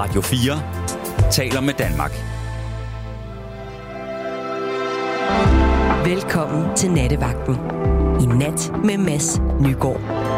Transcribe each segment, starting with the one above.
Radio 4 taler med Danmark. Velkommen til Nattevagten. I nat med Mads Nygaard.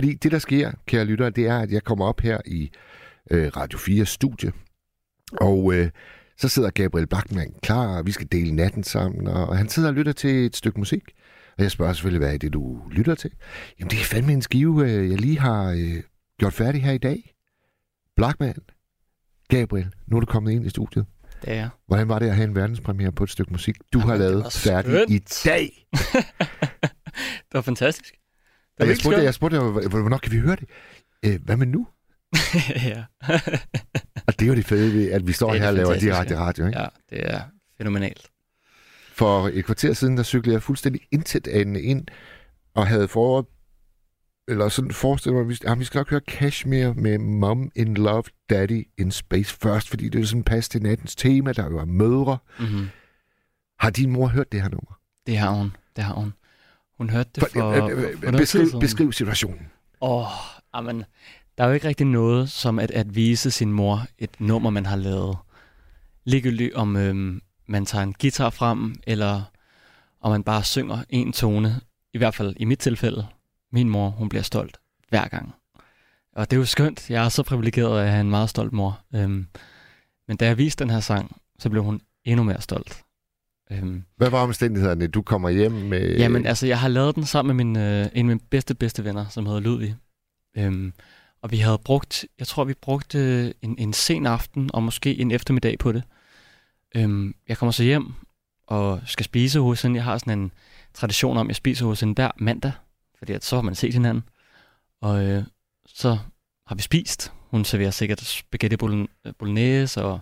Fordi det, der sker, kære lyttere, det er, at jeg kommer op her i øh, Radio 4 studie, og øh, så sidder Gabriel Bachmann klar, og vi skal dele natten sammen, og han sidder og lytter til et stykke musik. Og jeg spørger selvfølgelig, hvad er det, du lytter til? Jamen, det er fandme en skive, øh, jeg lige har øh, gjort færdig her i dag. Blackman, Gabriel, nu er du kommet ind i studiet. Det er Hvordan var det at have en verdenspremiere på et stykke musik, du har det lavet færdig i dag? Det var fantastisk. Jeg virkelig spurgte, jeg spurgte, hvor- hvornår kan vi høre det? Øh, hvad med nu? ja. Og det er jo det fede ved, at vi står er her og laver direkte radio. Ikke? ja, det er fænomenalt. For et kvarter siden, der cyklede jeg fuldstændig intet andet ind, og havde foråret, eller sådan forestillet mig, at vi, ah, vi skal nok høre Cashmere med Mom in Love, Daddy in Space først, fordi det er sådan pas til nattens tema, der jo er mødre. Mm-hmm. Har din mor hørt det her nummer? Det har hun. Det har hun. Hun hørte det for, For, for, øh, øh, for tid beskriv, siden. beskriv situationen. Åh, amen. Der er jo ikke rigtig noget som at, at vise sin mor et nummer, man har lavet. Ligegyldigt om øhm, man tager en guitar frem, eller om man bare synger en tone. I hvert fald i mit tilfælde. Min mor, hun bliver stolt hver gang. Og det er jo skønt. Jeg er så privilegeret at have en meget stolt mor. Øhm, men da jeg viste den her sang, så blev hun endnu mere stolt. Øhm, Hvad var omstændighederne? Du kommer hjem med... Jamen, altså, jeg har lavet den sammen med min, øh, en af mine bedste, bedste venner, som hedder Ludvig. Øhm, og vi havde brugt, jeg tror, vi brugte en, en sen aften og måske en eftermiddag på det. Øhm, jeg kommer så hjem og skal spise hos hende. Jeg har sådan en tradition om, at jeg spiser hos hende hver mandag, fordi at så har man set hinanden. Og øh, så har vi spist. Hun serverer sikkert spaghetti bologne- bolognese, og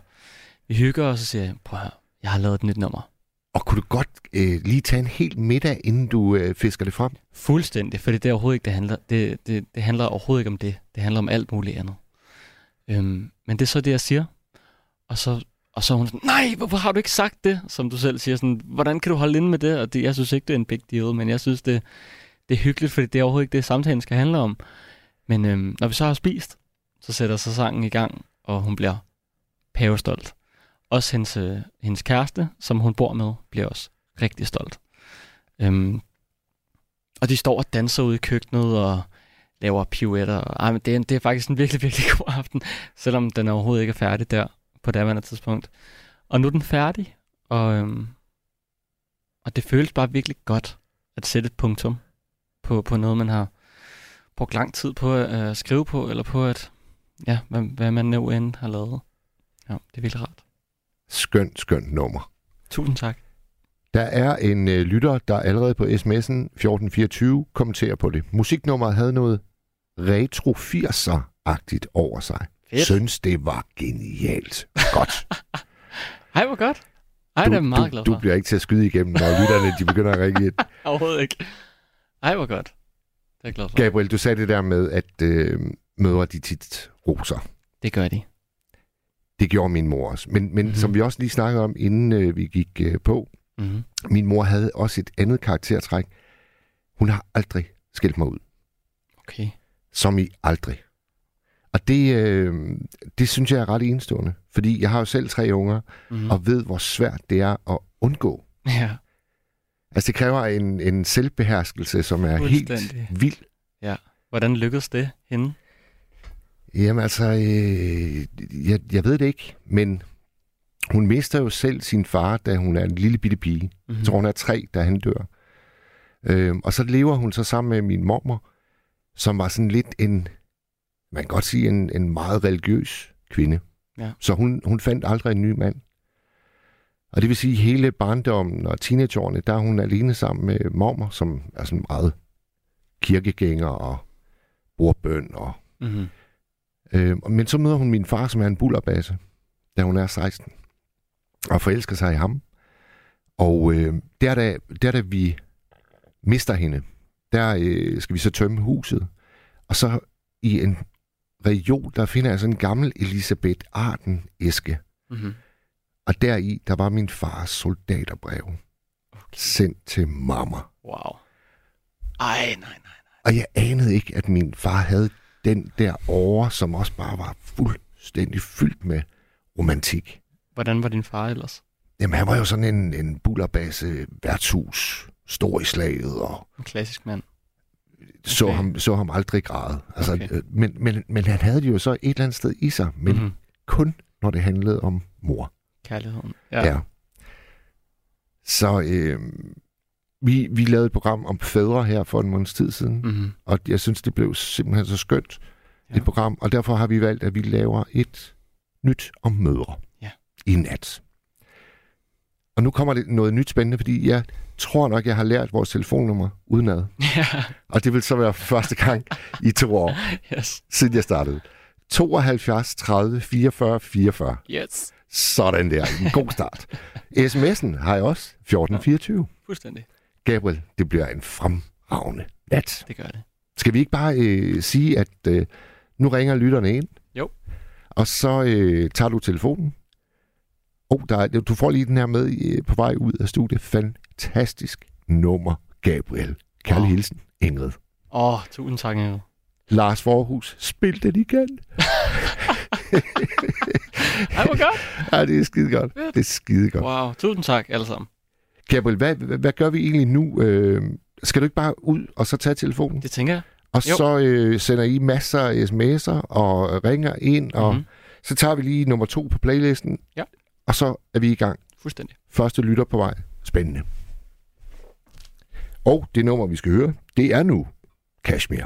vi hygger, og så siger jeg, prøv at høre, jeg har lavet et nyt nummer. Og kunne du godt øh, lige tage en hel middag, inden du øh, fisker det frem? Fuldstændig, for det er overhovedet ikke, det handler, det, det, det handler overhovedet ikke om det. Det handler om alt muligt andet. Øhm, men det er så det, jeg siger. Og så, og så er hun sådan, nej, hvorfor har du ikke sagt det? Som du selv siger, sådan, hvordan kan du holde inde med det? Og det, jeg synes ikke, det er en big deal, men jeg synes, det, det er hyggeligt, fordi det er overhovedet ikke det, samtalen skal handle om. Men øhm, når vi så har spist, så sætter så sangen i gang, og hun bliver pavestolt. Også hendes, øh, hendes kæreste, som hun bor med, bliver også rigtig stolt. Øhm, og de står og danser ude i køkkenet og laver pirouetter. Ej, men det, er, det er faktisk en virkelig, virkelig god aften, selvom den overhovedet ikke er færdig der på daværende tidspunkt. Og nu er den færdig, og, øhm, og det føles bare virkelig godt at sætte et punktum på, på noget, man har brugt lang tid på øh, at øh, skrive på, eller på at, ja, hvad, hvad man nu end har lavet. Ja, det er virkelig rart. Skønt, skønt nummer. Tusind tak. Der er en øh, lytter, der allerede på sms'en 1424 kommenterer på det. Musiknummeret havde noget retro 80'er-agtigt over sig. Fedt. Synes, det var genialt. Godt. Hej, hvor godt. Ej, det er meget glad du, for. du bliver ikke til at skyde igennem, når lytterne de begynder at ringe ind. Overhovedet ikke. Ej, hvor godt. Det er jeg glad for. Gabriel, du sagde det der med, at øh, mødre de tit roser. Det gør de. Det gjorde min mor også. Men, men Mhm. mm-hmm. som vi også lige snakkede om, inden øh, vi gik øh, på, Mm-hmm. min mor havde også et andet karaktertræk. Hun har aldrig skældt mig ud. Okay. Som i aldrig. Og det, øh, det synes jeg er ret enestående. Fordi jeg har jo selv tre unger, mm. og ved, hvor svært det er at undgå. Ja, Altså, det kræver en, en selvbeherskelse, som er helt vild. hvordan lykkedes det hende? Jamen altså, øh, jeg, jeg ved det ikke, men hun mister jo selv sin far, da hun er en lille bitte pige. Mm-hmm. Jeg tror, hun er tre, da han dør. Øhm, og så lever hun så sammen med min mormor, som var sådan lidt en, man kan godt sige, en, en meget religiøs kvinde. Ja. Så hun, hun fandt aldrig en ny mand. Og det vil sige, hele barndommen og teenageårene, der er hun alene sammen med mormor, som er sådan meget kirkegænger og bordbøn. Og, Mm-hmm. Øhm, men så møder hun min far, som er en bullerbasse, da hun er 16, og forelsker sig i ham. Og øh, der, da, der da vi mister hende, der øh, skal vi så tømme huset. Og så i en reol, der finder jeg sådan en gammel Elisabeth Arden æske. Mm-hmm. Og deri, der var min fars soldaterbrev Okay. sendt til mamma. Wow. Ej, nej, nej. Og jeg anede ikke, at min far havde den der over, som også bare var fuldstændig fyldt med romantik. Hvordan var din far ellers? Jamen, han var jo sådan en, en bullerbase værtshus, stor i slaget, og En klassisk mand. så, Okay. ham, så ham aldrig græde. Altså, Okay. okay. men, men, men han havde det jo så et eller andet sted i sig, men mm. Mm-hmm. kun når det handlede om mor. Kærligheden. Ja. ja. Så øh, vi, vi lavede et program om fædre her for en måneds tid siden, mm. Mm-hmm. og jeg synes, det blev simpelthen så skønt, Ja. et program, og derfor har vi valgt, at vi laver et nyt om mødre Ja. i nat. Og nu kommer det noget nyt spændende, fordi jeg tror nok, jeg har lært vores telefonnummer udenad. Ja, Og det vil så være første gang i to år, yes. siden jeg startede. 72 30 44 44. Yes. Sådan der. En god start. SMS'en har jeg også. 1424. Fuldstændig. Gabriel, det bliver en fremragende nat. Det gør det. Skal vi ikke bare øh, sige, at øh, nu ringer lytterne ind? Jo. Og så øh, tager du telefonen. Oh, der er, du får lige den her med øh, på vej ud af studiet. Fantastisk nummer, Gabriel. Kærlig Wow. hilsen, Ingrid. Åh, oh, tusind tak, Ingrid. Lars Forhus, spil den igen. Ej, hvor godt. Ja, det er skide godt. Det er skide godt. Wow, tusind tak alle sammen. Gabriel, hvad, hvad, hvad gør vi egentlig nu? Øh, skal du ikke bare ud og så tage telefonen? Det tænker jeg. Og jo. så øh, sender I masser af sms'er og ringer ind, og Mhm. så tager vi lige nummer to på playlisten. Ja. Og så er vi i gang. Fuldstændig. Første lytter på vej. Spændende. Og det nummer, vi skal høre, det er nu Kashmir.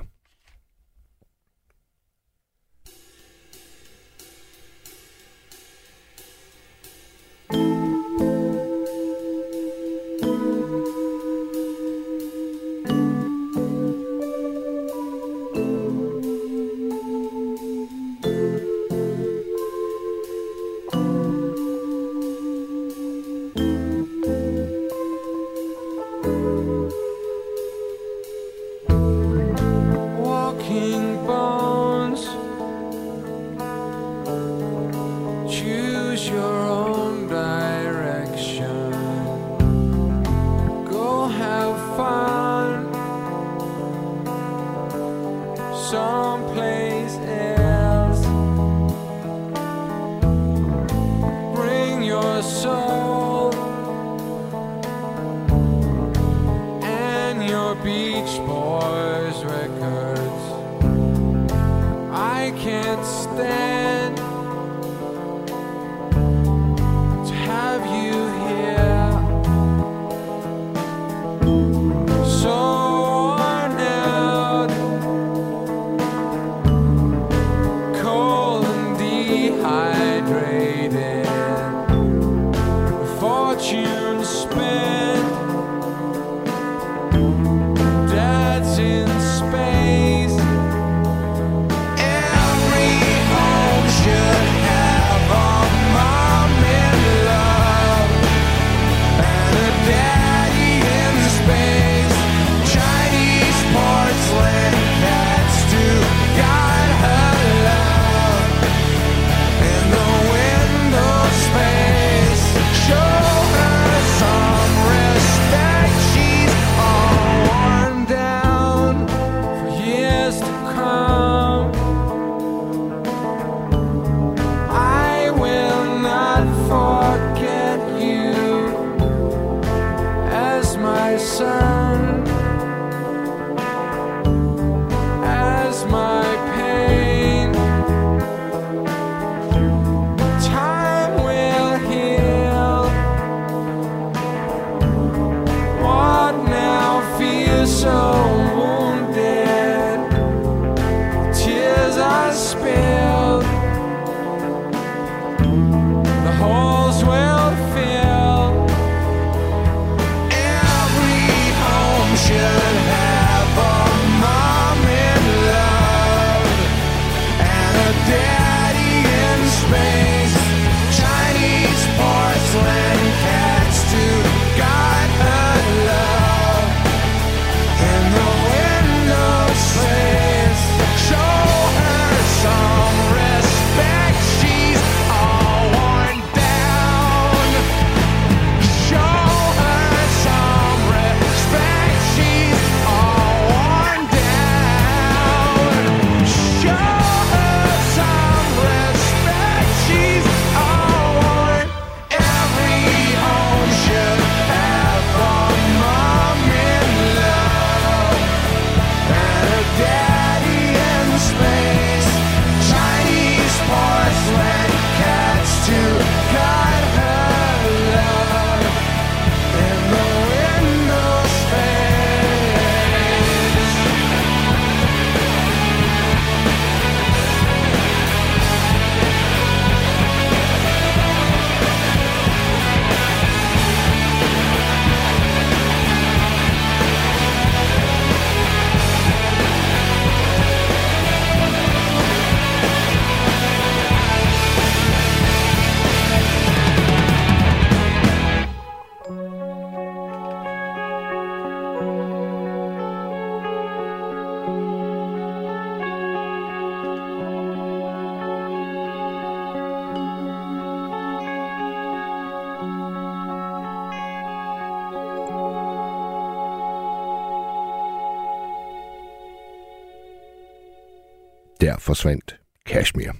Forsvandt Kashmir.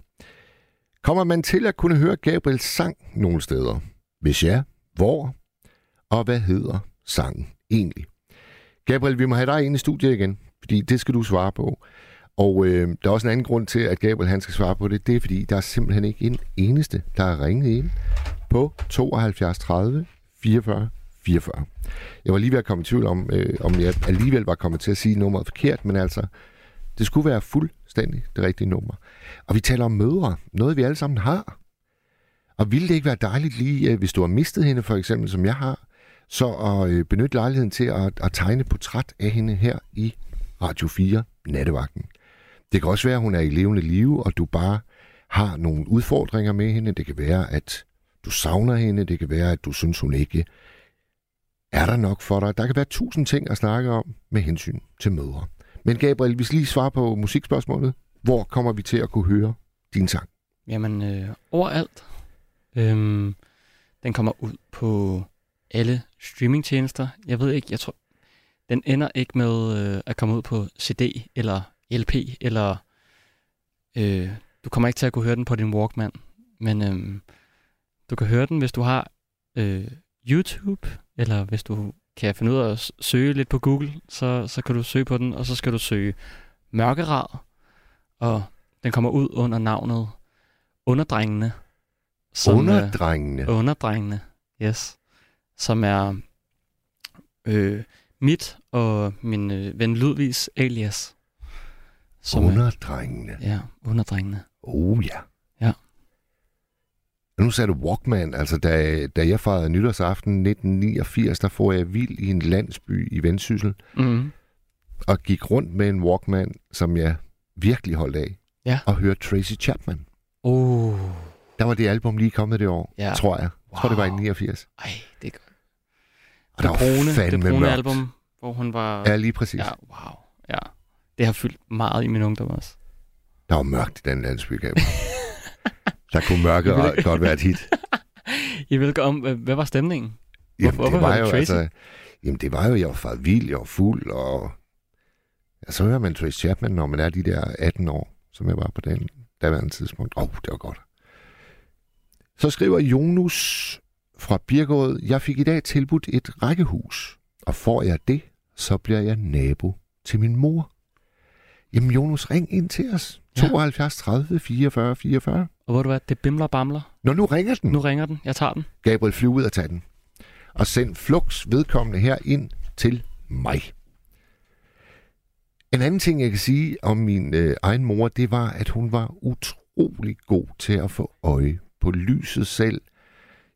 Kommer man til at kunne høre Gabriels sang nogle steder? Hvis ja, hvor? Og hvad hedder sangen egentlig? Gabriel, vi må have dig ind i studiet igen, fordi det skal du svare på. Og øh, der er også en anden grund til, at Gabriel han skal svare på det. Det er, fordi der er simpelthen ikke en eneste, der har ringet ind på 72 30 44 44. Jeg var lige ved at komme i tvivl om, øh, om jeg alligevel var kommet til at sige nummeret forkert, men altså, det skulle være fuldstændig det rigtige nummer. Og vi taler om mødre, noget vi alle sammen har. Og ville det ikke være dejligt lige, øh, hvis du har mistet hende for eksempel, som jeg har, så at øh, benytte lejligheden til at, at tegne portræt af hende her i Radio 4 Nattevagten. Det kan også være, at hun er i levende live, og du bare har nogle udfordringer med hende. Det kan være, at du savner hende. Det kan være, at du synes, hun ikke er der nok for dig. Der kan være tusind ting at snakke om med hensyn til mødre. Men Gabriel, hvis lige svar på musikspørgsmålet. Hvor kommer vi til at kunne høre din sang? Jamen, øh, overalt. Øhm, den kommer ud på alle streamingtjenester. Jeg ved ikke, jeg tror, den ender ikke med øh, at komme ud på CD eller LP, eller øh, du kommer ikke til at kunne høre den på din Walkman, men øh, du kan høre den, hvis du har øh, YouTube, eller hvis du kan finde ud af at søge lidt på Google, så, så kan du søge på den, og så skal du søge Mørkerad, og den kommer ud under navnet Underdrengene. Som, underdrengene? Øh, underdrengene, yes. Som er øh, mit og min øh, ven Ludvigs alias. Som underdrengene? Er, ja, underdrengene. Oh ja. Nu sagde du Walkman, altså da, da jeg fejrede nytårsaften 1989, der får jeg vild i en landsby i Vendsyssel, mm. og gik rundt med en Walkman, som jeg virkelig holdt af, ja. og hørte Tracy Chapman. Oh. Der var det album lige kommet det år, ja. tror jeg. Jeg wow. tror, det var i 89. Ej, det er godt. Og det, det brune, det brune mørkt. album, hvor hun var... Ja, lige præcis. Ja, wow. Ja. Det har fyldt meget i min ungdom også. Der var mørkt i den landsby, Der kunne mørket vil... godt være et hit. I vil om, hvad var stemningen? Jamen, Hvorfor, det var jo, altså, jamen, det var jo, jeg var far vild, jeg var fuld, og ja, så hører man Trace Chapman, når man er de der 18 år, som jeg var på den daværende tidspunkt. Åh, oh, det var godt. Så skriver Jonus fra Birgård, jeg fik i dag tilbudt et rækkehus, og får jeg det, så bliver jeg nabo til min mor. Jamen Jonas, ring ind til os. Ja. 72 30 44 44. Og hvor du hvad, det bimler og bamler. Nå, nu ringer den. Nu ringer den. Jeg tager den. Gabriel, flyv ud og tag den. Og send flux vedkommende her ind til mig. En anden ting, jeg kan sige om min øh, egen mor, det var, at hun var utrolig god til at få øje på lyset selv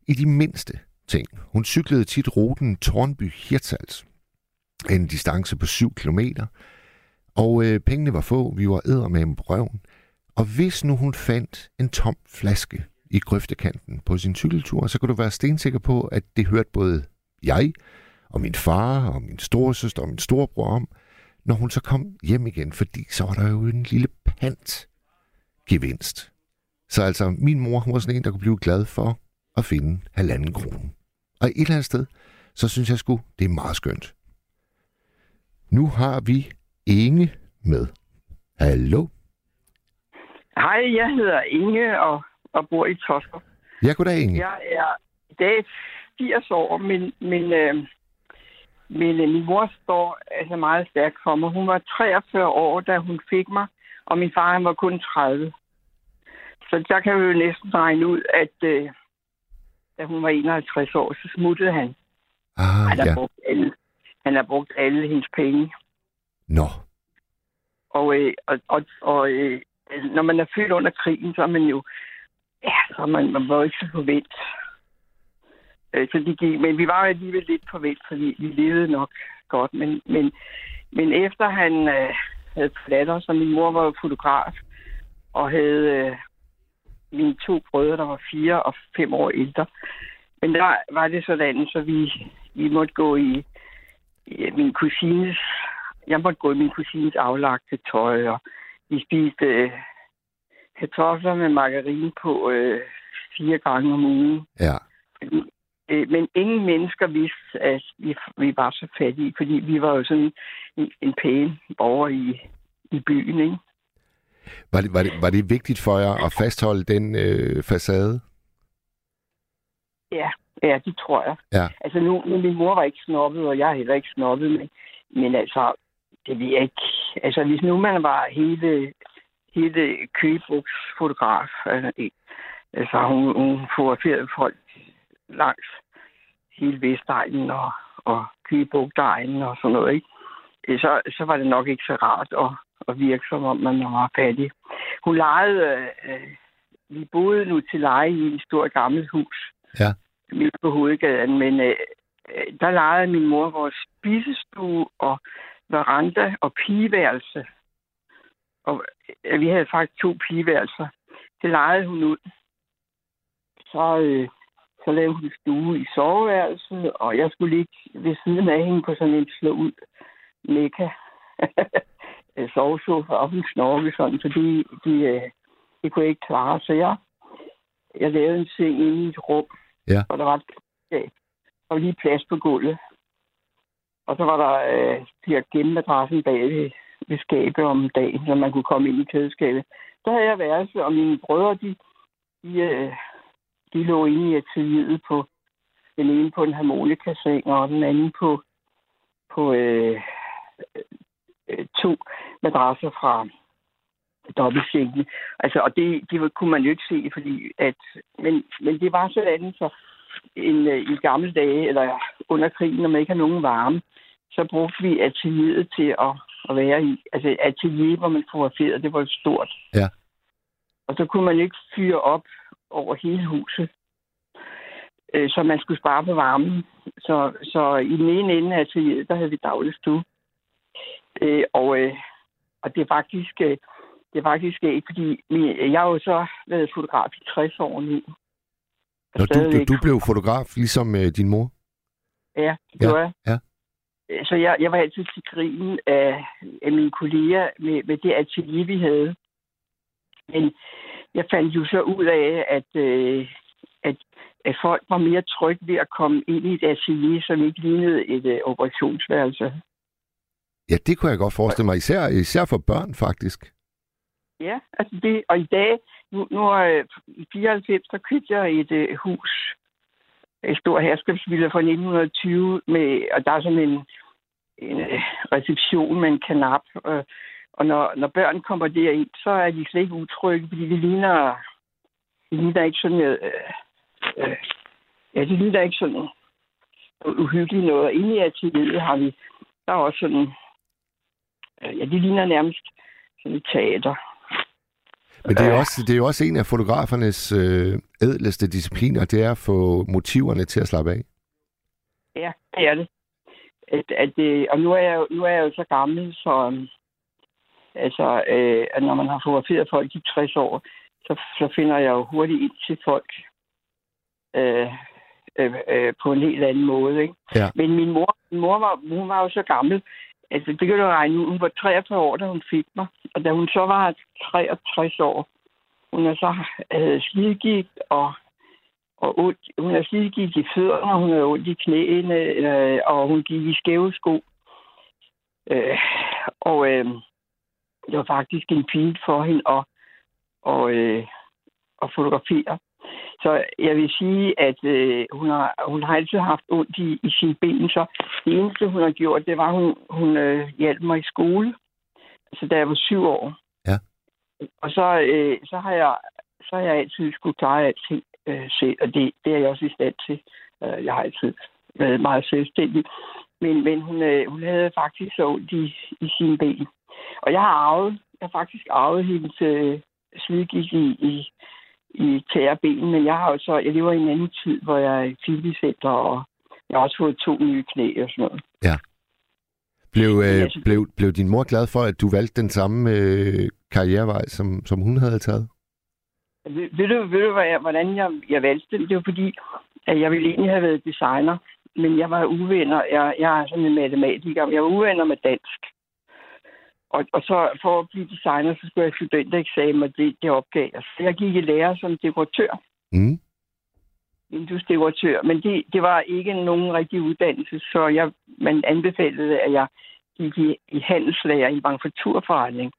i de mindste ting. Hun cyklede tit ruten Tornby-Hirtshals. En distance på 7 kilometer – og øh, pengene var få, vi var æder med på røven. Og hvis nu hun fandt en tom flaske i grøftekanten på sin cykeltur, så kunne du være stensikker på, at det hørte både jeg og min far og min storesøster og min storebror om, når hun så kom hjem igen, fordi så var der jo en lille pant gevinst. Så altså, min mor hun var sådan en, der kunne blive glad for at finde halvanden krone. Og et eller andet sted, så synes jeg sgu, det er meget skønt. Nu har vi Inge med. Hallo? Hej, jeg hedder Inge og, og bor i Tosker. Ja, goddag Inge. Jeg er i dag 80 år, men, men, øh, men øh, min mor står altså meget stærkt for mig. Hun var 43 år, da hun fik mig, og min far han var kun 30. Så der kan vi jo næsten regne ud, at øh, da hun var 51 år, så smuttede han. Ah, han, har ja. brugt alle, han har brugt alle hendes penge. Nå. Og, øh, og, og, og øh, når man er født under krigen, så er man jo... Ja, så er man, man var jo ikke så forvent. Øh, så det gik, men vi var alligevel lidt forvent, fordi vi levede nok godt. Men, men, men efter han øh, havde forladt os, og min mor var jo fotograf, og havde øh, mine to brødre, der var fire og fem år ældre. Men der var det sådan, så vi, vi måtte gå i, i min kusines jeg måtte gå i min kusines aflagte tøj, og vi spiste øh, kartofler med margarine på øh, fire gange om ugen. Ja. Fordi, øh, men ingen mennesker vidste, at vi, vi var så fattige, fordi vi var jo sådan en, en pæn borger i, i byen, ikke? Var det, var, det, var det vigtigt for jer at fastholde den øh, facade? Ja, ja, det tror jeg. Ja. Altså nu, min mor var ikke snobbet, og jeg er heller ikke snobbet, men, men altså, det ved jeg ikke. Altså, hvis nu man var hele, hele køgebrugsfotograf, altså, altså hun, hun fotograferede folk langs hele Vestegnen og, og Kybugtegnen og sådan noget, ikke? Øh, Så, så var det nok ikke så rart at, at virke som om, man var fattig. Hun lejede, øh, vi boede nu til leje i et stort gammelt hus. Ja. Midt på hovedgaden, men øh, øh, der lejede min mor vores spisestue og veranda og pigeværelse. Og vi havde faktisk to pigeværelser. Det lejede hun ud. Så, øh, så lavede hun stue i soveværelset, og jeg skulle ligge ved siden af hende på sådan en slå ud mekka sovesofa, og hun snorke sådan, fordi de, øh, de kunne ikke klare. Så jeg, jeg lavede en seng inde i et rum, Ja. hvor der var et og lige plads på gulvet. Og så var der øh, de her gemmemadrassen bag ved, ved skabet om dagen, så man kunne komme ind i klædeskabet. Så havde jeg værelse, og mine brødre, de, de, øh, de lå inde i atelieret på den ene på en harmonikaseng, og den anden på, på øh, øh, to madrasser fra dobbeltsengen. Altså, og det, det kunne man jo ikke se, fordi at, men, men det var sådan, så en, øh, i gamle dage, eller under krigen, når man ikke har nogen varme, så brugte vi atelieret til at, at være i. Altså atelier, hvor man fotograferede, det var stort. Ja. Og så kunne man jo ikke fyre op over hele huset. Øh, Så man skulle spare på varmen. Så, så i den ene ende af atelieret, der havde vi dagligstue. Øh, og, øh, og det er faktisk, øh, det er faktisk ikke, fordi min- jeg har jo så været fotograf i 60 år nu. Når du, du, du blev fotograf, ligesom øh, din mor? Ja, det Ja, var jeg. ja. Øh, Så jeg, jeg var altid til grin af, af mine kolleger med, med det atelier, vi havde. Men jeg fandt jo så ud af, at, øh, at, at folk var mere trygge ved at komme ind i et atelier, som ikke lignede et øh, operationsværelse. Ja, det kunne jeg godt forestille mig. Især, især for børn, faktisk. Ja, altså det, og i dag, nu, nu øh, i 94, der købte jeg et øh, hus, et stort herskabsvilla fra 1920, med, og der er sådan en, en øh, reception med en kanap, øh, og når, når børn kommer derind, så er de slet ikke utrygge, fordi de ligner, de ligner ikke sådan, øh, øh, ja, de ligner ikke sådan noget uhyggeligt noget. Og inde i atelieret har vi, der er også sådan, øh, ja, de ligner nærmest sådan et teater. Men det er, også, det er jo også en af fotografernes øh, ædleste discipliner, det er at få motiverne til at slappe af. Ja, det er det. At, at det og nu er, jeg, jo- nu er jeg jo så gammel, så øhm, altså, øh, at når man har fotograferet folk i 60 år, så, så finder jeg jo hurtigt ind til folk øh, øh, øh, på en helt anden måde. Ikke? Ja. Men min mor, min mor var, hun var jo så gammel, altså det kan du regne ud, hun var 43 år, da hun fik mig. Og da hun så var 63 år, hun er så øh, havde slidgigt og og ondt. Hun har slidgigt i fødderne, og hun havde ondt i knæene, øh, og hun gik i skæve sko. Øh, og øh, det var faktisk en pin for hende at, og, øh, at fotografere. Så jeg vil sige, at øh, hun, har, hun har altid haft ondt i, i sine ben, så det eneste, hun har gjort, det var, at hun, hun øh, hjalp mig i skole, altså da jeg var syv år. Ja. Og så, øh, så, har jeg, så har jeg altid skulle klare alting øh, selv, og det, det er jeg også i stand til. Øh, jeg har altid været meget selvstændig. Men, men hun, øh, hun havde faktisk så ondt i, i sine ben. Og jeg har arvet, jeg har faktisk arvet hendes øh, slidgigt i, i, i tæerben, men jeg har jo så, jeg lever i en anden tid, hvor jeg er i fitnesscenter, og jeg har også fået to nye knæ og sådan noget. Blev, øh, altså- blev, blev din mor glad for, at du valgte den samme øh, karrierevej, som, som hun havde taget? Ved, ved, du, ved du hvad jeg, hvordan jeg, jeg valgte det? Det var fordi, at jeg ville egentlig have været designer, men jeg var uvenner. Jeg, jeg er sådan en matematiker, jeg var uvenner med dansk. Og, og så for at blive designer, så skulle jeg studentereksamen, og det, det opgav jeg. Så jeg gik i lære som dekoratør, Mm. vinduesdekoratør, men det, det var ikke nogen rigtig uddannelse, så jeg, man anbefalede, at jeg gik i, i handelslærer i manufakturforretning,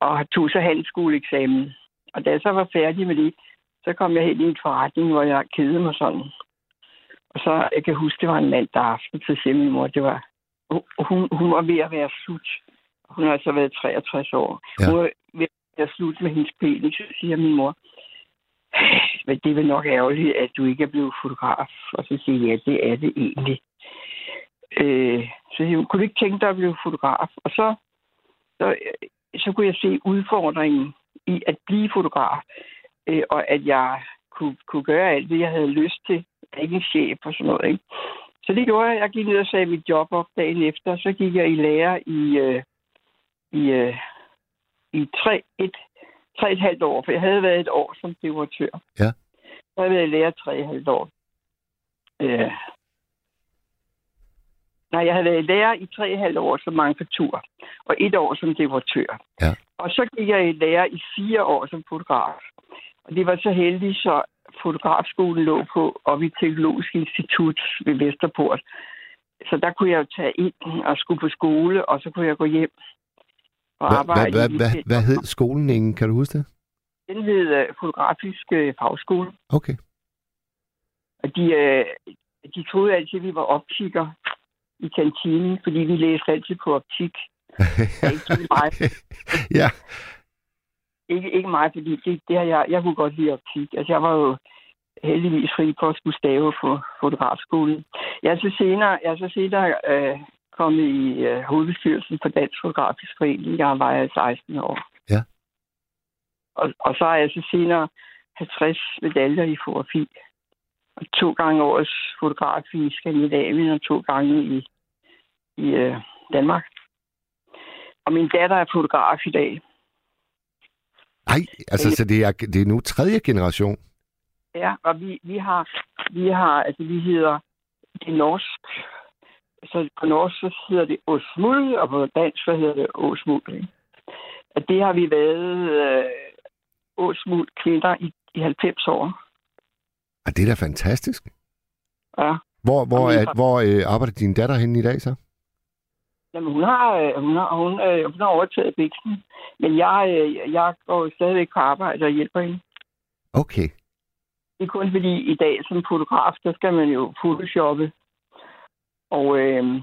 og tog så handelsskoleeksamen. Og da jeg så var færdig med det, så kom jeg hen i en forretning, hvor jeg kedede mig sådan. Og så, jeg kan huske, det var en mandag aften, så siger min mor, det var, hun, hun var ved at være slut. Hun har altså været 63 år. Ja. Hun var ved at være slut med hendes penis, så siger min mor, men det er vel nok ærgerligt, at du ikke er blevet fotograf. Og så siger jeg, ja, det er det egentlig. Øh, så siger hun, kunne du ikke tænke dig at blive fotograf? Og så, så, så kunne jeg se udfordringen i at blive fotograf, øh, og at jeg kunne, kunne gøre alt det, jeg havde lyst til. Er ikke en chef og sådan noget, ikke? Så det gjorde jeg. Jeg gik ned og sagde mit job op dagen efter. Så gik jeg i lære i, øh, i, øh, i tre, et, tre et halvt år, for jeg havde været et år som dekoratør. Ja. Så havde jeg været i lære tre et halvt år. Øh. Nej, jeg havde været i lære i tre et halvt år som manufaktur, og et år som dekoratør. Ja. Og så gik jeg i lære i fire år som fotograf. Og det var så heldigt, så fotografskolen lå på oppe i Teknologisk Institut ved Vesterport. Så der kunne jeg jo tage ind og skulle på skole, og så kunne jeg gå hjem og Hvad, arbejde. hvad, i- hvad, hvad, hvad hed skolen, Ingen? Kan du huske det? Den hed øh, Fotografisk øh, Fagskole. Okay. Og de, øh, de troede altid, at vi var optikker i kantinen, fordi vi læste altid på optik. ikke så meget. ja, Ikke, ikke meget, fordi det, det har jeg, jeg kunne godt lide optik. Altså, jeg var jo heldigvis fri på at skulle stave på fotografskolen. Jeg så senere, jeg så senere øh, kommet i øh, hovedbestyrelsen for Dansk Fotografisk Forening. Jeg var jeg 16 år. Ja. Og, og så er jeg så senere 50 medaljer i fotografi. Og to gange årets fotograf i Skandinavien og to gange i, i øh, Danmark. Og min datter er fotograf i dag. Ej, altså, så det er, det er nu tredje generation. Ja, og vi, vi har, vi har, altså vi hedder det norsk, så på norsk så hedder det Osmuld, og på dansk så hedder det. Ikke? Og det har vi været øh, Åsmuld kvinder i, i 90 år. Og det er da fantastisk. Ja. Hvor, hvor, er, har- hvor øh, arbejder din datter henne i dag så? Jamen, hun har, øh, hun har, hun, øh, hun har overtaget biksen, men jeg, øh, jeg går stadigvæk på arbejde og hjælper hende. Okay. Det er kun fordi i dag som fotograf, der skal man jo photoshoppe. Og, øh,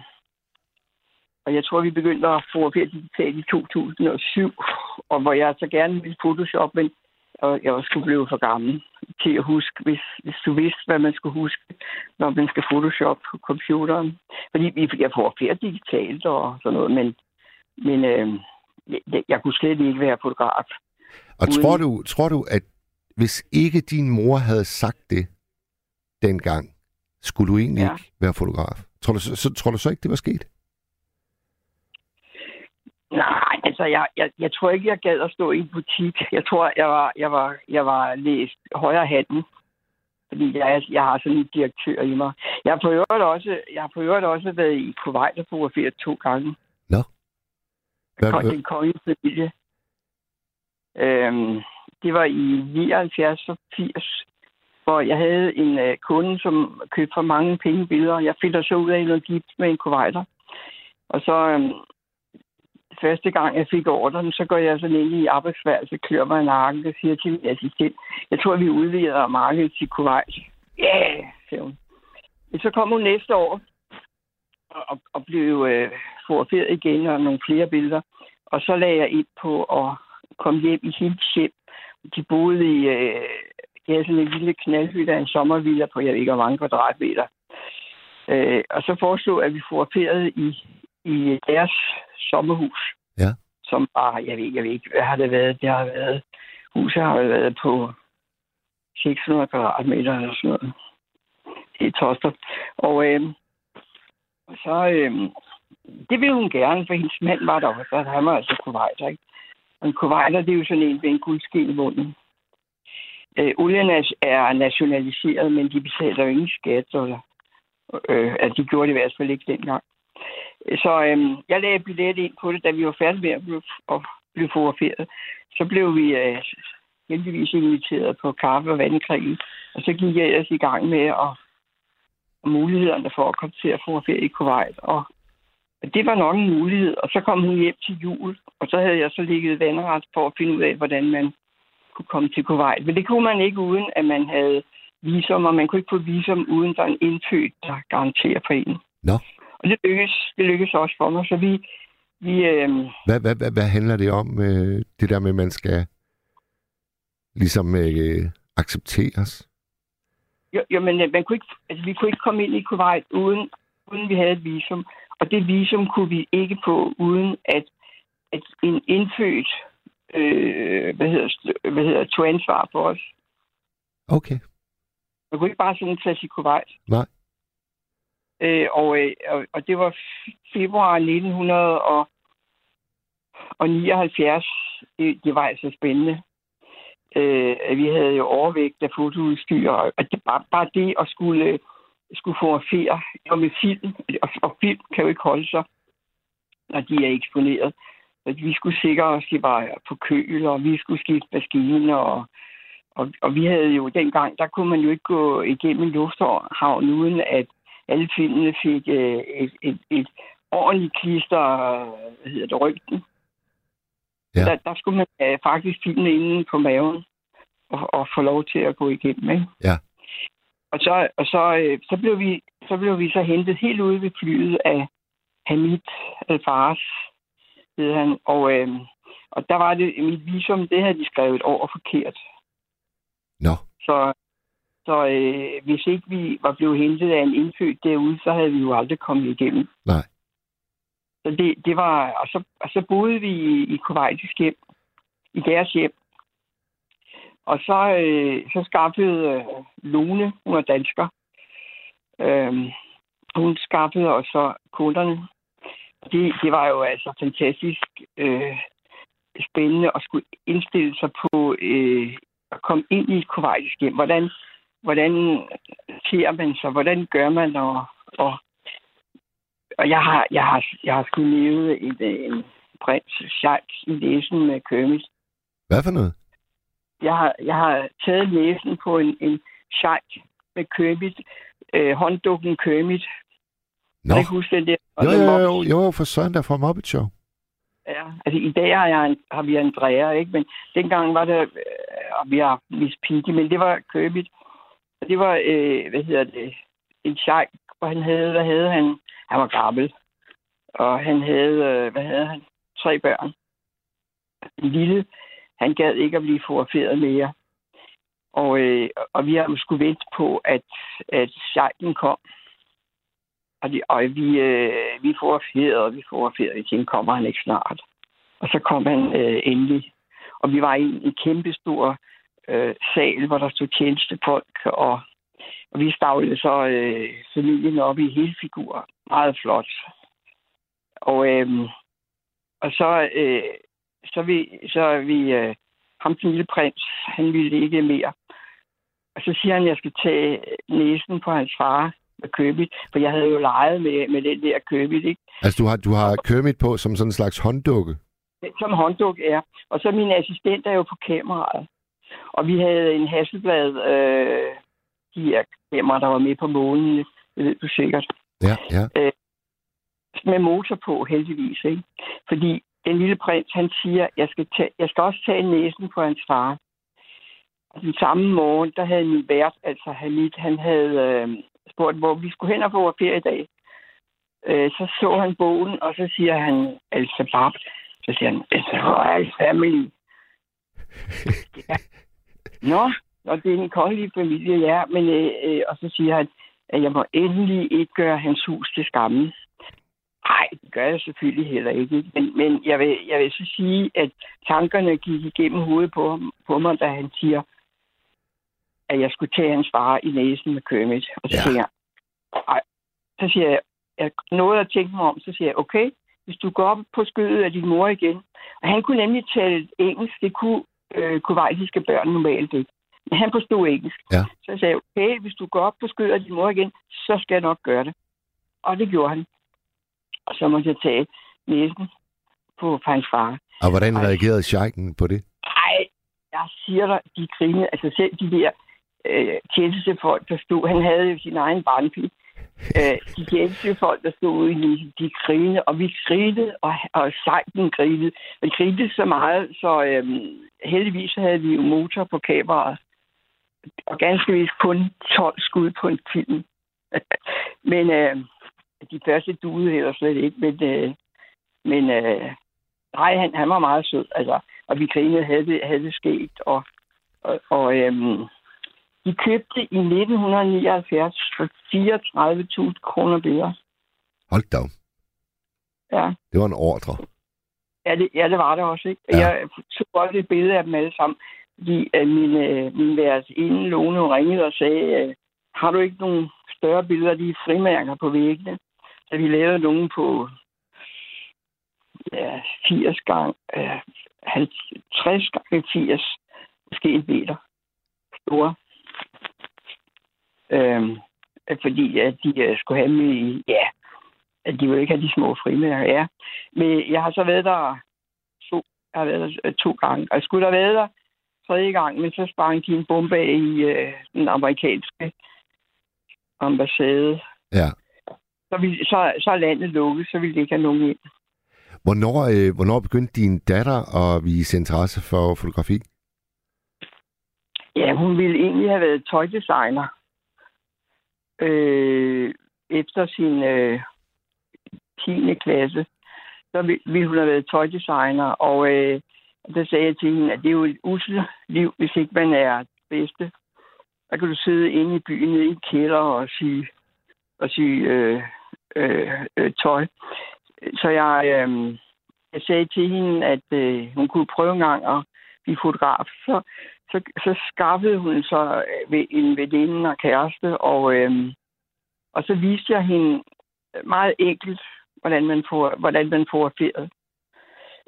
og jeg tror, vi begyndte at fotografere digitalt i 2007, og hvor jeg så gerne ville photoshop, men og jeg også skulle blive for gammel til at huske, hvis, hvis du vidste, hvad man skulle huske, når man skal photoshop på computeren. Fordi jeg fotograferer digitalt og sådan noget, men, men øh, jeg, jeg kunne slet ikke være fotograf. Og Uden- tror du, tror du, at hvis ikke din mor havde sagt det dengang, skulle du egentlig Ja. ikke være fotograf? Tror du, så, tror du så ikke, det var sket? Nej, altså jeg, jeg, jeg tror ikke, jeg gad at stå i en butik. Jeg tror, jeg var, jeg var, jeg var læst højere hatten. Fordi jeg, jeg har sådan en direktør i mig. Jeg har på øvrigt også, jeg har på øvrigt også været i Kuwait og fotograferet to gange. Nå. Hvad, hvad, Den kongelige familie. Øhm, det var i 79 og 80, hvor jeg havde en øh, kunde, som købte for mange penge billeder. Jeg finder så ud af noget gift med en kuwaiter. Og så øh, første gang, jeg fik ordren, så går jeg sådan ind i arbejdsværelset, klør mig i nakken og siger til min assistent, jeg tror, vi udvider markedet til Kuwait. Ja, yeah, siger hun. Men så kom hun næste år og, og, og blev øh, fotograferet igen og nogle flere billeder. Og så lagde jeg ind på at komme hjem i hendes hjem. De boede i øh, de havde sådan en lille knaldhytte af en sommervilla på, jeg ved ikke, hvor mange kvadratmeter. Øh, og så foreslog at vi fotograferede i, i deres sommerhus. Ja. Som var, jeg ved, jeg ved ikke, hvad har det været? Det har været, huset har været på 600 kvadratmeter eller sådan noget. Det er toster. Og øh, så, øh, det ville hun gerne, for hendes mand var der og han var altså kuwaiter, ikke? Og en kuwaiter, det er jo sådan en med en guldsten i munden. Øh, olien er, er nationaliseret, men de betaler jo ingen skat, eller, øh, altså de gjorde det i hvert fald ikke dengang. Så øh, jeg lagde billet ind på det, da vi var færdige med at blive, at blive fotograferet. Så blev vi øh, heldigvis inviteret på kaffe og vandkrigen. og så gik jeg ellers i gang med at og mulighederne for at komme til at fotografere i Kuwait. Og det var nok en mulighed. Og så kom hun hjem til jul, og så havde jeg så ligget vandret for at finde ud af, hvordan man kunne komme til Kuwait. Men det kunne man ikke, uden at man havde visum, og man kunne ikke få visum, uden der er en indfødt, der garanterer for en. Nå. Og det lykkedes, det lykkedes også for mig, så vi, vi øh, hvad, hvad, hvad, hvad handler det om, øh, det der med, at man skal ligesom øh, accepteres? Jo, jo men øh, man kunne ikke, altså, vi kunne ikke komme ind i Kuwait, uden, uden vi havde et visum. Og det visum kunne vi ikke få, uden at, at en indfødt øh, hvad hedder, hvad hedder, tog ansvar for os. Okay. Man kunne ikke bare sådan tage til Kuwait. Nej. Øh, og, øh, og, det var februar 1979. Det, det var altså spændende. Øh, vi havde jo overvægt af fotoudstyr, og det, bare, bare det at skulle, skulle fotografere og med film, og, og film kan jo ikke holde sig, når de er eksponeret. Så vi skulle sikre os, at de var på køl, og vi skulle skifte maskiner, og, og, og vi havde jo dengang, der kunne man jo ikke gå igennem en lufthavn, uden at alle filmene fik øh, et, et, et ordentligt klister, hvad hedder det, rygten. Ja. Der, der skulle man øh, faktisk filme inden på maven og, og få lov til at gå igennem. Ikke? Ja. Og så, og så, øh, så, blev vi, så blev vi så hentet helt ude ved flyet af Hamid Al-Faras, hed han. Og, øh, og der var det, mit visum, det havde de skrevet over forkert. Nå. Så, så øh, hvis ikke vi var blevet hentet af en indfødt derude, så havde vi jo aldrig kommet igennem. Nej. Så det, det var, og så, og så boede vi i, i Kuwaitisk hjem, i deres hjem. Og så, øh, så skaffede øh, Lone, hun er dansker, øh, hun skaffede os så kunderne. Det, det var jo altså fantastisk øh, spændende at skulle indstille sig på øh, at komme ind i et kuwaitisk hjem. Hvordan, hvordan ser man sig? Hvordan gør man? Og, og, og jeg har, jeg har, jeg har sgu levet en, en prins Scheik i læsen med Kermit. Hvad for noget? Jeg har, jeg har taget læsen på en, en Scheik med Kermit. Øh, hånddukken Kermit. Nå. Ikke huske den der? Og Jo, jo, jo, jo, jo, for søren der fra Muppet Show. Ja, altså i dag har, jeg en, har vi Andrea, ikke? Men dengang var det, øh, og vi har Miss Piggy, men det var Kermit. Og det var, øh, hvad hedder det, en sheik, hvor han havde, hvad havde han? Han var gammel. Og han havde, øh, hvad havde han? Tre børn. En lille, han gad ikke at blive fotograferet mere. Og, øh, og vi har jo skulle vente på, at, at sheiken kom. Og, de, og vi, øh, vi fotograferede, og vi får ferie, tænkte, kommer han ikke snart? Og så kom han øh, endelig. Og vi var i en, kæmpestor øh, sal, hvor der stod tjenestefolk, og, og vi stavlede så øh, familien op i hele figur. Meget flot. Og, øh, og så, øh, så vi, så vi øh, ham den lille prins, han ville ikke mere. Og så siger han, at jeg skal tage næsen på hans far Købit, for jeg havde jo leget med, med den der Købit, ikke? Altså, du har, du har Kermit på som sådan en slags hånddukke. som håndduk er. Og så min assistent er jo på kameraet. Og vi havde en Hasselblad, øh, de her kameraer, der var med på månen, det ved du sikkert, Ja, ja. med motor på heldigvis. Ikke? Fordi den lille prins, han siger, jeg skal, tage, jeg skal også tage næsen på hans far. Og den samme morgen, der havde min vært, altså Hamid, han havde øh, spurgt, hvor vi skulle hen og få ferie i dag. Øh, så så han bogen, og så siger han, altså Bab, så siger han, it's a royal family. ja. Nå, og det er en kongelig familie, ja, men, øh, øh, og så siger han, at jeg må endelig ikke gøre hans hus til skamme. Nej, det gør jeg selvfølgelig heller ikke. Men, men jeg, vil, jeg vil så sige, at tankerne gik igennem hovedet på, ham- på mig, da han siger, at jeg skulle tage hans far i næsen med Kermit. Og så Ja. siger jeg, "Ej." så siger jeg, jeg nåede at tænke mig om, så siger jeg, okay, hvis du går op på skødet af din mor igen. Og han kunne nemlig tale engelsk, det kunne øh, kuwaitiske børn normalt ikke. Men han forstod engelsk. Ja. Så jeg sagde, okay, hvis du går op på skødet af din mor igen, så skal jeg nok gøre det. Og det gjorde han. Og så måtte jeg tage næsen på, hans far. Og hvordan reagerede Scheiken på det? Ej, jeg siger dig, de grinede. Altså selv de der øh, tjenestefolk, der stod, han havde jo sin egen barnepige. Øh, de tjenestefolk, der stod ude i de grinede, og vi grinede, og, og sejten grinede. Vi grinede så meget, så øh, heldigvis havde vi jo motor på kameraet. Og ganske vist kun 12 skud på en film. men øh, de første duede heller slet ikke, men, øh, men øh, nej, han, han var meget sød. Altså, og vi grinede, havde det, havde det sket, og, og, og, øhm, de købte i 1979 for 34.000 kroner billeder. Hold da. Ja. Det var en ordre. Ja, det, ja, det var det også, ikke? Ja. Jeg tog også et billede af dem alle sammen, fordi uh, min, uh, min værtsinde, Lone, ringede og sagde, uh, har du ikke nogen større billeder af de frimærker på væggene? Så vi lavede nogle på ja, 80 gange, uh, 50 gange 80, måske en meter store. Øhm, fordi at de uh, skulle have dem i, ja, at de ville ikke have de små frimærker, ja. Men jeg har så været der to, jeg har været der øh, to gange. Og skulle have været der tredje gang, men så sprang de en bombe af i øh, den amerikanske ambassade. Ja. Så, vi, så, så er landet lukket, så ville det ikke have nogen ind. Hvornår, øh, hvornår begyndte din datter at vise interesse for fotografi? Ja, hun ville egentlig have været tøjdesigner. Øh, efter sin øh, 10. klasse, så ville, hun have været tøjdesigner. Og øh, der sagde jeg til hende, at det er jo et usle liv, hvis ikke man er bedste. Der kan du sidde inde i byen nede i en kælder og sige, og sige øh, øh, øh, tøj. Så jeg, øh, jeg sagde til hende, at øh, hun kunne prøve en gang at blive fotograf. Så, så, så skaffede hun så øh, ved en veninde og kæreste, og, øh, og så viste jeg hende meget enkelt, hvordan man får, hvordan man får fotograferede.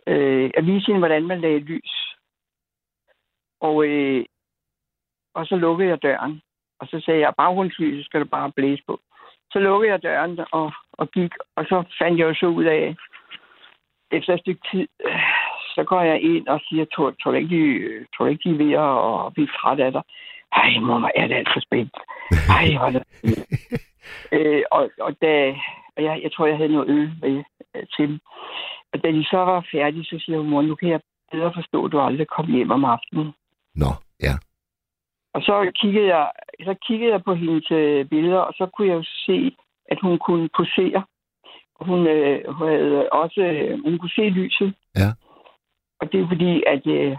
Øh, jeg viste hende, hvordan man lagde lys. Og, øh, og så lukkede jeg døren. Og så sagde jeg, baggrundslyset skal du bare blæse på. Så lukkede jeg døren og, og gik, og så fandt jeg jo så ud af, efter et stykke tid, øh, så går jeg ind og siger, tror, tror, du ikke, de, tror du ikke, de er ved at, blive træt af dig? Ej, mor, er det alt for spændt. Ej, hvor det... øh, og, og da, og jeg, jeg tror, jeg havde noget øl med øh, til dem. Og da de så var færdige, så siger hun, mor, nu kan jeg bedre forstå, at du aldrig kom hjem om aftenen. Nå, ja. Og så kiggede jeg, så kiggede jeg på hendes billeder, og så kunne jeg jo se, at hun kunne posere. Hun, øh, hun havde også, øh, hun kunne se lyset. Ja. Og det er fordi, at, øh,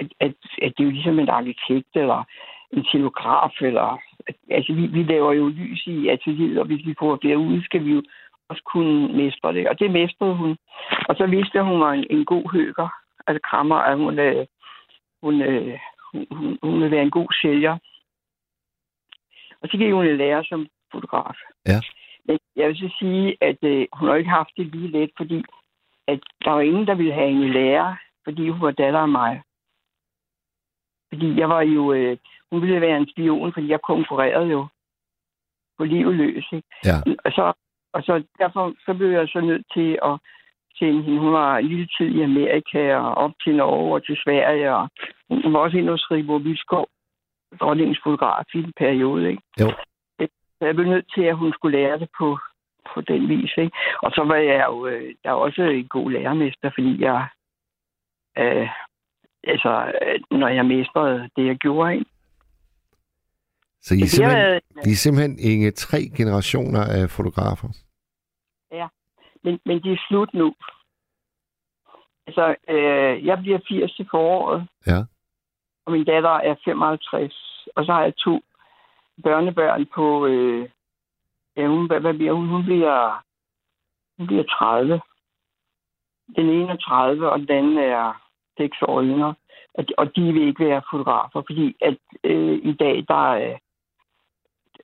at, at, at det er jo ligesom en arkitekt, eller en scenograf, eller... At, altså, vi, vi laver jo lys i atelieret, og hvis vi får derude, skal vi jo også kunne mestre det. Og det mestrede hun. Og så vidste at hun var en, en god høger. Altså krammer, at hun, øh, hun, øh, hun, hun, hun vil være en god sælger. Og så gik hun i lære som fotograf. Ja. Men jeg vil så sige, at øh, hun har ikke haft det lige let, fordi at der var ingen, der ville have hende i lære, fordi hun var datter af mig. Fordi jeg var jo... Øh, hun ville være en spion, fordi jeg konkurrerede jo på livet løs. Ikke? Ja. Og, så, og så derfor så blev jeg så nødt til at sende hende. Hun var en lille tid i Amerika og op til Norge og til Sverige. Og hun var også inde hos Rigbo Vilskov, dronningens fotograf i en periode. Ikke? Jo. Så jeg blev nødt til, at hun skulle lære det på, på den vis. Ikke? Og så var jeg jo øh, der var også en god lærermester, fordi jeg... Øh, altså, øh, når jeg mestrede det, jeg gjorde, ikke? Så I er, simpelthen, været- I er simpelthen Inge, tre generationer af fotografer. men, men det er slut nu. Altså, øh, jeg bliver 80 til foråret, Ja. og min datter er 55, og så har jeg to børnebørn på, øh, ja, hun, hvad, hvad bliver hun? Hun bliver, hun bliver 30. Den ene er 30, og den anden er 6 år yngre. Og de, og de vil ikke være fotografer, fordi at øh, i dag, der er, øh,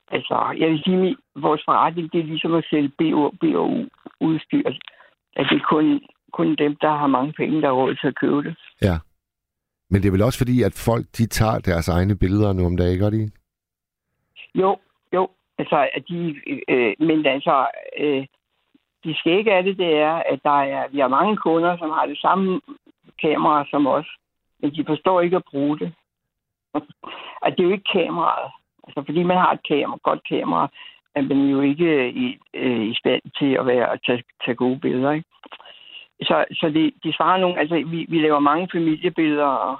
altså, jeg vil sige, at vores forretning, det er ligesom at sælge BO, BOU udstyr. At det er kun, kun dem, der har mange penge, der har råd til at købe det. Ja. Men det er vel også fordi, at folk de tager deres egne billeder nu om dagen, gør de? Jo, jo. Altså, at de, øh, men altså, øh, de skægge af det, det er, at der er, vi har mange kunder, som har det samme kamera som os, men de forstår ikke at bruge det. At det er jo ikke kameraet. Altså, fordi man har et kamera, godt kamera, er man jo ikke i, øh, i stand til at være at tage, tage gode billeder. Ikke? Så, så det, de svarer nogle, altså vi, vi laver mange familiebilleder og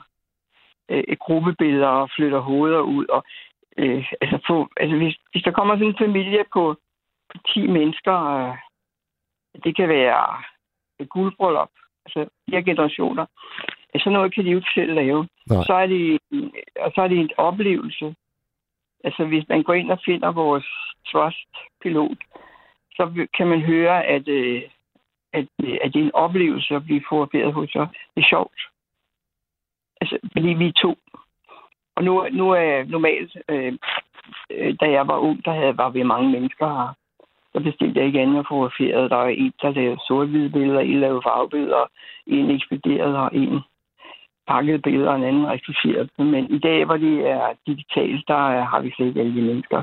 øh, gruppebilleder og flytter hoveder ud. Og, øh, altså, få, altså hvis, hvis der kommer sådan en familie på, på 10 mennesker, øh, det kan være et guldbryllup, altså fire generationer, sådan noget kan de jo ikke selv lave. Nej. Så er det, og så er det en oplevelse. Altså, hvis man går ind og finder vores Trust-pilot, så kan man høre, at, øh, at, at det er en oplevelse at blive fotograferet hos os. Det er sjovt. Altså, fordi vi er to. Og nu, nu er jeg normalt, øh, øh, da jeg var ung, der havde, var vi mange mennesker her. Så bestilte jeg ikke andet at fotografere. Der var en, der lavede sort-hvide billeder, en lavede farvebilleder, en ekspederede, og en pakkede billeder, og en anden retuscherede dem. Men i dag, hvor det er digitalt, der øh, har vi slet ikke alle de mennesker.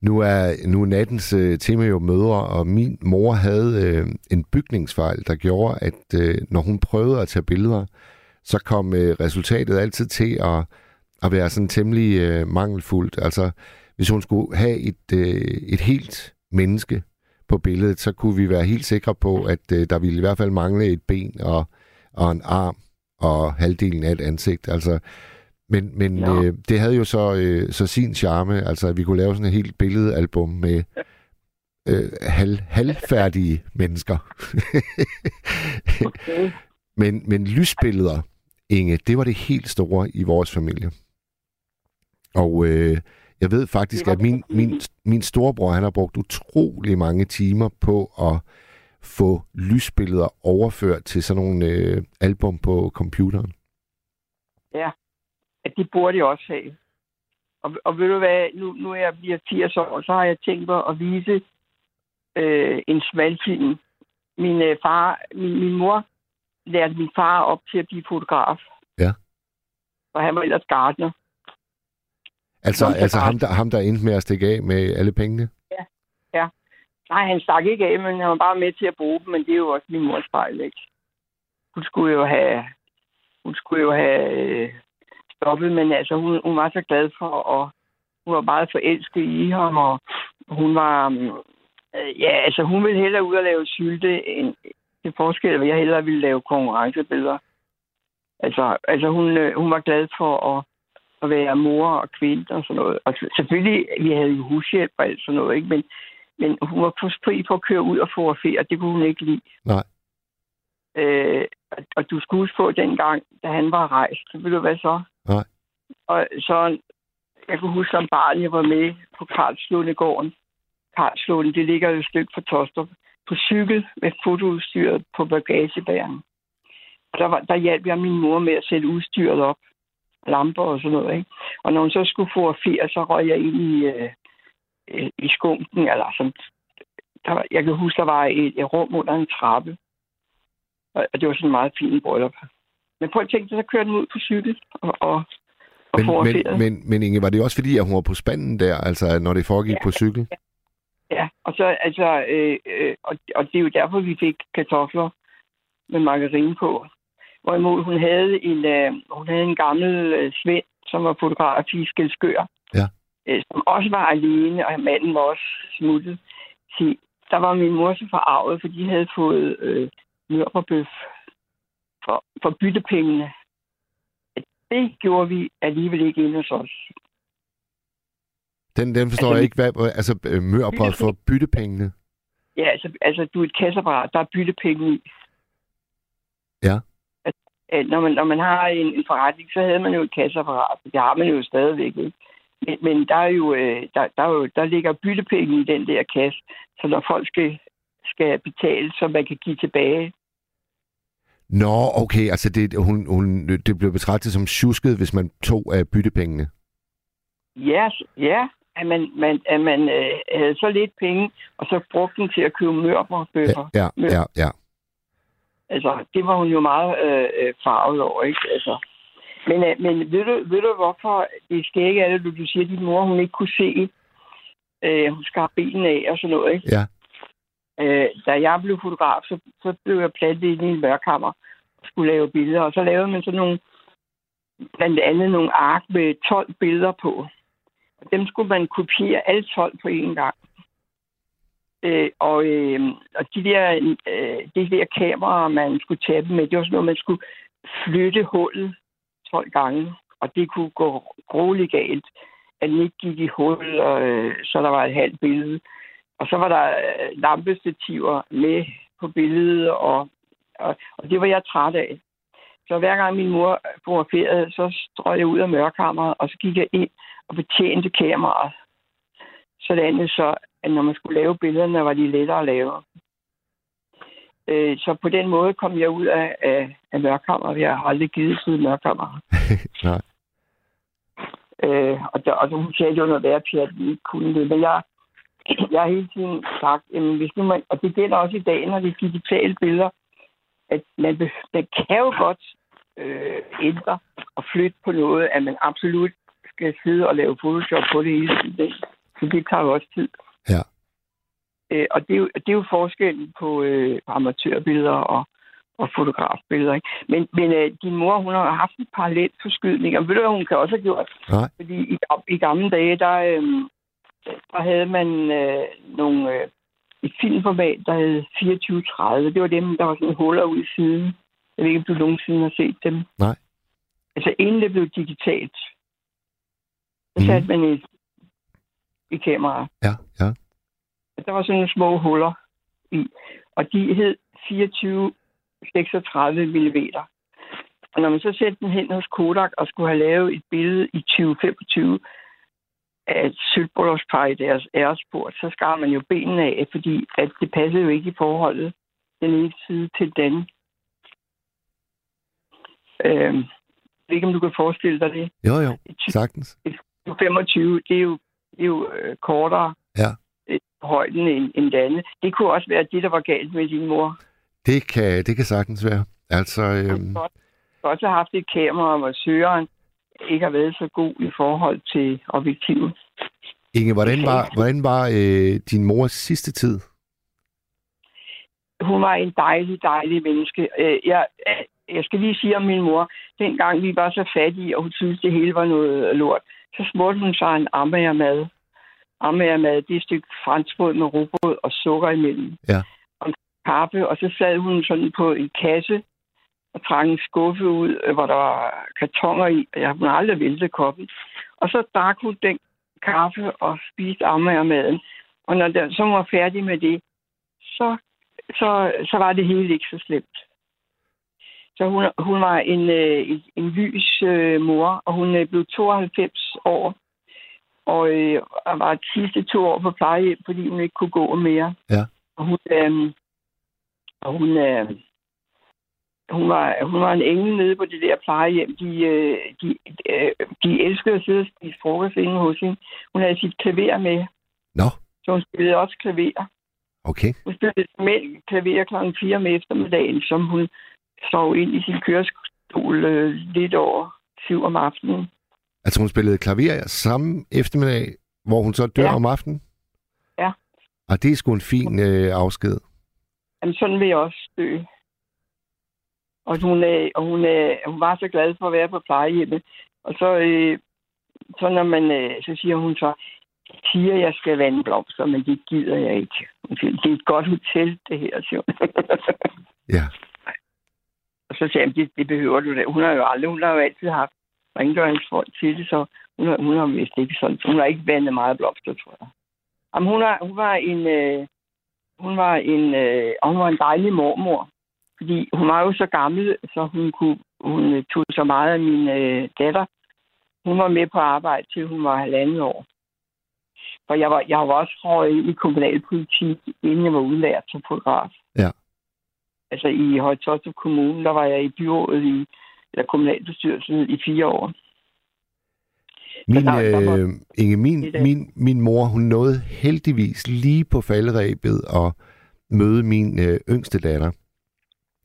Nu er, nu er nattens øh, tema jo mødre, og min mor havde øh, en bygningsfejl, der gjorde, at øh, når hun prøvede at tage billeder, så kom øh, resultatet altid til at, at være sådan temmelig øh, mangelfuldt. Altså, hvis hun skulle have et, øh, et helt menneske på billedet, så kunne vi være helt sikre på, at øh, der ville i hvert fald mangle et ben og, og en arm og halvdelen af et ansigt. Altså, men, men Nå. øh, det havde jo så, øh, så sin charme, altså at vi kunne lave sådan et helt billedalbum med øh, halv, halvfærdige mennesker. Okay. men, men lysbilleder, Inge, det var det helt store i vores familie. Og øh, jeg ved faktisk, at min, min, min storebror, han har brugt utrolig mange timer på at få lysbilleder overført til sådan nogle øh, album på computeren. at det burde jeg også have. Og, og ved du hvad, nu, nu er jeg bliver 80 år, så har jeg tænkt mig at vise øh, en smalfilm. Min øh, far, min, min mor lærte min far op til at blive fotograf. Ja. Og han var ellers gartner. Altså, er altså ham, der, ham, der endte med at stikke af med alle pengene? Nej, han stak ikke af, men han var bare med til at bruge dem, men det er jo også min mors fejl, ikke? Hun skulle jo have, hun skulle jo have øh, stoppet, men altså, hun, hun var så glad for, og hun var meget forelsket i ham, og hun var, øh, ja, altså, hun ville hellere ud og lave sylte, end til forskel, at jeg hellere ville lave konkurrencebilleder. Altså, altså hun, øh, hun var glad for at, at være mor og kvinde og sådan noget. Og selvfølgelig, vi havde jo hushjælp og alt sådan noget, ikke? Men, men hun var på fri for at køre ud og fotografere, det kunne hun ikke lide. Nej. Øh, og- og du skulle huske på dengang, da han var rejst, så ved du hvad så? Nej. Og så, jeg kunne huske som barn, jeg var med på Karlslundegården. Karlslunde, det ligger jo et stykke fra Tostrup. På cykel med fotoudstyret på bagagebæren. Og der, var, der hjalp jeg min mor med at sætte udstyret op. Lamper og sådan noget, ikke? Og når hun så skulle fotografere, så røg jeg ind i, øh, øh, i skunken, eller som, der var, jeg kan huske, der var et, et rum under en trappe. Og, og det var sådan en meget fin bryllup. Men prøv at tænke dig, så kørte den ud på cykel og, og, og Men, men, men, men Inge, var det også fordi, at hun var på spanden der, altså når det foregik Ja. på cykel? Ja, og så altså, øh, øh, og, og det er jo derfor, vi fik kartofler med margarine på. Hvorimod hun havde en, øh, hun havde en gammel øh, svend, som var fotograf i Skelskør. Ja. Øh, som også var alene, og manden var også smuttet. Så der var min mor så forarvet, for de havde fået øh, mørberbøf for, for byttepengene. Det gjorde vi alligevel ikke inde hos os. Den, den forstår Altså, jeg ikke, hvad, altså øh, mørbrød for byttepengene. Ja, altså, altså du er et kasseapparat, der er byttepenge i. Ja. At, når, man, når man har en, en forretning, så havde man jo et kasseapparat. Det har man jo stadigvæk, ikke? Men, men der, er jo, øh, der, der, er jo, der ligger byttepenge i den der kasse, så når folk skal, skal betale, så man kan give tilbage. Nå, okay, altså det, hun, hun, det blev betragtet som tjusket, hvis man tog af byttepengene. Ja, s- ja at man, man, at man øh, havde så lidt penge, og så brugte den til at købe mørberbøffer. Ja, ja, ja, ja. Altså, det var hun jo meget øh, øh, farvet over, ikke? Altså. Men, øh, men ved, du, ved du, hvorfor det skægge er det, du, du siger, at din mor, hun ikke kunne se, øh, hun skar benene af og sådan noget, ikke? Ja. Øh, da jeg blev fotograf, så, så blev jeg plantet i en mørkammer og skulle lave billeder, og så lavede man sådan nogle, blandt andet nogle ark med 12 billeder på. Og dem skulle man kopiere alle 12 på én gang. Øh, og, øh, og de der, øh, de der kameraer, man skulle tage dem med, det var sådan noget, man skulle flytte hullet 12 gange, og det kunne gå grueligt galt, at den ikke gik i hul, og, øh, så der var et halvt billede. Og så var der øh, lampestativer med på billedet, og, og, og det var jeg træt af. Så hver gang min mor fotograferede, så strøg jeg ud af mørkammeret, og så gik jeg ind og betjente kameraet. Sådan så, at når man skulle lave billederne, var de lettere at lave. Øh, så på den måde kom jeg ud af, af, af mørkammeret. Jeg har aldrig givet siden mørkammeret. Nej. Øh, og, der, og hun sagde, var noget værd, at vi ikke kunne det. Men jeg, jeg har hele tiden sagt, jamen, hvis nu man, og det gælder også i dag, når det er digitale billeder, at man, man kan jo godt øh, ændre og flytte på noget, at man absolut skal sidde og lave Photoshop på det hele tiden. Så det tager jo også tid. Øh, og det er, jo, det er jo forskellen på, øh, på amatørbilleder og, og fotografbilleder. Ikke? Men, men øh, din mor, hun har haft en parallel forskydning, og ved du, hvad hun kan også have gjort? Nej. Fordi i, i gamle dage, der, øh, der havde man øh, nogle, øh, et filmformat, der hed 2430. Det var dem, der var sådan huller ud i siden. Jeg ved ikke, om du nogensinde har set dem. Nej. Altså, inden det blev digitalt, så satte man et i kameraet. Ja, ja. Der var sådan nogle små huller i, og de hed 24 36 mm. Og når man så sætter den hen hos Kodak og skulle have lavet et billede i 2025 af et sølvbryllupspar i deres æresport, så skar man jo benene af, fordi at det passede jo ikke i forholdet den ene side til den. Øhm, jeg ved ikke, om du kan forestille dig det. Jo, jo. Sagtens. 25, det er jo, det er jo øh, kortere Ja. Øh, højden end, end det andet. Det kunne også være det, der var galt med din mor. Det kan, det kan sagtens være. Altså, øhm, Hun har også haft et kamera, hvor søgeren ikke har været så god i forhold til objektivet. Inge, hvordan var, hvordan var øh, din mors sidste tid? Hun var en dejlig, dejlig menneske. Øh, Jeg, jeg skal lige sige om min mor. Dengang vi var så fattige, og hun syntes, det hele var noget lort, så smurte hun sig en ammermad. Ammermad, det er et stykke franskbrød med rugbrød og sukker imellem. Ja. Og kaffe, og så sad hun sådan på en kasse og trak en skuffe ud, øh, hvor der var kartonger i, og jeg hun aldrig væltet koppen. Og så drak hun den kaffe og spiste ammermaden. Og når der, så var færdig med det, så, så, så var det hele ikke så slemt. Så hun, hun var en, øh, en, en lys øh, mor, og hun øh, blev 92 år. Og øh, var de sidste to år på plejehjem, fordi hun ikke kunne gå mere. Ja. Og hun, øh, og hun, øh, hun, var, hun var en engel nede på det der plejehjem. De, øh, de, øh, de elskede at sidde og spise frokost inde hos hende. Hun havde sit klaver med, Nå, så hun spillede også klaver. okay. Hun spillede med klaver kl. 4 om eftermiddagen, som hun sov ind i sin kørestol øh, lidt over syv om aftenen. Altså, hun spillede klaver samme eftermiddag, hvor hun så dør Ja. om aftenen? Ja. Og det er sgu en fin øh, afsked. Jamen, sådan vil jeg også dø. Og hun, øh, og hun, øh, hun var så glad for at være på plejehjemmet. Og så, øh, så når man, øh, så siger hun så, siger, jeg skal vande blomster, men det gider jeg ikke. Det er et godt hotel, det her, siger hun. Ja. Og så sagde jeg, det, det behøver du da. Hun har jo aldrig, hun har jo altid haft rengøringsfolk til det, så hun har, hun har vist ikke sådan. Hun har ikke vandet meget blomster, tror jeg. Jamen, hun, har, hun var en, øh, hun var en, øh, og hun var en dejlig mormor. Fordi hun var jo så gammel, så hun, kunne, hun øh, tog så meget af min øh, datter. Hun var med på arbejde til hun var halvandet år. For jeg var, jeg var også røget i kommunalpolitik, inden jeg var udlært som fotograf. Ja. Altså i Højtostrup Kommune, der var jeg i byrådet i, eller kommunalbestyrelsen i fire år. Min, der- der var- øh, Inge, min, min, min mor, hun nåede heldigvis lige på falderæbet at møde min øh, yngste datter.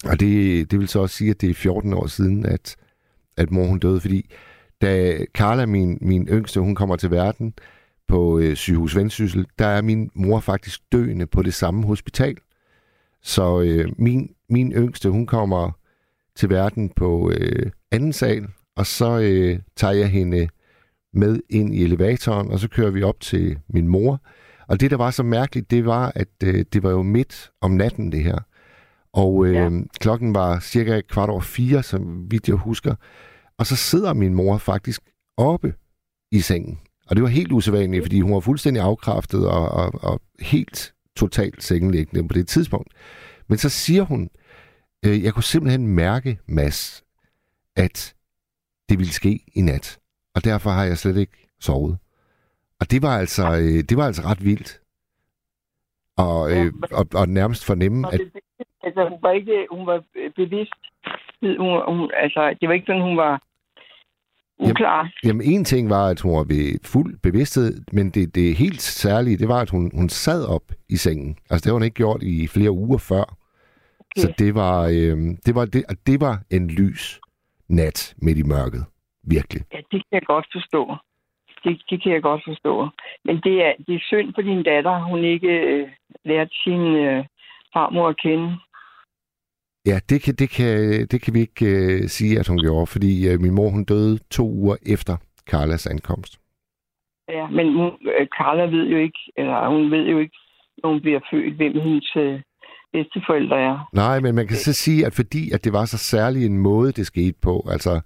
Og det, det vil så også sige, at det er 14 år siden, at, at mor hun døde, fordi da Carla, min, min yngste, hun kommer til verden på øh, sygehus Vendsyssel, der er min mor faktisk døende på det samme hospital. Så øh, min, min yngste, hun kommer til verden på øh, anden sal, og så øh, tager jeg hende med ind i elevatoren, og så kører vi op til min mor. Og det, der var så mærkeligt, det var, at øh, det var jo midt om natten, det her. Og øh, ja. Klokken var cirka kvart over fire, som vidt jeg husker. Og så sidder min mor faktisk oppe i sengen. Og det var helt usædvanligt, fordi hun var fuldstændig afkræftet og, og, og helt totalt sengenliggende på det tidspunkt. Men så siger hun, øh, jeg kunne simpelthen mærke, Mads, at det ville ske i nat. Og derfor har jeg slet ikke sovet. Og det var altså, øh, det var altså ret vildt. Og, øh, og, og nærmest fornemme, at altså, hun var ikke, hun var bevidst. Hun, hun, altså, det var ikke sådan, hun var uklar. Jamen, en ting var, at hun var ved fuld bevidsthed, men det, det helt særlige, det var, at hun, hun sad op i sengen. Altså, det har hun ikke gjort i flere uger før. Okay. Så det var, øh, det, var det, det var en lys nat midt i mørket. Virkelig. Ja, det kan jeg godt forstå. Det, det kan jeg godt forstå. Men det er, det er synd for din datter, hun ikke øh, lærte sin øh, farmor at kende. Ja, det kan, det kan, det kan vi ikke øh, sige, at hun gjorde, fordi øh, min mor hun døde to uger efter Carlas ankomst. Ja, men hun, øh, Carla ved jo ikke, eller hun ved jo ikke, når hun bliver født, hvem hendes øh, bedsteforældre er. Nej, men man kan så sige, at fordi at det var så særlig en måde, det skete på, altså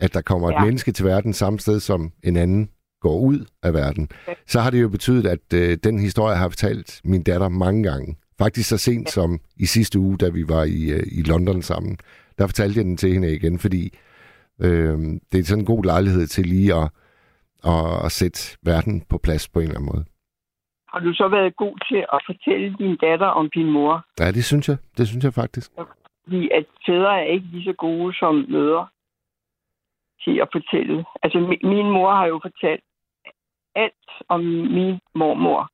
at der kommer et Ja. menneske til verden samme sted, som en anden går ud af verden, så har det jo betydet, at øh, den historie har fortalt min datter mange gange. Faktisk så sent som i sidste uge, da vi var i, øh, i London sammen. Der fortalte jeg den til hende igen, fordi øh, det er sådan en god lejlighed til lige at, at, at sætte verden på plads på en eller anden måde. Har du så været god til at fortælle din datter om din mor? Ja, det synes jeg. Det synes jeg faktisk. Fordi at fædre er ikke lige så gode som mødre til at fortælle. Altså, mi- min mor har jo fortalt alt om min mormor.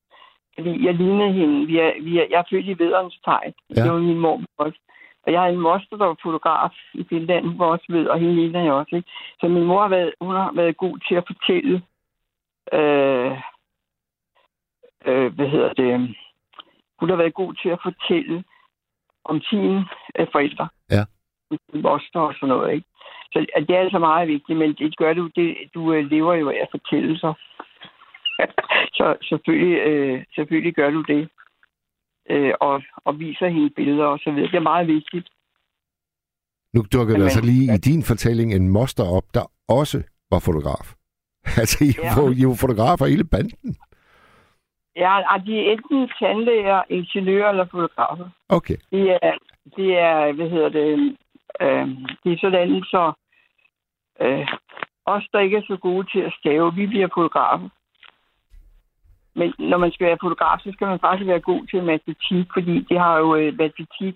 Fordi jeg lignede hende. Vi er, vi er, jeg er født i vederens tegn. Ja. Ja. Det var min mormor også. Og jeg har en moster, der var fotograf i Finland, hun var også ved, og hende ligner jeg også. Ikke? Så min mor har været, hun har været god til at fortælle, øh, øh, hvad hedder det, hun har været god til at fortælle om sine øh, forældre. Ja. Moster og sådan noget, ikke? Så at det er altså meget vigtigt, men det gør du, det, du øh, lever jo af at fortælle så. så selvfølgelig, øh, selvfølgelig gør du det. Øh, og, og viser hende billeder og så videre. Det er meget vigtigt. Nu dukker der Jamen, så lige i din fortælling en moster op, der også var fotograf. Altså, I, Ja. ja. I var fotografer hele banden. Ja, de er enten tandlæger, ingeniører eller fotografer. Okay. Det er, det er hvad hedder det, øh, det er sådan, så øh, os, der ikke er så gode til at stave, vi bliver fotografer. Men når man skal være fotograf, så skal man faktisk være god til matematik, fordi det har jo øh, matematik,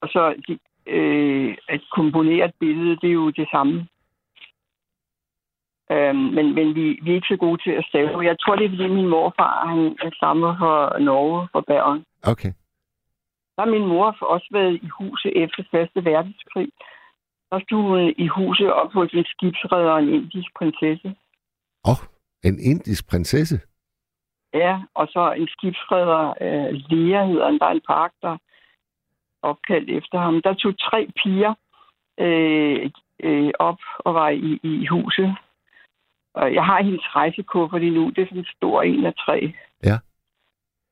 og så de, øh, at komponere et billede, det er jo det samme. Øh, men men vi, vi er ikke så gode til at stave. Jeg tror, det er, fordi min morfar han, han stammer fra Norge, fra Bergen. Okay. Der har min mor også været i huset efter Første Verdenskrig. Der stod hun i huset op hos en skibsredder og en indisk prinsesse. Åh, oh, en indisk prinsesse. Ja, og så en skibsredder, øh, Lea hedder han. Der er en park, der er opkaldt efter ham. Der tog tre piger øh, øh, op og var i, i huset. Og jeg har hendes rejsekuffert endnu. Det er sådan en stor en af tre. Ja.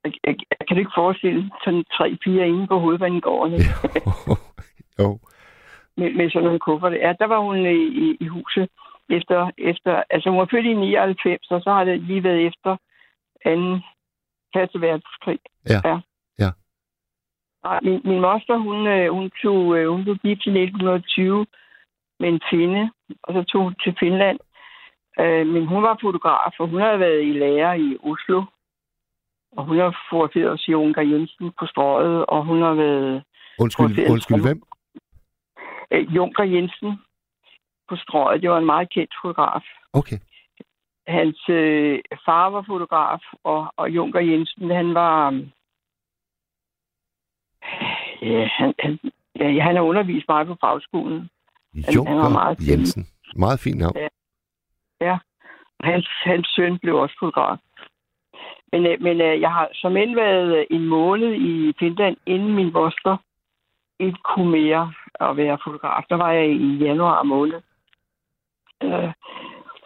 Jeg, jeg, jeg kan ikke forestille sådan tre piger inde på hovedbanegården. ikke? jo. med, med sådan nogle kufferter. Ja, der var hun i, i, i huset efter, efter, altså hun var født i 99, og så har det lige været efter anden første verdenskrig. Ja. ja. Ja. Og min, min moster, hun, øh, hun, tog, øh, hun blev gift i 1920 med en kvinde, og så tog hun til Finland. Øh, men hun var fotograf, og hun har været i lære i Oslo. Og hun har fotograferet hos Junker Jensen på strøget, og hun har været Undskyld, undskyld, hvem? øh, Junker Jensen på strøget. Det var en meget kendt fotograf. Okay. Hans øh, far var fotograf, og, og Junker Jensen, han var... øh, Ja, han, han, ja, han har undervist mig på fagskolen. han var Junker meget. Jensen. Meget fint navn. Hans, hans søn blev også fotograf. Men, øh, men øh, jeg har som end været øh, en måned i Finland, inden min moster ikke kunne mere at være fotograf. Der var jeg i januar måned. Øh,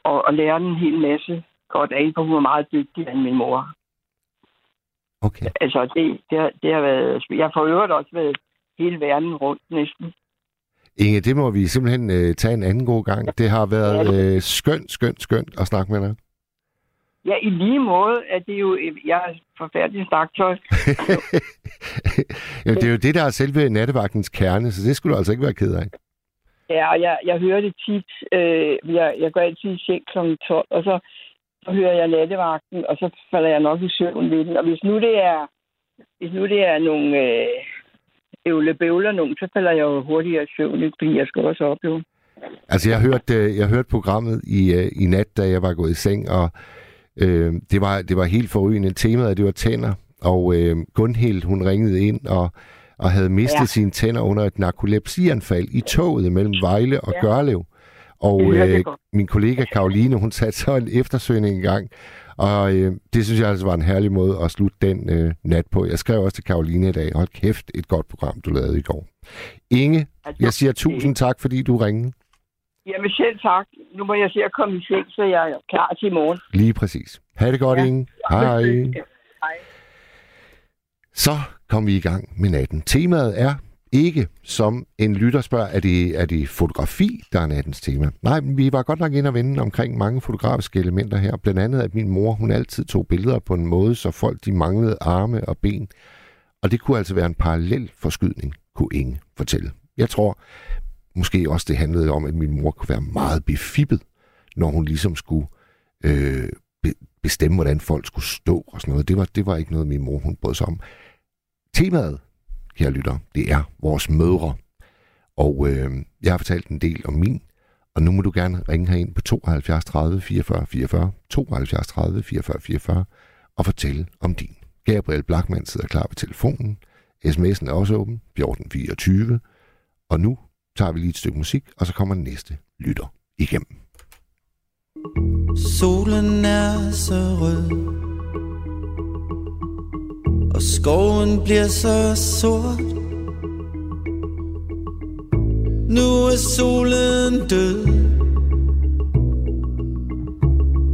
og, og lærte en hel masse godt af, for hun var meget dygtig end min mor. Okay. Altså, det, det, har, det har været... Jeg har for øvrigt også været hele verden rundt næsten. Inge, det må vi simpelthen øh, tage en anden god gang. Det har været øh, skønt, skønt, skønt at snakke med dig. Ja, i lige måde er det jo... Jeg er forfærdelig snaktøj. Jamen, det er jo det, der er selve nattevagtens kerne, så det skulle du altså ikke være ked af. Ja, og jeg, jeg hører det tit. Øh, jeg, jeg går altid i seng kl. 12, og så, så hører jeg nattevagten, og så falder jeg nok i søvn den. Og hvis nu det er, hvis nu det er nogle øh, ævlebævler nogen, så falder jeg jo hurtigere i søvn, ikke? fordi jeg skal også op jo. Altså, jeg hørte, øh, jeg hørte programmet i, øh, i nat, da jeg var gået i seng, og øh, det, var, det var helt forrygende. Temaet, det var tænder, og øh, Gunhild, hun ringede ind og, og havde mistet ja. sine tænder under et narkolepsianfald i toget mellem Vejle og ja. Gørlev. Og øh, min kollega Karoline, hun satte så en eftersøgning i gang. Og øh, det synes jeg altså var en herlig måde at slutte den øh, nat på. Jeg skrev også til Karoline i dag, hold kæft, et godt program, du lavede i går. Inge, jeg siger tusind tak, fordi du ringede. Jamen selv tak. Nu må jeg se at komme i seng, så jeg er klar til i morgen. Lige præcis. Ha' det godt, ja. Ja. Inge. Hej. Hej. Så kom vi i gang med natten. Temaet er ikke, som en lytter spørger, er det, er det fotografi, der er nattens tema? Nej, men vi var godt nok ind og vende omkring mange fotografiske elementer her. Blandt andet, at min mor, hun altid tog billeder på en måde, så folk de manglede arme og ben. Og det kunne altså være en parallel forskydning, kunne ingen fortælle. Jeg tror måske også, det handlede om, at min mor kunne være meget befippet, når hun ligesom skulle øh, be- bestemme, hvordan folk skulle stå og sådan noget. Det var, det var ikke noget, min mor hun brød sig om. Temaet, kære lytter, det er vores mødre. Og øh, jeg har fortalt en del om min, og nu må du gerne ringe herind på 72 30 44 44, 72 30 44 44, og fortælle om din. Gabriel Blackman sidder klar ved telefonen. SMS'en er også åben, 1424. Og nu tager vi lige et stykke musik, og så kommer næste lytter igennem. Solen er så rød og skoven bliver så sort. Nu er solen død.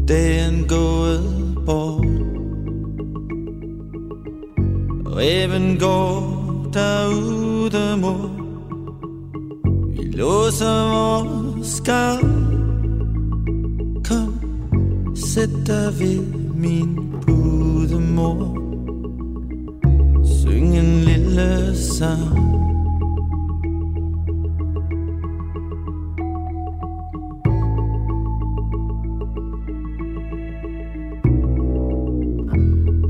Dagen gået bort. Reven går derude, mor. Vi låser vores skab Kom, sæt dig ved min pudemor Syng en lille sang.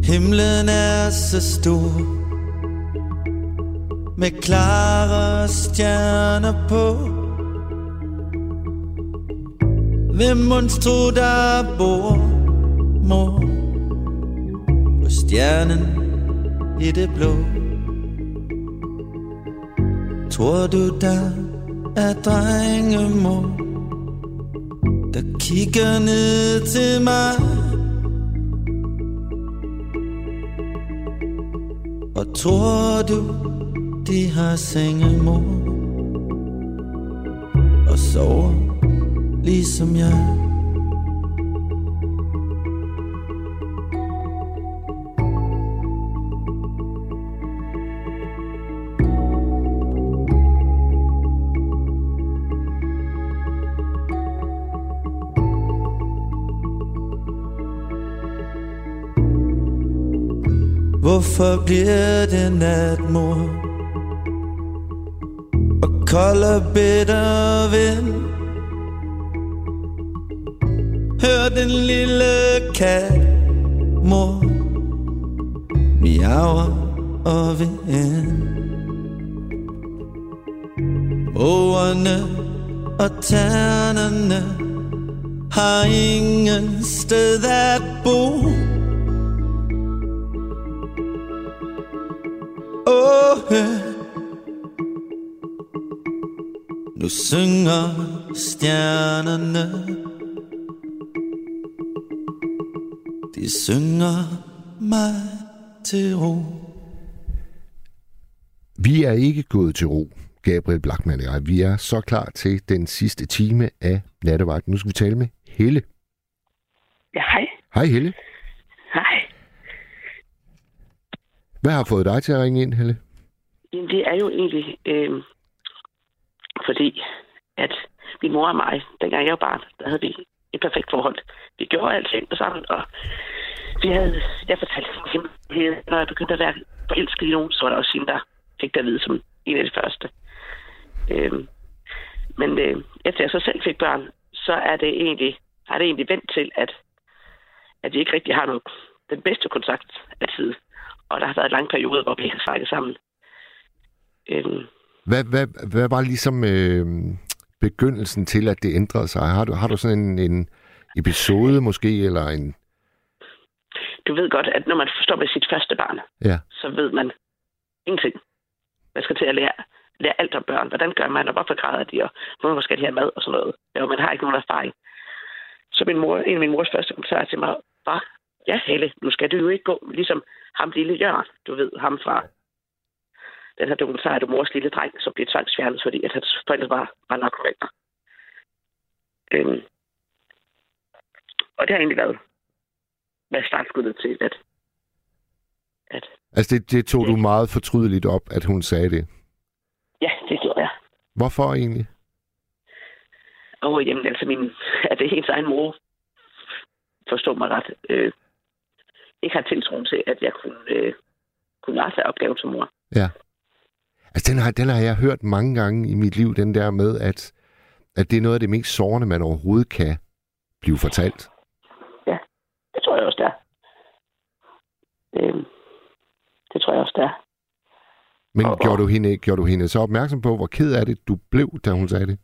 Himlen er så stor Med klare stjerner på. Hvem monstro der bor, mor På stjernen i det blå. Tror du der er drengemor Der kigger ned til mig? Og tror du de har sengemor Og sover ligesom jeg Hvorfor bliver det nat, mor? Og kold og bitter vind. Hør den lille kat, mor. Miaver og vind. Mågerne og ternerne Har ingen sted at bo. Åh, hør. Nu synger stjernerne De synger mig til ro Vi er ikke gået til ro, Gabriel Blackman og jeg. Vi er så klar til den sidste time af nattevagten. Nu skal vi tale med Helle. Ja, hej. Hej Helle. Hej. Hvad har fået dig til at ringe ind, Helle? Jamen, det er jo egentlig, øh, fordi at min mor og mig, dengang jeg var barn, der havde vi et perfekt forhold. Vi gjorde alting sammen, og vi havde, jeg fortalte min når jeg begyndte at være forelsket i nogen, så var der også hende, der fik det at vide som en af de første. Øh, men øh, efter jeg så selv fik børn, så er det egentlig, har det egentlig vendt til, at, at vi ikke rigtig har noget, den bedste kontakt altid. Og der har været lange perioder, hvor vi ikke har snakket sammen. Øhm, Hvad, hvad, hvad var ligesom øh, begyndelsen til, at det ændrede sig? Har du, har du sådan en, en episode måske, eller en... du ved godt, at når man står med sit første barn, Ja, så ved man ingenting. Man skal til at lære, lære alt om børn. Hvordan gør man, og hvorfor græder de, og hvorfor skal de have mad, og sådan noget. Ja, man har ikke nogen erfaring. Så min mor, en af min mors første kommentarer til mig var, ja Helle, nu skal du jo ikke gå ligesom ham lille Jørgen, du ved, ham fra den her dokumentar af mors lille dreng, som blev tvangsfjernet, fordi at hans forældre var, var narkomaner. Øhm. Og det har egentlig været, været startskuddet til, at, at altså det, det tog du meget fortrydeligt op, at hun sagde det. ja, det gjorde jeg. Hvorfor egentlig? Og jamen, altså min, at det er hendes egen mor, forstår mig ret, øh, ikke har tiltroen til, at jeg kunne, øh, kunne varetage opgaven som mor. Ja. Altså, den har, den har jeg hørt mange gange i mit liv, den der med, at, at det er noget af det mest sårende, man overhovedet kan blive fortalt. Det tror jeg også, det er. Øh, det tror jeg også, det er. Men Og- gjorde, du hende, gjorde du hende så opmærksom på, hvor ked af det du blev, da hun sagde det?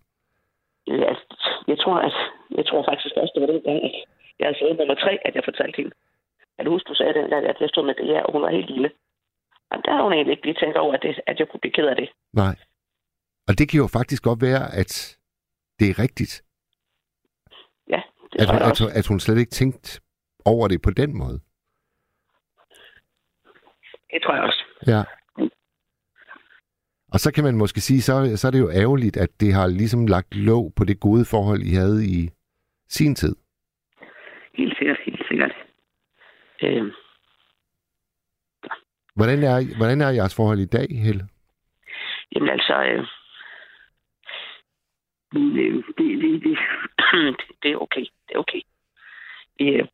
Ja, jeg tror, at, jeg tror faktisk også, det var den gang, at jeg havde fået nummer tre, at jeg fortalte hende. At du husker, du sagde den der, at jeg stod med det her, og hun var helt lille. Og der har hun egentlig ikke lige tænkt over, at, det, at jeg kunne blive ked af det. Nej. Og det kan jo faktisk godt være, at det er rigtigt. Ja, det At hun, at, hun- at hun slet ikke tænkte over det på den måde. Det tror jeg også. Ja. Og så kan man måske sige, så, så er det jo ærgerligt, at det har ligesom lagt låg på det gode forhold, I havde i sin tid. Helt sikkert, helt sikkert. Øh, Hvordan er, hvordan er jeres forhold i dag, Helle? jamen altså, øh, det, det, det, det er okay. Det er okay. Vi, øh,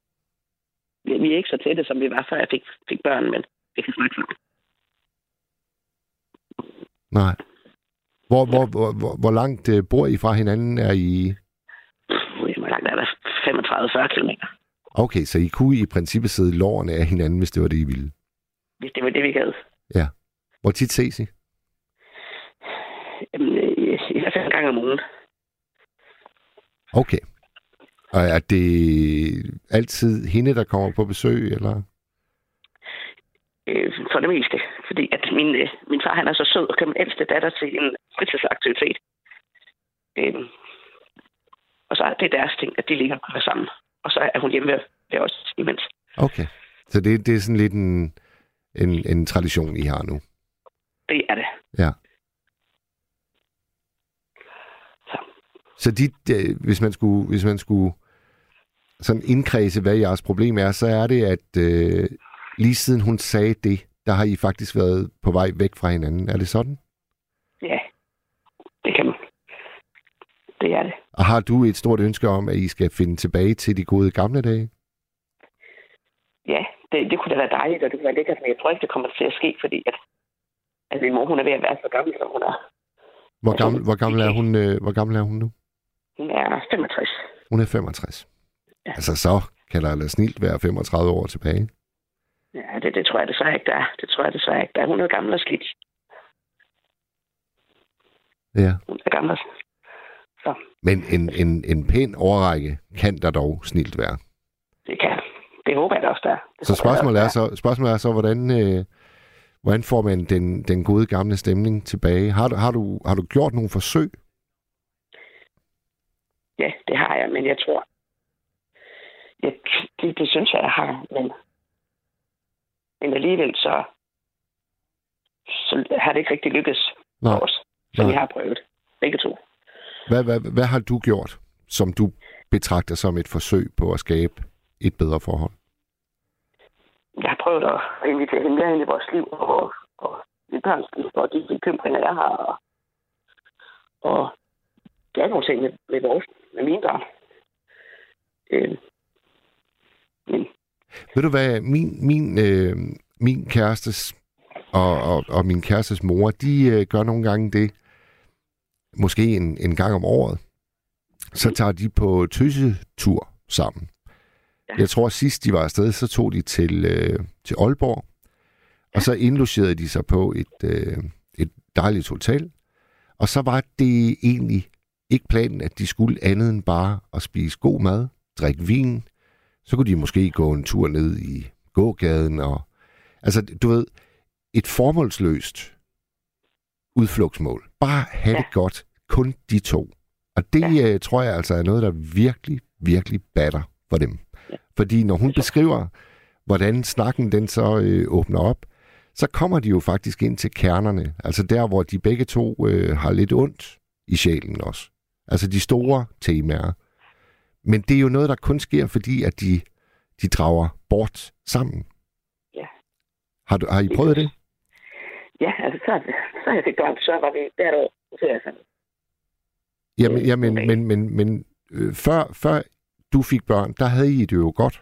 vi er ikke så tætte, som vi var, før jeg fik, fik børn, men vi kan snakke sammen. Nej. Hvor, hvor, hvor, hvor, hvor langt øh, bor I fra hinanden? Er I... Hvor langt er der? 35-40 km. Okay, så I kunne i princippet sidde lårene af hinanden, hvis det var det, I ville. Hvis det var det, vi gad. Hvor tit ses I? Jamen, øh, i hvert fald en gang om ugen. Okay. Og er det altid hende, der kommer på besøg, eller? Øh, for det meste. Fordi at min, øh, min far han er så sød og kan min ældste datter til en fritidsaktivitet. Øh, og så er det deres ting, at de ligger og sammen. Og så er hun hjemme ved, os imens. Okay. Så det, det er sådan lidt en, en, en tradition, I har nu. Det er det. Ja. Så. Så de, de, hvis man skulle, hvis man skulle sådan indkredse, hvad jeres problem er, så er det, at øh, lige siden hun sagde det, der har I faktisk været på vej væk fra hinanden. Er det sådan? Ja, det kan man. Det er det. Og har du et stort ønske om, at I skal finde tilbage til de gode gamle dage? Ja, det, det kunne da være dejligt, og det kunne være lækkert, men jeg tror ikke, det kommer til at ske, fordi at, at min mor, hun er ved at være så gammel, som hun er. Hvor gammel, hvor gammel, er, hun, øh, hvor gammel er hun nu? Hun er 65. Hun er 65. Ja. Altså så kan der da snilt være 35 år tilbage. Ja, det, det tror jeg desværre ikke, der er. Det tror jeg desværre ikke, der er. Hun er gammel og slidt. Ja. Hun er gammel og Så Men en, en, en pæn overrække kan der dog snilt være. det kan Det håber jeg da også, der er. Det Så jeg spørgsmålet er så, spørgsmålet er så hvordan, øh, hvordan får man den, den gode gamle stemning tilbage? Har du, har, du, har du gjort nogle forsøg? Ja, det har jeg, men jeg tror... Ja, det, det synes jeg, jeg har, men... Men alligevel så... Så har det ikke rigtig lykkes for os, som vi har prøvet. Begge to. Hvad, hvad, hvad har du gjort, som du betragter som et forsøg på at skabe et bedre forhold? Jeg har prøvet at invitere hende mere ind i vores liv, og, og mit børns liv, og de bekymringer, jeg har, og, og gøre nogle ting med, med, vores, med mine børn. Øh, men Ved du hvad, min, min, øh, min kærestes og, og, og min kærestes mor, de øh, gør nogle gange det, måske en, en gang om året, så tager de på tøsetur sammen. Ja. Jeg tror, sidst de var afsted, så tog de til, øh, til Aalborg, og så indlogerede de sig på et, øh, et dejligt hotel. Og så var det egentlig ikke planen, at de skulle andet end bare at spise god mad, drikke vin. Så kunne de måske gå en tur ned i gågaden. Og, altså, du ved, et formålsløst udflugtsmål. Bare have ja. det godt. Kun de to. Og det ja. øh, tror jeg altså er noget, der virkelig, virkelig batter for dem. Ja. Fordi når hun beskriver, hvordan snakken den så øh, åbner op, så kommer de jo faktisk ind til kernerne. Altså der, hvor de begge to øh, har lidt ondt i sjælen også. Altså de store temaer. Men det er jo noget, der kun sker, fordi at de, de drager bort sammen. Ja. Har, du, har I prøvet det? Ja, altså så, så jeg fik børn, så var vi der år, er jeg sådan, Jamen, Øh, jamen okay. men, men, men øh, før, før du fik børn, der havde I det jo godt.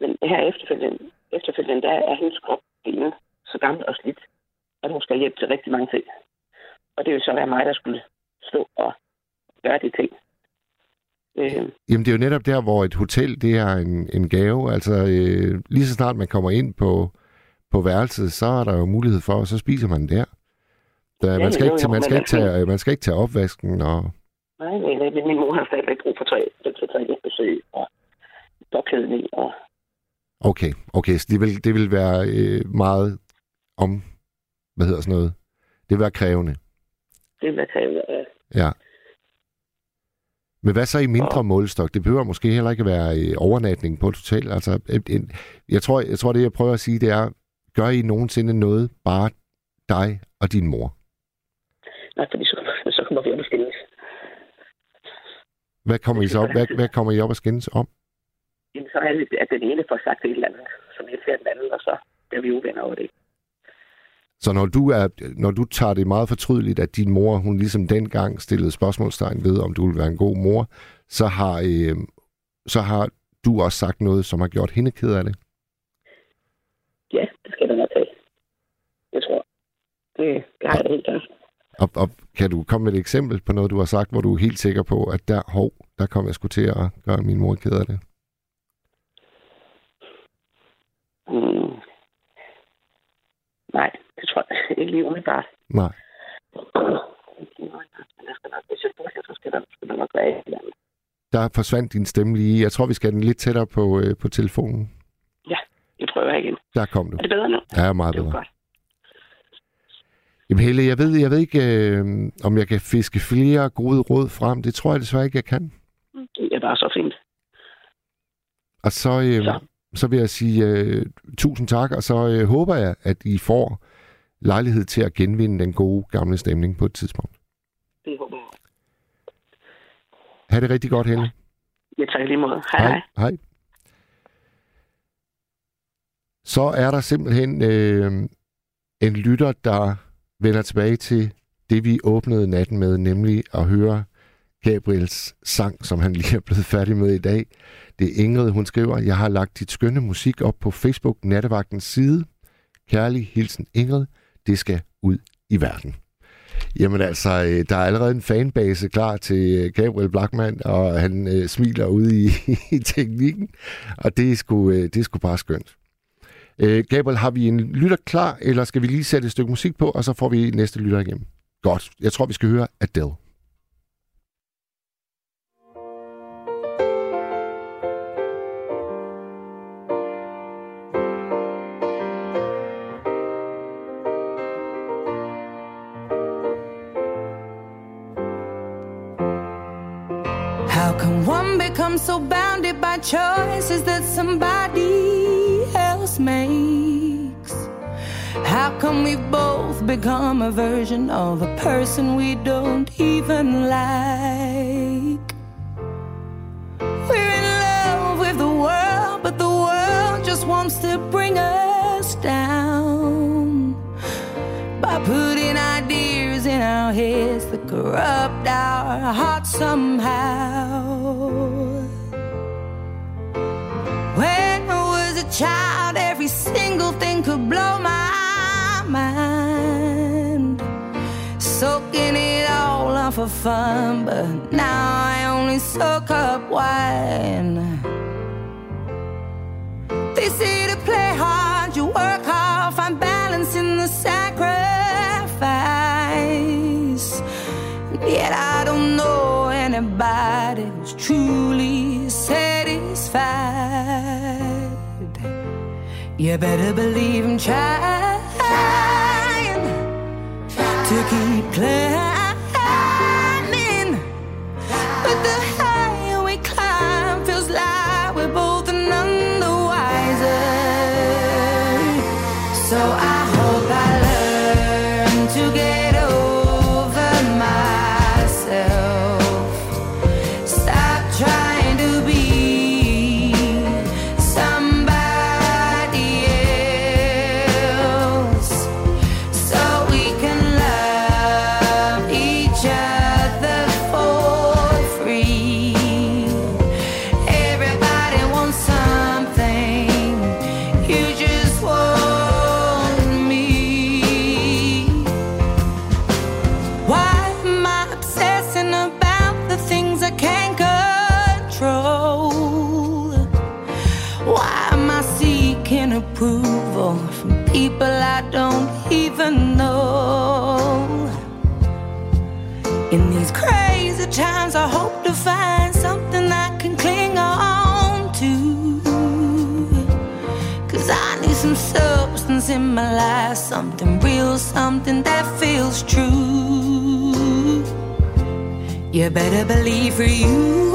men her efterfølgende, efterfølgende der er hendes krop blevet så gammel og slidt, at hun skal hjælpe til rigtig mange ting. Og det vil så være mig, der skulle stå og gøre de ting. Øh, Jamen, det er jo netop der, hvor et hotel, det er en, en gave. Altså, øh, lige så snart man kommer ind på, på værelset, så er der jo mulighed for, og så spiser man der. Ja, man, skal jo, ikke, jo, man, skal ikke tage, man skal ikke tage opvasken, og nej, nej, nej, men min mor har stadigvæk brug for tre, til tre besøg og påklædning og okay, okay, så det vil, det vil være øh, meget om, hvad hedder sådan noget, det vil være krævende. det vil jeg tage af. Ja. Men hvad så i mindre Og- målestok? Det behøver måske heller ikke være øh, overnatning på et hotel. Altså, en, jeg, tror, jeg tror, det jeg prøver at sige, det er, gør I nogensinde noget, bare dig og din mor? Nej, fordi så, så kommer vi op og skændes. Hvad kommer I så op, hvad, hvad kommer I op at skændes om? Jamen, så er det, at den ene får sagt et eller andet, som ser den anden, og så bliver vi uvenner over det. Så når du, er, når du tager det meget fortrydeligt, at din mor, hun ligesom dengang stillede spørgsmålstegn ved, om du vil være en god mor, så har, øh, så har du også sagt noget, som har gjort hende ked af det. Ja, det skal der nok tage. Jeg tror. Det, det har jeg da helt klart. Og, og kan du komme med et eksempel på noget, du har sagt, hvor du er helt sikker på, at der, hov, der kom jeg sgu til at gøre min mor ked af det? Mm. Nej, det tror jeg ikke lige umiddelbart. Nej. Der forsvandt din stemme lige. Jeg tror, vi skal have den lidt tættere på, øh, på telefonen. Der kom du. Er det bedre nu? Ja, meget Det bedre. godt. Jamen Helle, jeg ved, jeg ved ikke, øh, om jeg kan fiske flere gode råd frem. Det tror jeg desværre ikke, jeg kan. Det er bare så fint. Og så, øh, Så. så vil jeg sige øh, tusind tak, og så øh, håber jeg, at I får lejlighed til at genvinde den gode gamle stemning på et tidspunkt. Det håber jeg. Ha' det rigtig godt, Helle. Jeg tager lige måde. Hej, hej. Hej. Så er der simpelthen øh, en lytter, der vender tilbage til det, vi åbnede natten med, nemlig at høre Gabriels sang, som han lige er blevet færdig med i dag. Det er Ingrid, hun skriver, jeg har lagt dit skønne musik op på Facebook Nattevagtens side. Kærlig hilsen Ingrid, det skal ud i verden. Jamen altså, øh, der er allerede en fanbase klar til øh, Gabriel Blackman, og han øh, smiler ude i, i teknikken, og det er, sgu, øh, det er sgu bare skønt. Øh, Gabriel, har vi en lytter klar, eller skal vi lige sætte et stykke musik på, og så får vi næste lytter igennem? Godt. Jeg tror, vi skal høre Adele. How can one become so bounded by choices that somebody makes? How come we've both become a version of a person we don't even like? We're in love with the world, but the world just wants to bring us down by putting ideas in our heads that corrupt our hearts somehow. child, every single thing could blow my mind. Soaking it all up for fun, but now I only soak up wine. They say to play hard, you work hard, find balance in the sacrifice. Yet I don't know anybody who's truly satisfied. You better believe I'm trying, trying. to keep playing. In these crazy times, I hope to find something I can cling on to. Cause I need some substance in my life, something real, something that feels true. You better believe for you,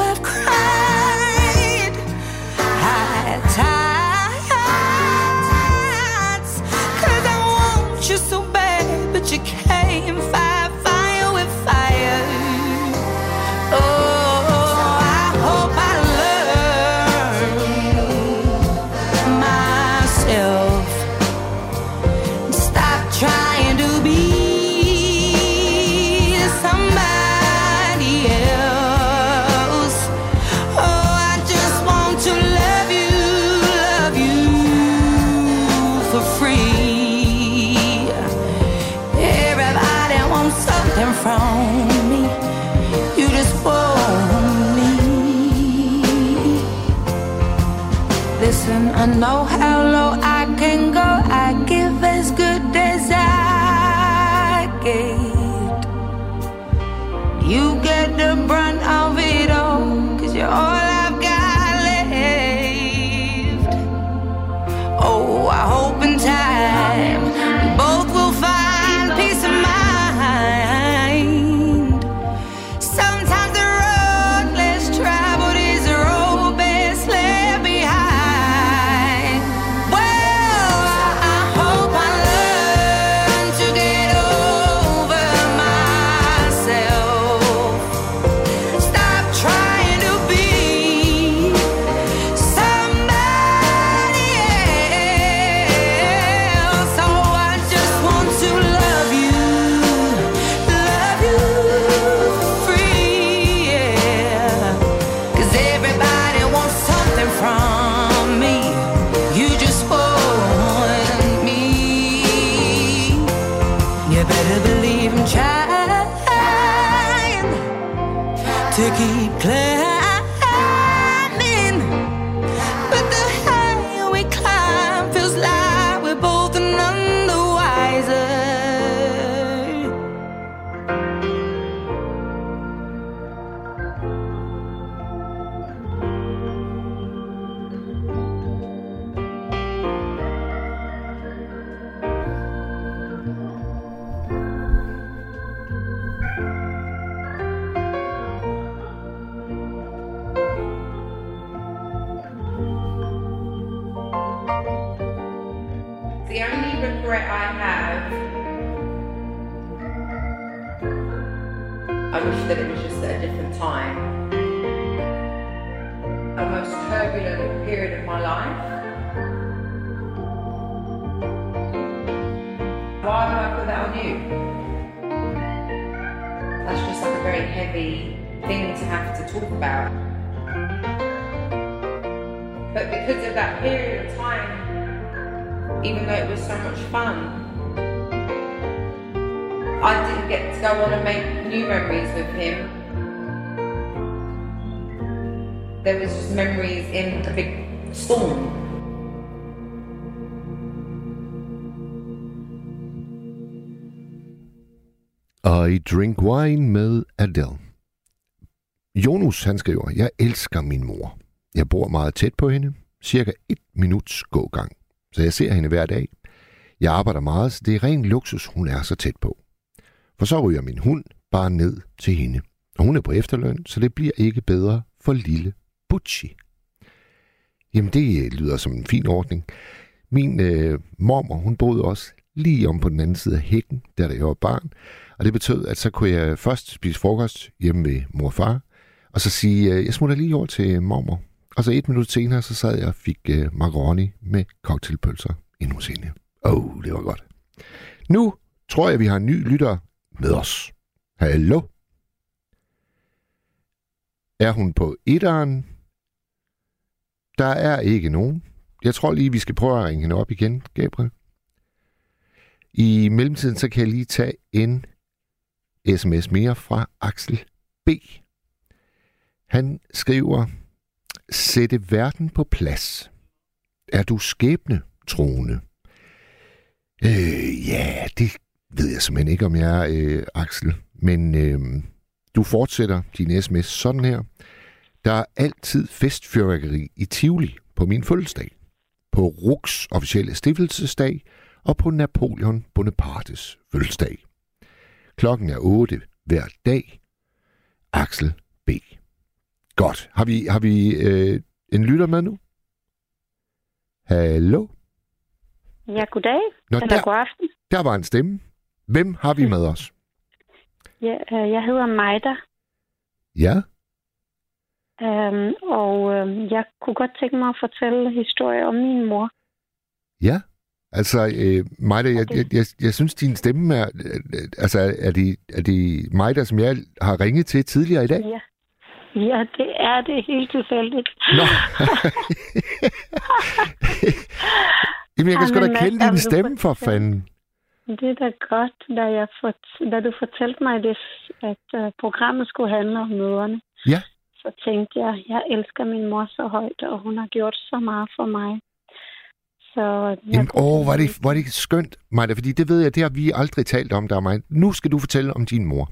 I Drink Wine med Adele. Jonas han skriver, jeg elsker min mor. Jeg bor meget tæt på hende, cirka et minuts gågang. Så jeg ser hende hver dag. Jeg arbejder meget, så det er ren luksus, hun er så tæt på. For så ryger min hund bare ned til hende. Og hun er på efterløn, så det bliver ikke bedre for lille Butchie. Jamen, det øh, lyder som en fin ordning. Min øh, mormor, hun boede også lige om på den anden side af hækken, da jeg var barn. Og det betød, at så kunne jeg først spise frokost hjemme ved mor og far, og så sige, øh, jeg smutter lige over til mormor. Og så et minut senere, så sad jeg og fik øh, macaroni med cocktailpølser ind hos hende. Oh, det var godt. Nu tror jeg, vi har en ny lytter med os. Hallo? Er hun på etteren? Der er ikke nogen. Jeg tror lige, vi skal prøve at ringe hende op igen, Gabriel. I mellemtiden, så kan jeg lige tage en sms mere fra Axel B. Han skriver, Sætte verden på plads. Er du skæbne troende? Øh, ja, det ved jeg simpelthen ikke, om jeg er, øh, Axel. Men øh, du fortsætter din sms sådan her. Der er altid festfyrværkeri i Tivoli på min fødselsdag. På Ruks officielle stiftelsesdag og på Napoleon Bonapartes fødselsdag. Klokken er 8 hver dag. Axel B. Godt. Har vi, har vi øh, en lytter med nu? Hallo? Ja, goddag. Nå, Eller der- god aften. Der var en stemme. Hvem har vi med os? Ja, øh, jeg hedder Majda, Ja? øhm, og øh, jeg kunne godt tænke mig at fortælle historie om min mor. Ja? Altså, øh, Majda, jeg, jeg, jeg, jeg synes, din stemme er... Øh, øh, altså, er det, er det Majda, som jeg har ringet til tidligere i dag? Ja. Ja, det er det helt tilfældigt. Nå. Jamen, jeg kan sgu da kende Mads, din stemme for fanden. Det er da godt, da, jeg fort, da du fortalte mig, det, at uh, programmet skulle handle om møderne. Ja. Så tænkte jeg, jeg elsker min mor så højt, og hun har gjort så meget for mig. Så Jamen, åh, var det, var det skønt, Majda, fordi det ved jeg, det har vi aldrig talt om, der er mig. Nu skal du fortælle om din mor.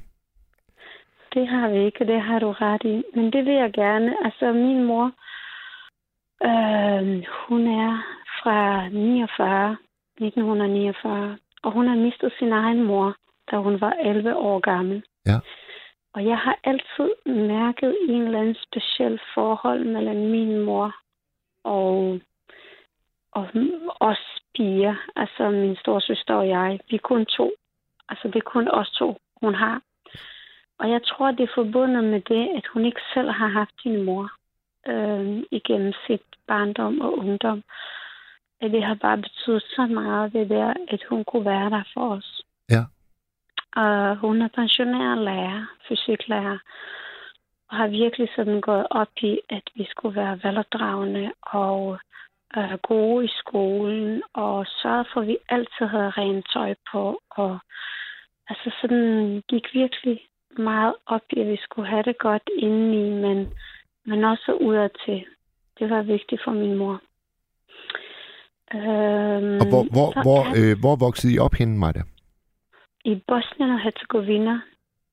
Det har vi ikke, det har du ret i. Men det vil jeg gerne. Altså, min mor, øh, hun er fra 49, 1949, og hun har mistet sin egen mor, da hun var 11 år gammel. Ja. Og jeg har altid mærket en eller anden speciel forhold mellem min mor og, og os piger, altså min storsøster og jeg. Vi er kun to. Altså, det er kun os to, hun har. Og jeg tror, det er forbundet med det, at hun ikke selv har haft sin mor øh, igennem sit barndom og ungdom. At det har bare betydet så meget, det der, at hun kunne være der for os. Ja. Og hun er pensioneret lærer, fysiklærer, og har virkelig sådan gået op i, at vi skulle være velopdragende og øh, gode i skolen, og sørge for, at vi altid havde rent tøj på, og altså sådan gik virkelig meget op i, at vi skulle have det godt indeni, men, men også udadtil. Det var vigtigt for min mor. Øhm, Og hvor, hvor, hvor, er- øh, hvor voksede I op henne, Majda? I Bosnien og Herzegovina,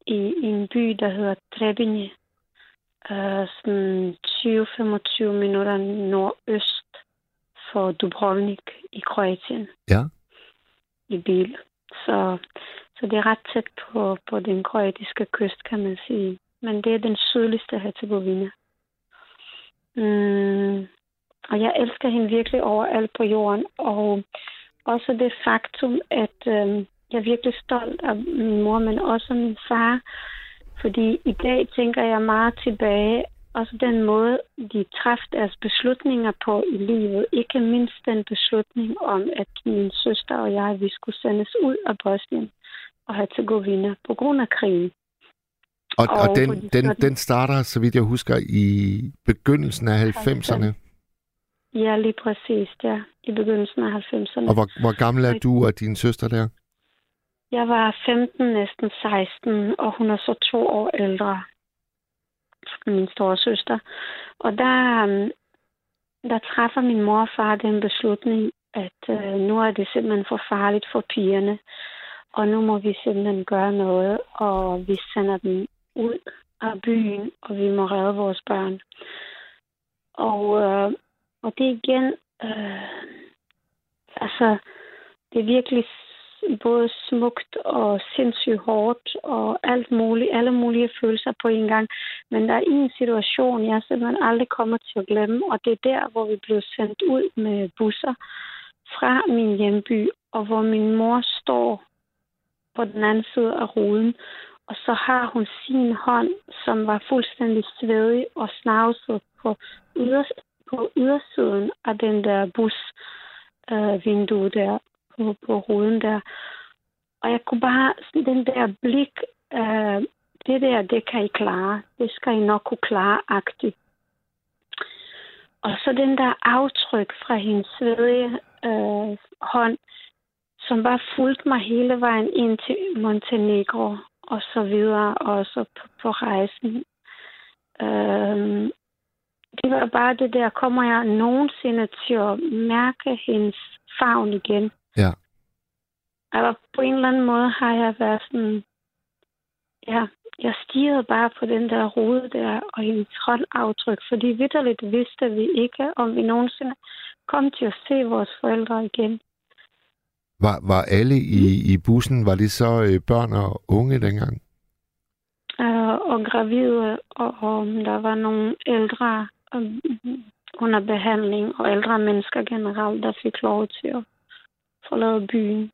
i, i en by, der hedder Trebinje, øh, sådan 20-25 minutter nordøst for Dubrovnik i Kroatien Ja. i bil. Så, så det er ret tæt på, på den kroatiske kyst, kan man sige. Men det er den sydligste Herzegovina. Mm, og jeg elsker hende virkelig overalt på jorden. Og også det faktum, at øh, jeg er virkelig stolt af min mor, men også af min far. Fordi i dag tænker jeg meget tilbage, også den måde, de træffede deres beslutninger på i livet. Ikke mindst den beslutning om, at min søster og jeg, vi skulle sendes ud af Bosnien og Herzegovina på grund af krigen. Og, og, Og den, den, sådan- den starter, så vidt jeg husker, i begyndelsen af 90'erne. Ja, lige præcis, ja. I begyndelsen af 90'erne. Og hvor, hvor gammel er du og din søster der? Jeg var 15, næsten 16, og hun er så to år ældre. Min store søster. Og der, øhm, der træffer min mor og far den beslutning, at øh, nu er det simpelthen for farligt for pigerne. Og nu må vi simpelthen gøre noget, og vi sender dem ud af byen, og vi må redde vores børn. Og, øh, og det er igen, øh, altså, det er virkelig både smukt og sindssygt hårdt og alt muligt, alle mulige følelser på en gang. Men der er en situation, jeg simpelthen aldrig kommer til at glemme, og det er der, hvor vi blev sendt ud med busser fra min hjemby, og hvor min mor står på den anden side af ruden, og så har hun sin hånd, som var fuldstændig svedig og snavset på, yders, på ydersiden af den der bus øh, vindue der på, på ruden der. Og jeg kunne bare, sådan den der blik, øh, det der, det kan I klare. Det skal I nok kunne klare, agtigt. Og så den der aftryk fra hendes svedige øh, hånd, som bare fulgte mig hele vejen ind til Montenegro og så videre, og så på, på rejsen. Øh, det var bare det der, kommer jeg nogensinde til at mærke hendes favn igen? Ja. Altså, på en eller anden måde har jeg været sådan... Ja, jeg stirrede bare på den der rode der og hendes håndaftryk, fordi vidderligt vidste vi ikke, om vi nogensinde kom til at se vores forældre igen. Var, var alle i, i bussen, var det så øh, børn og unge dengang? Uh, og gravide, og, og der var nogle ældre uh, under behandling, og ældre mennesker generelt, der fik lov til at forlade byen.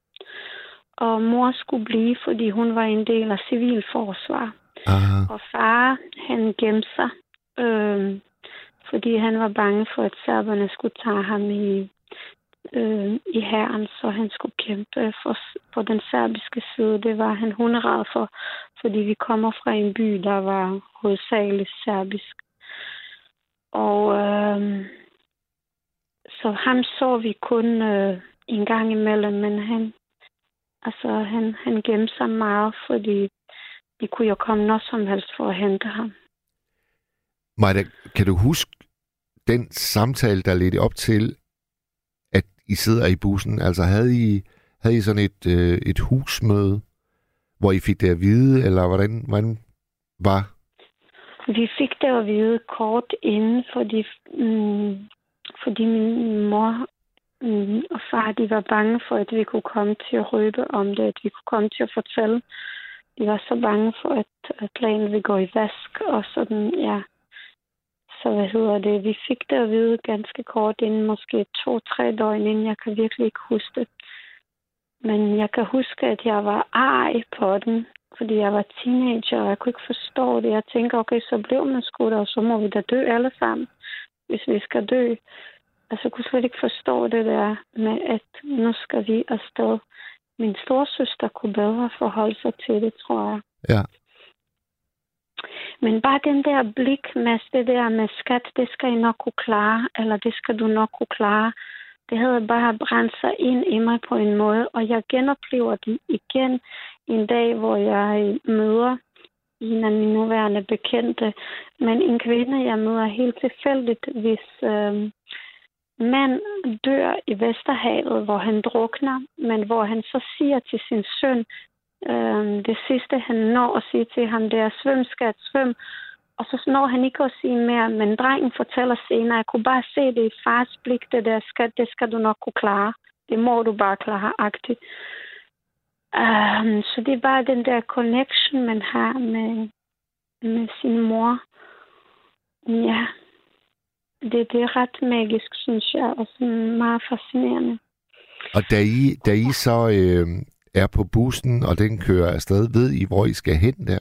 Og mor skulle blive, fordi hun var en del af civilforsvar. Aha. Og far, han gemte sig, øh, fordi han var bange for, at serberne skulle tage ham i, øh, i herren, så han skulle kæmpe for, på den serbiske side. Det var han hunderad for, fordi vi kommer fra en by, der var hovedsageligt serbisk. Og øh, så ham så vi kun øh, en gang imellem, men han, altså, han, han gemte sig meget, fordi vi kunne jo komme når som helst for at hente ham. Maja, kan du huske den samtale, der ledte op til, at I sidder i bussen? Altså havde I, havde I sådan et, øh, et husmøde, hvor I fik det at vide, eller hvordan, hvordan var? Vi fik det at vide kort inden, fordi, mm, fordi min mor mm, og far de var bange for, at vi kunne komme til at røbe om det, at vi kunne komme til at fortælle. De var så bange for, at, at planen ville gå i vask, og sådan, ja. Så hvad hedder det? Vi fik det at vide ganske kort inden, måske to-tre døgn inden. Jeg kan virkelig ikke huske det. Men jeg kan huske, at jeg var ej på den, fordi jeg var teenager, og jeg kunne ikke forstå det. Jeg tænker, okay, så blev man skudt, og så må vi da dø alle sammen, hvis vi skal dø. Altså, jeg kunne slet ikke forstå det der med, at nu skal vi afsted. Min storsøster kunne bedre forholde sig til det, tror jeg. Ja. Men bare den der blik med det der med skat, det skal I nok kunne klare, eller det skal du nok kunne klare. Det havde bare brændt sig ind i mig på en måde, og jeg genoplever det igen en dag, hvor jeg møder en af mine nuværende bekendte, men en kvinde, jeg møder helt tilfældigt, hvis øh, mand dør i Vesterhavet, hvor han drukner, men hvor han så siger til sin søn, øh, det sidste han når at sige til ham, det er svøm, skat, svøm. Og så når han ikke at sige mere, men drengen fortæller senere, jeg kunne bare se det i fars blik, det der skat, det skal du nok kunne klare. Det må du bare klare, agtigt. Um, så det er bare den der connection, man har med, med sin mor. Ja, det, det er ret magisk, synes jeg, og sådan meget fascinerende. Og da I, da I så øh, er på bussen, og den kører afsted, ved I, hvor I skal hen der?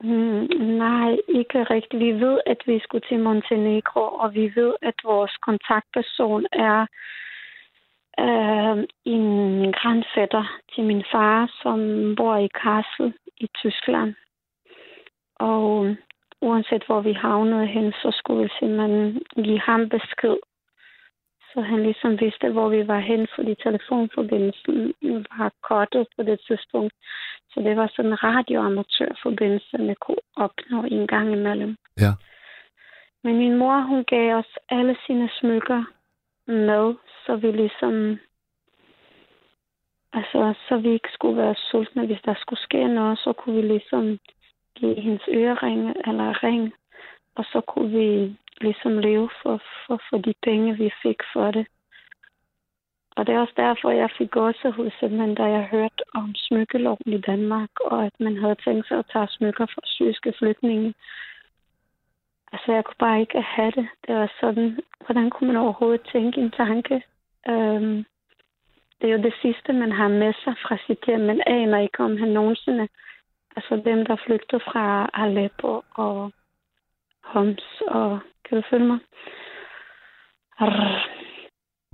Mm, nej, ikke rigtigt. Vi ved, at vi skulle til Montenegro, og vi ved, at vores kontaktperson er øh, en grandfætter til min far, som bor i Kassel i Tyskland. Og uanset hvor vi havnede hen, så skulle vi simpelthen give ham besked. Så han ligesom vidste, hvor vi var hen, fordi telefonforbindelsen var kottet på det tidspunkt. Så det var sådan en radioamatørforbindelse, man kunne opnå en gang imellem. Ja. Men min mor, hun gav os alle sine smykker med, så vi ligesom... Altså, så vi ikke skulle være sultne. Hvis der skulle ske noget, så kunne vi ligesom i hendes øreringe eller ring. Og så kunne vi ligesom leve for, for, for de penge, vi fik for det. Og det er også derfor, jeg fik gåsehud, simpelthen, da jeg hørte om smykkeloven i Danmark, og at man havde tænkt sig at tage smykker fra syriske flygtninge. Altså, jeg kunne bare ikke have det. Det var sådan, hvordan kunne man overhovedet tænke en tanke? Øhm, det er jo det sidste, man har med sig fra sit hjem. Man aner ikke, om han nogensinde... Altså, dem, der flygtede fra Aleppo og Homs og... Kan du følge mig? Arr.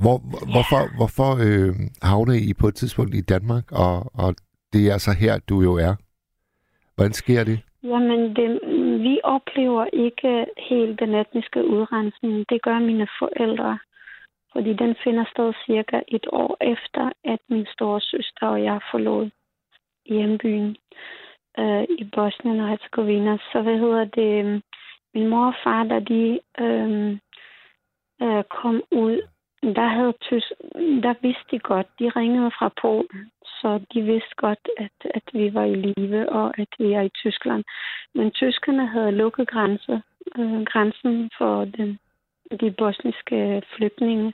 Hvor, hvorfor hvorfor øh, havnede I på et tidspunkt i Danmark, og, og det er så her, du jo er? Hvordan sker det? Jamen, det, vi oplever ikke helt den etniske udrensning. Det gør mine forældre. Fordi den finder sted cirka et år efter, at min store søster og jeg forlod hjembyen øh, i Bosnien og Herzegovina. Så hvad hedder det? Min mor og far, da de øh, øh, kom ud der, havde tysk, der vidste de godt, de ringede fra Polen, så de vidste godt, at, at vi var i live og at vi er i Tyskland. Men tyskerne havde lukket grænse, øh, grænsen for den, de bosniske flygtninge.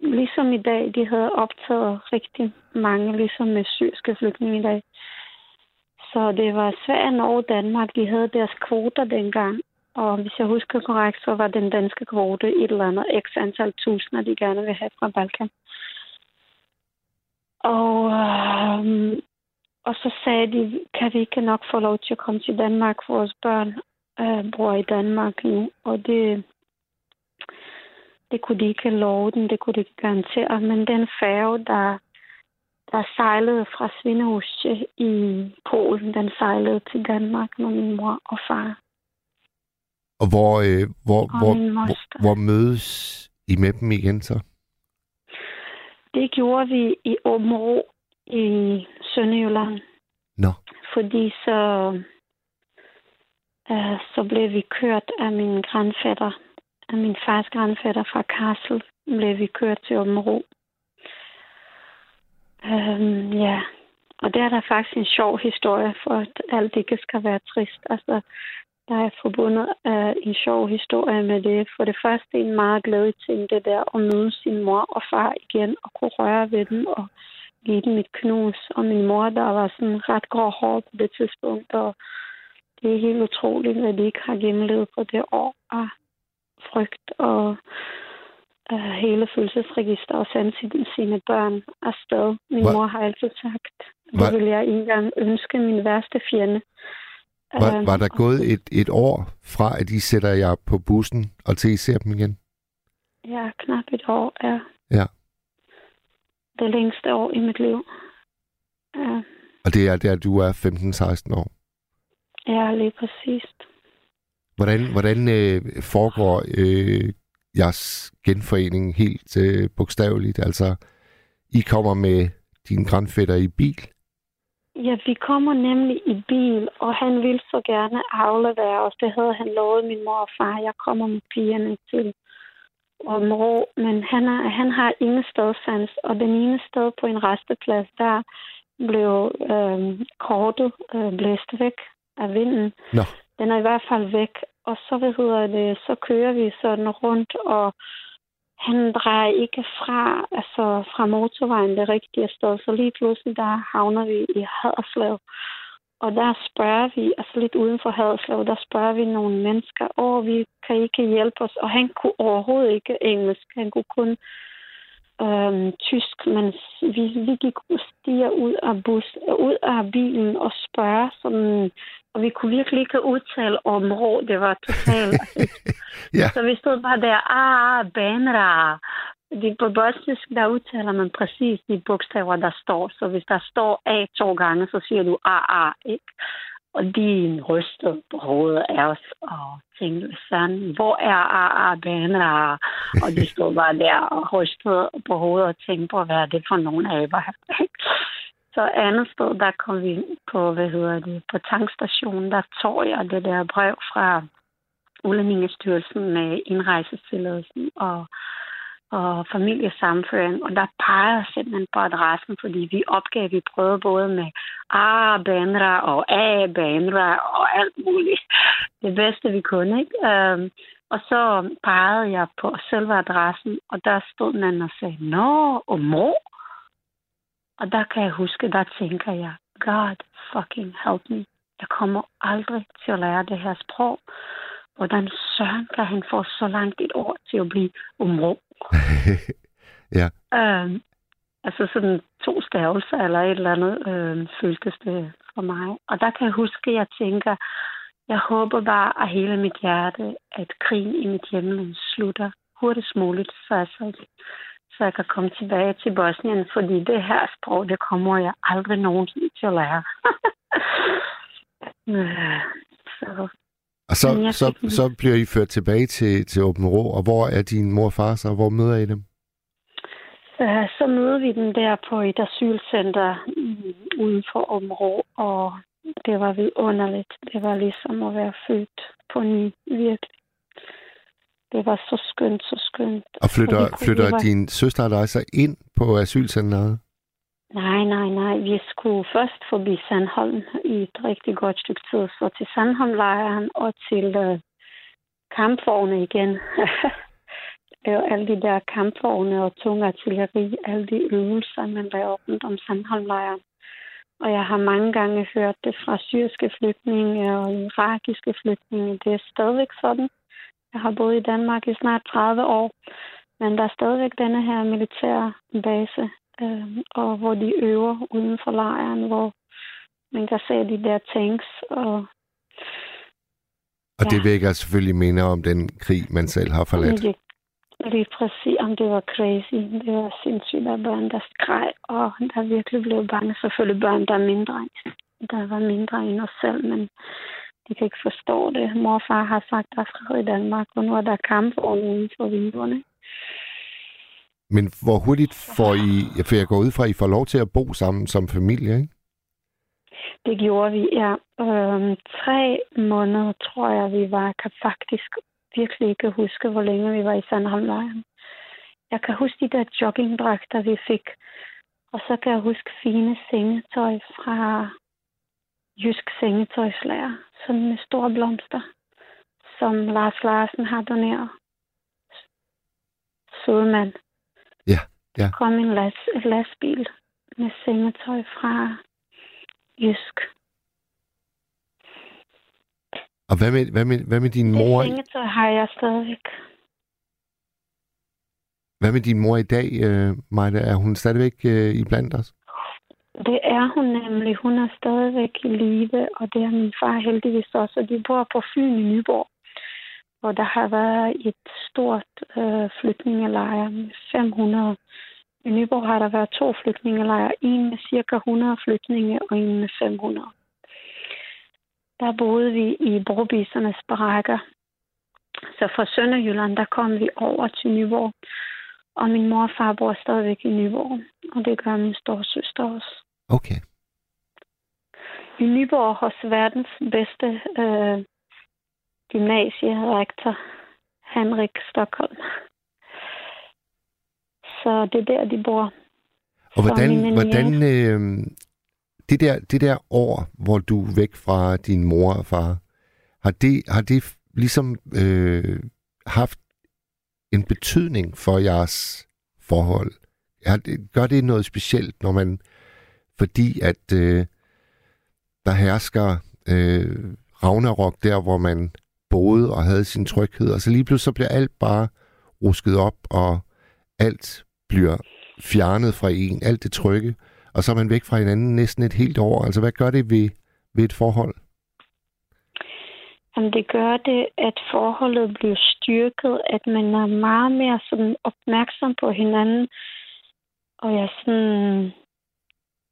Ligesom i dag, de havde optaget rigtig mange, ligesom med syriske flygtninge i dag. Så det var Sverige, Norge nå Danmark. De havde deres kvoter dengang, og hvis jeg husker korrekt, så var den danske kvote et eller andet x antal tusinder, de gerne vil have fra Balkan. Og, øh, og så sagde de, kan vi ikke nok få lov til at komme til Danmark? Vores børn øh, bor i Danmark nu, og det, det kunne de ikke love den, det kunne de ikke garantere. Men den færge, der, der sejlede fra Svindehus i Polen, den sejlede til Danmark med min mor og far. Og hvor, øh, hvor, Og hvor, hvor, hvor mødes I med dem igen så? Det gjorde vi i Åbenrå i Sønderjylland. Nå. Fordi så, øh, så blev vi kørt af min grandfætter, af min fars grandfætter fra Kassel, blev vi kørt til Åbenrå. Øhm, ja, og der er der faktisk en sjov historie, for at alt ikke skal være trist. Altså, der er forbundet øh, en sjov historie med det. For det første en meget glædelig ting, det der at møde sin mor og far igen og kunne røre ved dem og give dem et knus. Og min mor, der var sådan ret grå hår på det tidspunkt, og det er helt utroligt, at de ikke har gennemlevet på det år af frygt og uh, hele følelsesregister og sende sine, sine børn afsted. Min Hva- mor har altid sagt, det vil jeg ikke engang ønske min værste fjende. Var, Øhm, var der gået et, et år fra, at I sætter jer på bussen, og til I ser dem igen? Ja, knap et år er Ja. det længste år i mit liv. Ja, Og det er der, du er 15-16 år. ja lige præcis. Hvordan, hvordan øh, foregår øh, jeres genforening helt øh, bogstaveligt? Altså, I kommer med dine grandfætter i bil? Ja, vi kommer nemlig i bil, og han vil så gerne aflevere os. Det havde han lovet min mor og far. Jeg kommer med pigerne til området, men han, er, han har ingen stedsans, og den ene sted på en resteplads, der blev øh, kortet øh, blæst væk af vinden. Nå. Den er i hvert fald væk, og så, hvad hedder det, så kører vi sådan rundt, og han drejer ikke fra, altså fra motorvejen det rigtige sted, så lige pludselig der havner vi i Haderslev. Og der spørger vi, altså lidt uden for Haderslev, der spørger vi nogle mennesker, åh, vi kan ikke hjælpe os. Og han kunne overhovedet ikke engelsk, han kunne kun øhm, tysk, men vi, vi gik stiger ud af, bus, ud af bilen og spørger, sådan, og vi kunne virkelig ikke udtale området, det var totalt Ja. så vi stod bare der, ah, banra. De, på bosnisk, der udtaler man præcis de bogstaver, der står. Så hvis der står A to gange, så siger du A, A, ikke? Og de ryster på hovedet af os og tænkte sådan, hvor er Arabana? Og de stod bare der og rystede på hovedet og tænkte på, hvad er det for nogle aber? Så andet sted, der kom vi på, hvad hedder det, på tankstationen, der tog jeg det der brev fra Udlændingestyrelsen med indrejsestilladelsen og, og familiesamføring. Og der peger simpelthen på adressen, fordi vi opgav, vi prøvede både med A, Bandra og A, Bandra og alt muligt. Det bedste, vi kunne, ikke? Øhm, og så pegede jeg på selve adressen, og der stod man og sagde, Nå, og mor. Og der kan jeg huske, der tænker jeg, God fucking help me. Jeg kommer aldrig til at lære det her sprog. Hvordan søren kan han få så langt et ord til at blive umro? ja. Øhm, altså sådan to stavelser eller et eller andet øhm, føltes det for mig. Og der kan jeg huske, at jeg tænker, jeg håber bare af hele mit hjerte, at krigen i mit hjemland slutter hurtigst muligt, så jeg, så, så jeg kan komme tilbage til Bosnien, fordi det her sprog, det kommer jeg aldrig nogensinde til at lære. Øh, så Og så, så, så bliver I ført tilbage til, til Åben Rå, og hvor er din mor og far så? Hvor møder I dem? Så, så møder vi dem der på et asylcenter uden for Områ, og det var vidunderligt. Det var ligesom at være født på ny, virkelig. Det var så skønt, så skønt. Og flytter, Og flytter var- din søster og dig så ind på asylcenteret? Nej, nej, nej. Vi skulle først forbi Sandholm i et rigtig godt stykke tid. Så til Sandholmlejren og til øh, kampvogne igen. det er alle de der kampvogne og tung artilleri, alle de øvelser, man laver rundt om Sandholmlejren. Og jeg har mange gange hørt det fra syriske flygtninge og irakiske flygtninge. Det er stadigvæk sådan. Jeg har boet i Danmark i snart 30 år, men der er stadigvæk denne her militære base, øh, og hvor de øver uden for lejren, hvor man kan se de der tanks. Og Og det vækker selvfølgelig minder om den krig, man selv har forladt. det, lige præcis, om det var crazy. Det var sindssygt, der børn, der skreg, og der virkelig blev bange. Selvfølgelig børn, der er mindre, der var mindre end os selv, men de kan ikke forstå det. Mor og far har sagt, der er fred i Danmark, og nu er der kampvogne uden for vinduerne. Men hvor hurtigt får I... For jeg går ud fra, at I får lov til at bo sammen som familie, ikke? Det gjorde vi, ja. Øhm, tre måneder, tror jeg, vi var. Jeg kan faktisk virkelig ikke huske, hvor længe vi var i Sandholmlejren. Jeg kan huske de der joggingdragter, vi fik. Og så kan jeg huske fine sengetøj fra Jysk Sengetøjslager, sådan med store blomster, som Lars Larsen har doneret. Søde mand. Ja, ja. kom en las, lastbil med sengetøj fra Jysk. Og hvad med, hvad med, hvad med din mor? Det sengetøj har jeg stadigvæk. Hvad med din mor i dag, øh, Maja? Er hun stadigvæk øh, i blandt os? Det er hun nemlig. Hun er stadigvæk i live, og det er min far heldigvis også. Og de bor på Fyn i Nyborg, hvor der har været et stort øh, flygtningelejr med 500. I Nyborg har der været to flygtningelejre. En med cirka 100 flygtninge, og en med 500. Der boede vi i brobisernes barakker. Så fra Sønderjylland, der kom vi over til Nyborg. Og min mor og far bor stadigvæk i Nyborg. Og det gør min storsøster også. Okay. I Nyborg hos verdens bedste øh, gymnasierektor, Henrik Stockholm. Så det er der, de bor. Og hvordan, hvordan øh, det, der, det der år, hvor du er væk fra din mor og far, har det, har det ligesom øh, haft en betydning for jeres forhold? Er det, gør det noget specielt, når man, fordi at øh, der hersker øh, Ragnarok der, hvor man boede og havde sin tryghed, og så lige pludselig så bliver alt bare rusket op, og alt bliver fjernet fra en, alt det trygge, og så er man væk fra hinanden næsten et helt år. Altså, hvad gør det ved, ved et forhold? Jamen, det gør det, at forholdet bliver styrket, at man er meget mere sådan opmærksom på hinanden. Og jeg sådan...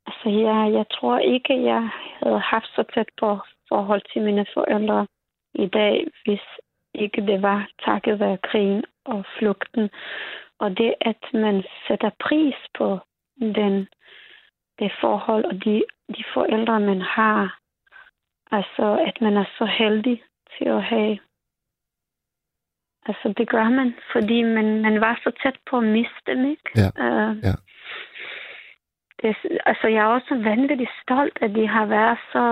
Altså, jeg, jeg tror ikke, jeg havde haft så tæt på forhold til mine forældre i dag, hvis ikke det var takket være krigen og flugten. Og det, at man sætter pris på den, det forhold og de, de forældre, man har. Altså, at man er så heldig til at have. Altså, det gør man, fordi man, man var så tæt på at miste dem, ikke? Ja. Uh, ja. Det, altså, jeg er også vanvittigt stolt, at de har været så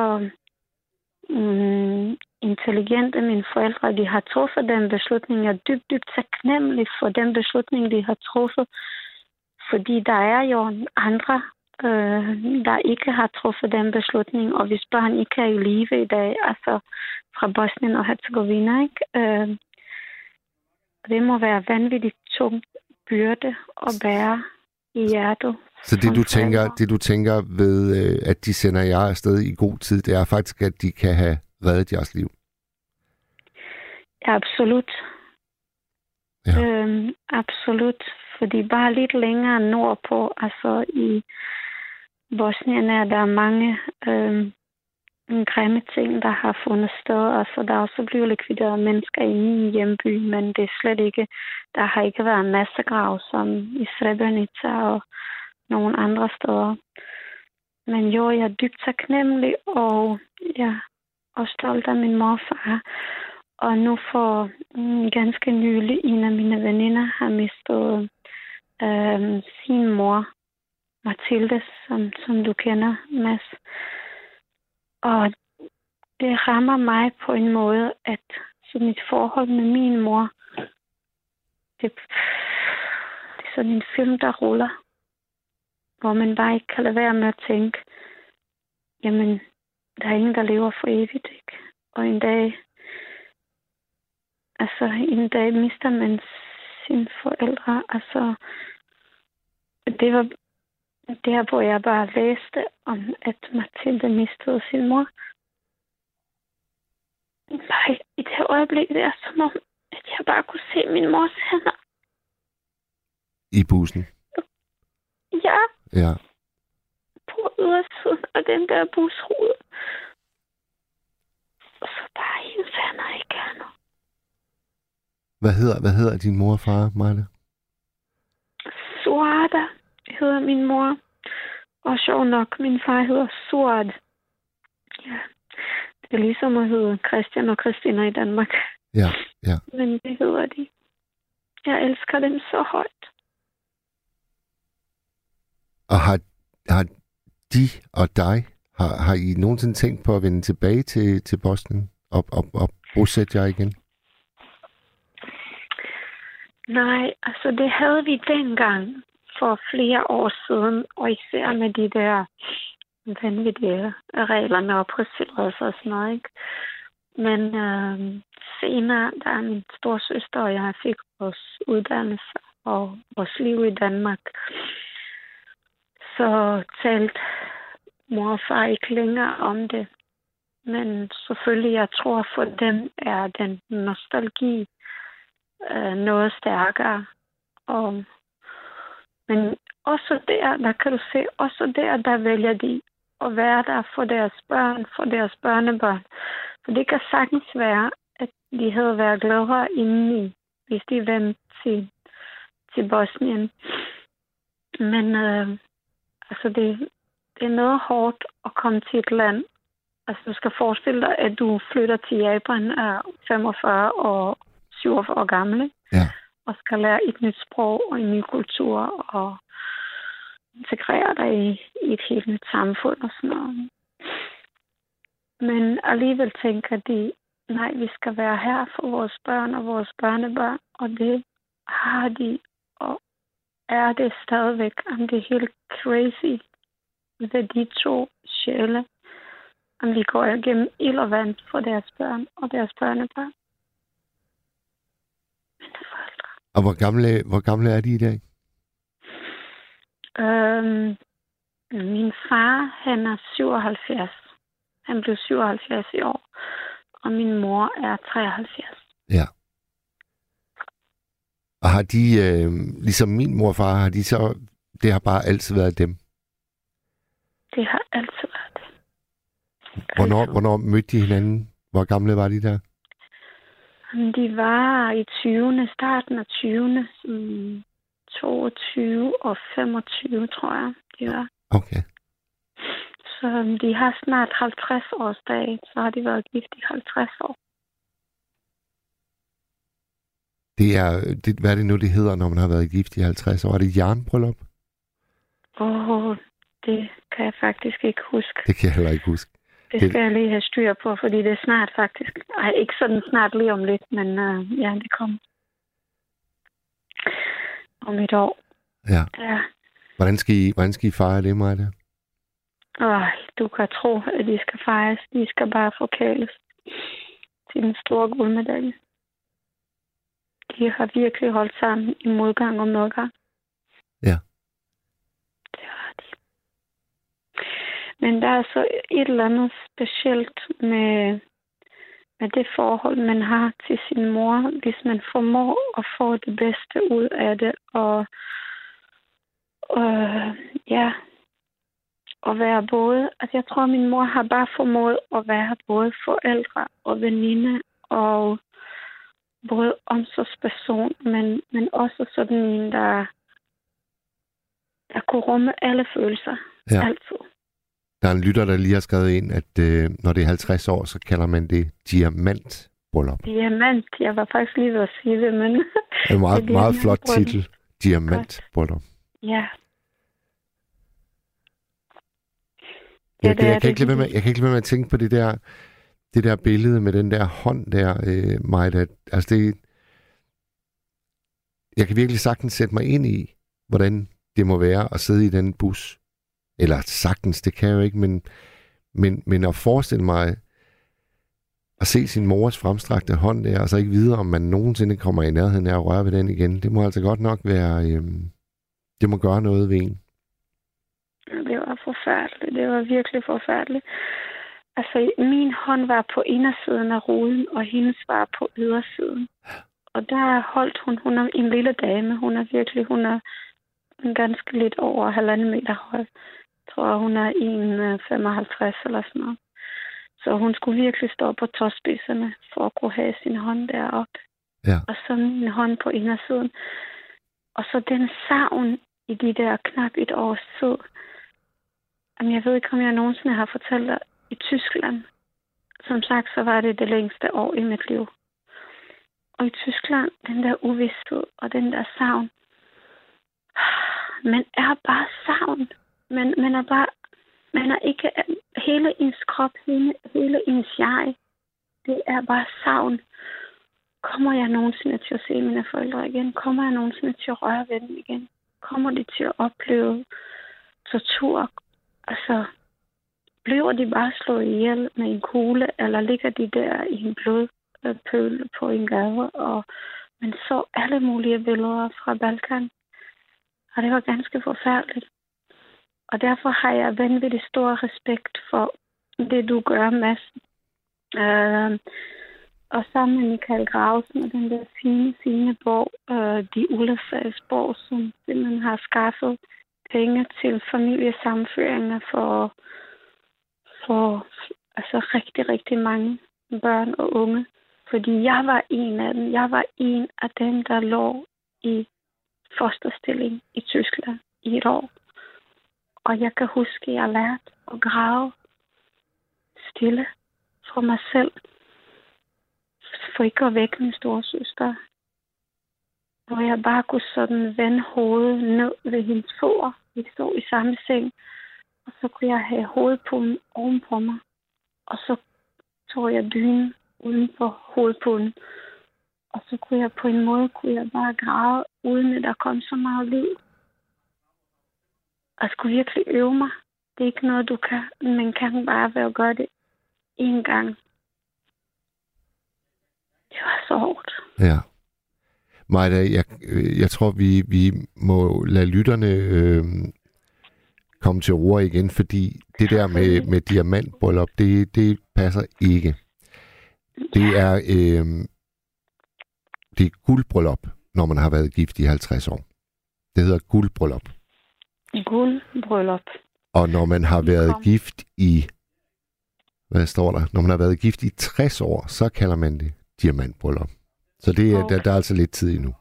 mm, intelligente, mine forældre. De har truffet den beslutning. Jeg er dybt, dybt taknemmelig for den beslutning, de har truffet. Fordi der er jo andre, øh, der ikke har truffet den beslutning. Og hvis børn ikke er i live i dag, altså fra Bosnien og Herzegovina, ikke? Øh, det må være vanvittigt tungt byrde at bære i hjertet. Så det du, tænker, det du tænker ved, øh, at de sender jer afsted i god tid, det er faktisk, at de kan have reddet jeres liv? Ja, absolut. Ja. Øhm, absolut. Fordi bare lidt længere nordpå, altså i Bosnien er der mange øhm, grimme ting, der har fundet sted. Altså, der er også blevet likvideret mennesker i min hjemby, men det er slet ikke, der har ikke været massegrav som i Srebrenica og nogle andre steder. Men jo, jeg er dybt taknemmelig, og jeg er stolt af min morfar. Og nu for mm, ganske nylig, en af mine veninder har mistet øh, sin mor, Mathilde, som, som du kender, Mads. Og det rammer mig på en måde, at så mit forhold med min mor, det, det er sådan en film, der ruller. Hvor man bare ikke kan lade være med at tænke, jamen, der er ingen, der lever for evigt, ikke? Og en dag, altså en dag mister man sine forældre. Altså, det var der, hvor jeg bare læste om, at Mathilde mistede sin mor. Bare i det øjeblik, det er som om, at jeg bare kunne se min mors hænder. I bussen? Ja. Ja. På ydersiden af den der busrude. Og så bare hendes hænder i kerner. Hvad hedder, hvad hedder din mor og far, Maja? Suada hedder min mor. Og sjov nok, min far hedder Suad. Ja. Det er ligesom at hedde Christian og Christina i Danmark. Ja, ja. Men det hedder de. Jeg elsker dem så højt. Og har, har de og dig, har, har I nogensinde tænkt på at vende tilbage til, til Bosnien og, og, og bosætte jer igen? Nej, altså det havde vi dengang for flere år siden, og især med de der vanvittige regler med opholdstilladelse og sådan noget, ikke? Men øh, senere, der er min storsøster og jeg fik vores uddannelse og vores liv i Danmark, så talte mor og far ikke længere om det. Men selvfølgelig, jeg tror for dem er den nostalgi øh, noget stærkere. Og, men også der, der kan du se, også der, der vælger de at være der for deres børn, for deres børnebørn. For det kan sagtens være, at de havde været gladere indeni, hvis de vendte til, til Bosnien. Men øh, altså det, det er noget hårdt at komme til et land. Altså du skal forestille dig, at du flytter til Japan er 45 og 47 år gammel. Ja. Og skal lære et nyt sprog og en ny kultur og integrere dig i, i et helt nyt samfund og sådan noget. Men alligevel tænker de, nej, vi skal være her for vores børn og vores børnebørn, og det har de, og er det stadigvæk. Om det er helt crazy, hvad de to sjæle, om vi går igennem ild og vand for deres børn og deres børnebørn. Og hvor gamle, hvor gamle er de i dag? Øhm, min far, han er 77. Han blev 77 i år. Og min mor er 73. Ja. Og har de, øh, ligesom min mor og far, har de så, det har bare altid været dem? Det har altid været det. Hvornår, hvornår mødte de hinanden? Hvor gamle var de der? De var i 20. starten af 20. Sådan 22 og 25, tror jeg, de var. Okay. Så øhm, de har snart 50 års dag, så har de været gift i 50 år. Det er, det, hvad er det nu, det hedder, når man har været gift i 50 år? Er det jernbryllup? Åh, oh, det kan jeg faktisk ikke huske. Det kan jeg heller ikke huske. Det skal det... jeg lige have styr på, fordi det er snart faktisk. Ej, ikke sådan snart lige om lidt, men uh, ja, det kommer. Om et år. Ja. Ja. Hvordan skal I, hvordan skal I fejre det, Maja? Åh, du kan tro, at de skal fejres. De skal bare forkæles til en stor guldmedalje. De har virkelig holdt sammen i modgang og medgang. Ja. Det har de. Men der er så et eller andet specielt med, med det forhold, man har til sin mor, hvis man formår at få det bedste ud af det, og øh, ja, at være både, altså jeg tror, min mor har bare formået at være både forældre og veninde og både omsorgsperson, men, men også sådan en, der, der kunne rumme alle følelser. Ja. Altid. Der er en lytter, der lige har skrevet ind, at øh, når det er 50 år, så kalder man det diamantbryllup. Diamant. Jeg var faktisk lige ved at sige det, men... Det er en meget, meget flot titel. Diamantbryllup. Ja. Jeg, det jeg, kan ikke lade med, jeg kan ikke lade være med at tænke på det der, det der billede med den der hånd der, øh, Maja. Altså det, jeg kan virkelig sagtens sætte mig ind i, hvordan det må være at sidde i den bus. Eller sagtens, det kan jeg jo ikke, men, men, men at forestille mig at se sin mors fremstrakte hånd der, og så ikke vide, om man nogensinde kommer i nærheden af at røre ved den igen, det må altså godt nok være, øhm, det må gøre noget ved en. Det var forfærdeligt. Det var virkelig forfærdeligt. Altså, min hånd var på indersiden af ruden, og hendes var på ydersiden. Og der holdt hun, hun er en lille dame. Hun er virkelig, hun er en ganske lidt over halvanden meter høj. Jeg tror, hun er 1,55 eller sådan noget. Så hun skulle virkelig stå på tåspidserne for at kunne have sin hånd deroppe. Ja. Og så min hånd på indersiden. Og så den savn i de der knap et års tid. Jamen, jeg ved ikke, om jeg nogensinde har fortalt dig i Tyskland. Som sagt, så var det det længste år i mit liv. Og i Tyskland, den der uvidsthed og den der savn. Man er bare savn. Man, man er bare... Man er ikke... Hele ens krop, hele, hele ens jeg, det er bare savn. Kommer jeg nogensinde til at se mine forældre igen? Kommer jeg nogensinde til at røre ved dem igen? Kommer de til at opleve tortur? Altså, bliver de bare slået ihjel med en kugle, eller ligger de der i en blodpøl på en gade? Og man så alle mulige billeder fra Balkan. Og det var ganske forfærdeligt. Og derfor har jeg vanvittigt stor respekt for det, du gør, Mads. Øh, og sammen med Michael Grausen og den der fine, fine bog, øh, De Ulesags bog, som simpelthen har skaffet penge til familiesamføringer for, for altså rigtig, rigtig mange børn og unge. Fordi jeg var en af dem. Jeg var en af dem, der lå i fosterstilling i Tyskland i et år. Og jeg kan huske, at jeg lærte at grave stille for mig selv. For ikke at vække min store søster. Hvor jeg bare kunne sådan vende hovedet ned ved hendes fødder. Vi stod i samme seng. Og så kunne jeg have hovedpuden oven på mig. Og så tog jeg dynen uden for hovedpuden. Og så kunne jeg på en måde kunne jeg bare græde, uden at der kom så meget lyd. Og skulle virkelig øve mig. Det er ikke noget, du kan. Man kan bare være at gøre det en gang. Det var så hårdt. Ja. Majda, jeg, jeg tror, vi, vi må lade lytterne øh, komme til ord igen, fordi det der med, med diamantbryllup, det, det passer ikke. Det er, øh, det er guldbryllup, når man har været gift i 50 år. Det hedder guldbryllup. Guldbryllup. Og når man har været Kom. gift i hvad står der? Når man har været gift i 60 år, så kalder man det diamantbryllup. Så det, er, Okay. der, der er altså lidt tid endnu.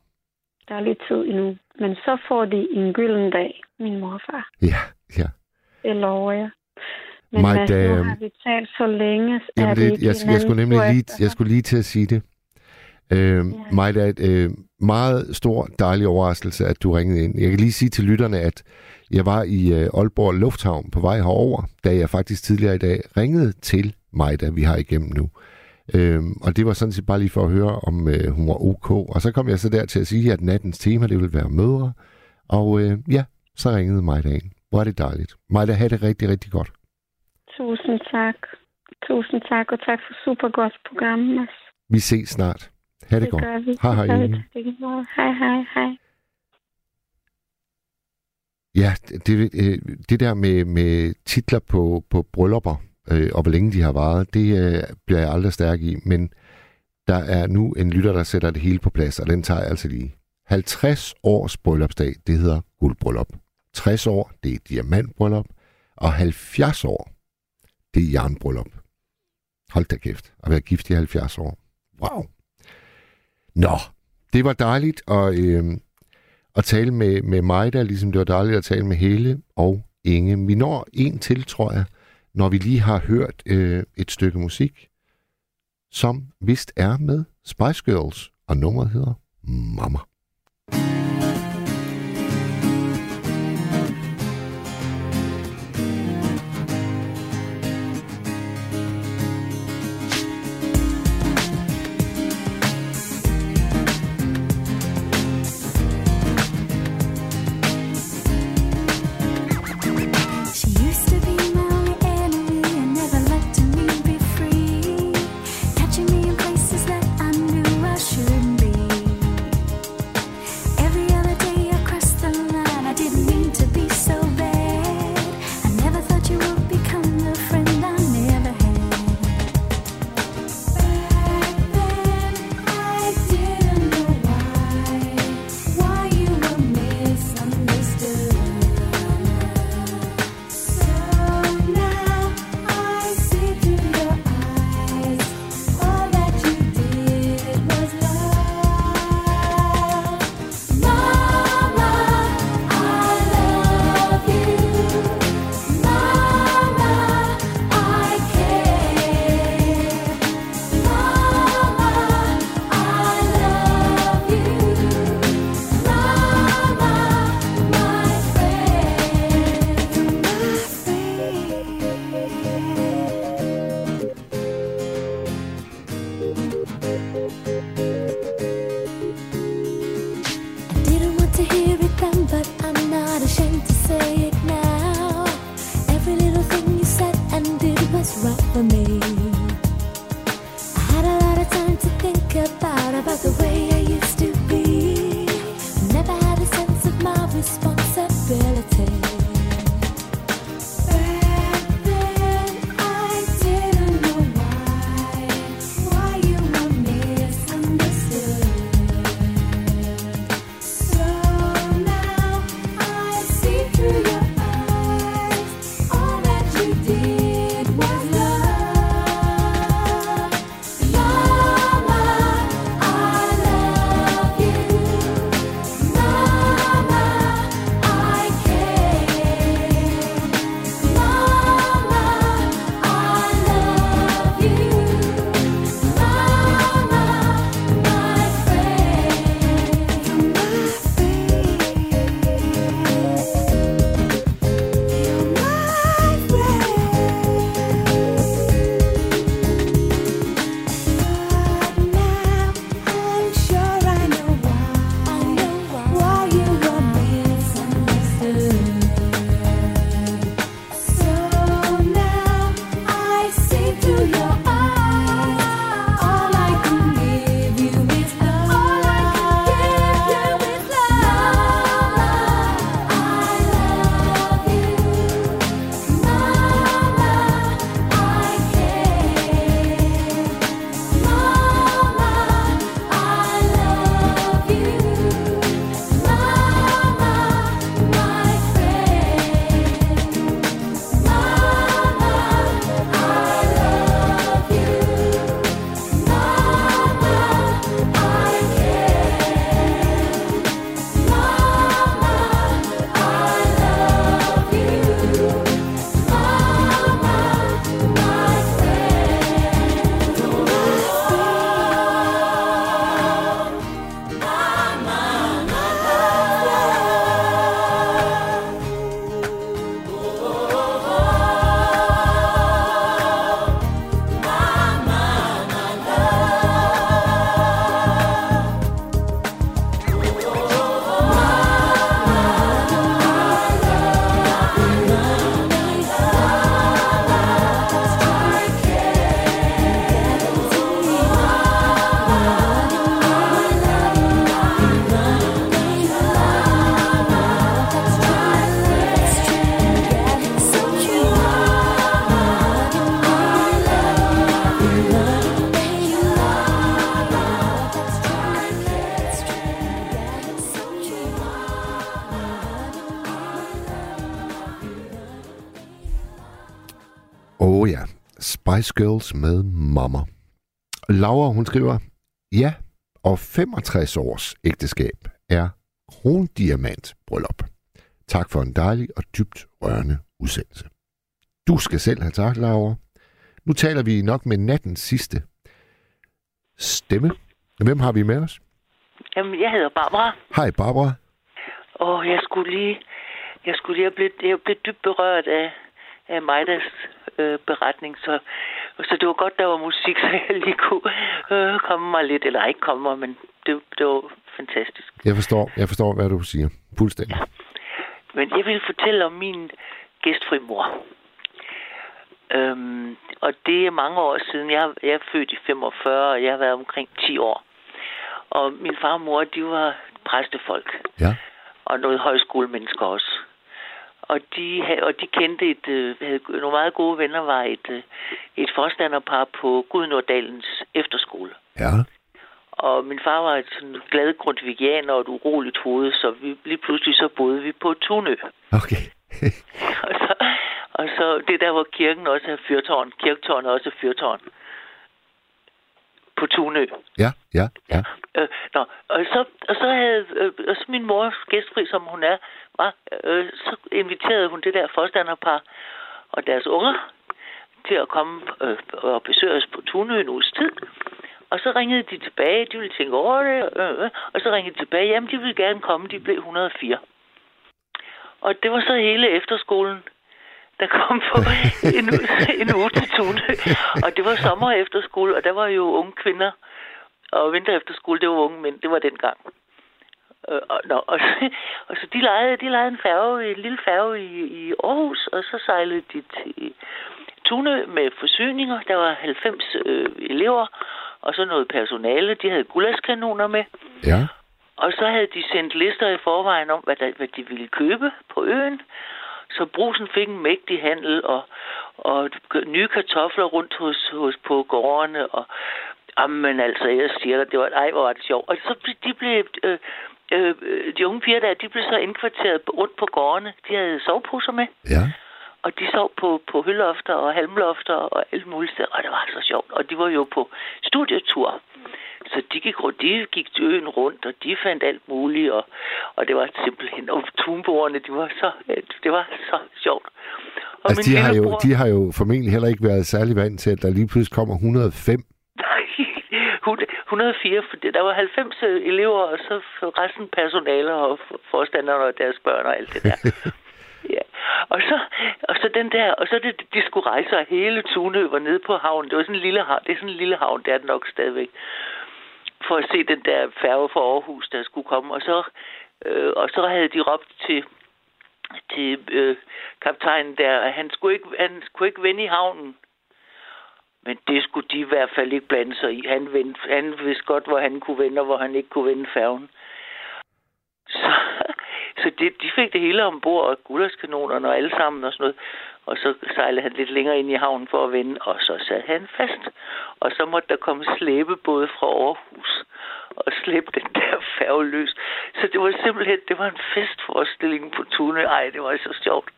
Der er lidt tid endnu. Men så får de en gylden dag, min mor og far. Ja, ja. Det lover jeg. Men My Mads, nu har vi talt så længe. Er det, jeg, en jeg, skulle nemlig lige, jeg skulle lige til at sige det. Øh, er et øh, meget stor, dejlig overraskelse, at du ringede ind. Jeg kan lige sige til lytterne, at jeg var i øh, Aalborg Lufthavn på vej herover, da jeg faktisk tidligere i dag ringede til mig, da vi har igennem nu. Øhm, og det var sådan set bare lige for at høre, om øh, hun var ok. Og så kom jeg så der til at sige, at nattens tema, det ville være mødre. Og øh, ja, så ringede mig ind. Hvor er det dejligt. Mig, der havde det rigtig, rigtig godt. Tusind tak. Tusind tak, og tak for super godt program, Mads. Vi ses snart. Ha' det, Det godt. Hej, hej. Hej, hej, hej. Ja, det, øh, det der med, med titler på, på bryllupper, øh, og hvor længe de har varet, det øh, bliver jeg aldrig stærk i. Men der er nu en lytter, der sætter det hele på plads, og den tager jeg altså lige. 50 års bryllupsdag, det hedder guldbryllup. 60 år, det er diamantbryllup. Og 70 år, det er jernbryllup. Hold da kæft, at være gift i 70 år. Wow. Nå, det var dejligt at, øh, at tale med, med mig der, ligesom det var dejligt at tale med Hele og Inge. Vi når en til, tror jeg, når vi lige har hørt øh, et stykke musik, som vist er med Spice Girls, og nummeret hedder Mama. Girls med Mama. Laura, hun skriver, ja, og 65 års ægteskab er krondiamant bryllup. Tak for en dejlig og dybt rørende udsendelse. Du skal selv have tak, Laura. Nu taler vi nok med nattens sidste stemme. Hvem har vi med os? Jamen, jeg hedder Barbara. Hej, Barbara. Og jeg skulle lige, jeg skulle lige have blivet, jeg blev dybt berørt af, af Majdas øh, beretning, så, så det var godt, der var musik, så jeg lige kunne øh, komme mig lidt, eller ikke komme mig, men det, det var fantastisk. Jeg forstår, jeg forstår, hvad du siger. Fuldstændig. Ja. Men jeg vil fortælle om min gæstfri mor. Øhm, og det er mange år siden. Jeg, jeg er født i 45, og jeg har været omkring 10 år. Og min far og mor, de var præstefolk. Ja. Og noget højskolemennesker også. Og de, og de kendte et, øh, havde nogle meget gode venner, var et, øh, et forstanderpar på Gudnordalens efterskole. Ja. Og min far var et sådan glad grundvigianer og et uroligt hoved, så vi lige pludselig så boede vi på Tunø. Okay. og, så, og så det der, hvor kirken også er fyrtårn. Kirketårn er også fyrtårn. På Tunø. Ja, ja, ja. Øh, nå, og så, og så havde øh, og så min mor, gæstfri som hun er, var, øh, så inviterede hun det der forstanderpar og deres unger til at komme øh, og besøge os på Tunø en uges tid. Og så ringede de tilbage, de ville tænke over det, øh, øh, og så ringede de tilbage, jamen de ville gerne komme, de blev 104. Og det var så hele efterskolen, der kom på en, en uge til Tunø. Og det var sommer efterskole, og der var jo unge kvinder, og vinter efterskole, det var unge mænd, det var dengang. Øh, og, nå, og, og så de lejede, de lejede en færge, en lille færge i, i Aarhus, og så sejlede de til Tunø med forsyninger. Der var 90 øh, elever, og så noget personale. De havde guldskanoner med. Ja. Og så havde de sendt lister i forvejen om, hvad, der, hvad de ville købe på øen. Så brusen fik en mægtig handel og, og nye kartofler rundt hos, hos på gårdene. Og, jamen altså, jeg siger dig, det var, ej, hvor var det sjovt. Og så de blev, øh, øh, de unge piger der, de blev så indkvarteret rundt på gårdene. De havde soveposer med. Ja. Og de sov på, på hølofter og halmlofter og alt muligt sted, og det var så sjovt. Og de var jo på studietur. Så de gik, rundt, de gik øen rundt, og de fandt alt muligt, og, og det var simpelthen, og tunbordene, de var så, det var så sjovt. Og altså, de har, jo, de har jo formentlig heller ikke været særlig vant til, at der lige pludselig kommer 105. Nej, 104, for der var 90 elever, og så resten personale og forstandere og deres børn og alt det der. Ja. Og så, og så den der, og så det, de skulle rejse, og hele Tunø var nede på havnen. Det var sådan en lille havn, det er sådan en lille havn, det er det nok stadigvæk. For at se den der færge fra Aarhus, der skulle komme. Og så, øh, og så havde de råbt til, til øh, kaptajnen der, at han skulle, ikke, han skulle ikke vende i havnen. Men det skulle de i hvert fald ikke blande sig i. Han, vendte, han vidste godt, hvor han kunne vende, og hvor han ikke kunne vende færgen. Så, så det, de fik det hele ombord, og gulderskanonerne og alle sammen og sådan noget. Og så sejlede han lidt længere ind i havnen for at vende, og så sad han fast. Og så måtte der komme slæbebåde fra Aarhus og slæbe den der færge løs. Så det var simpelthen, det var en festforestilling på Tune. Ej, det var så sjovt.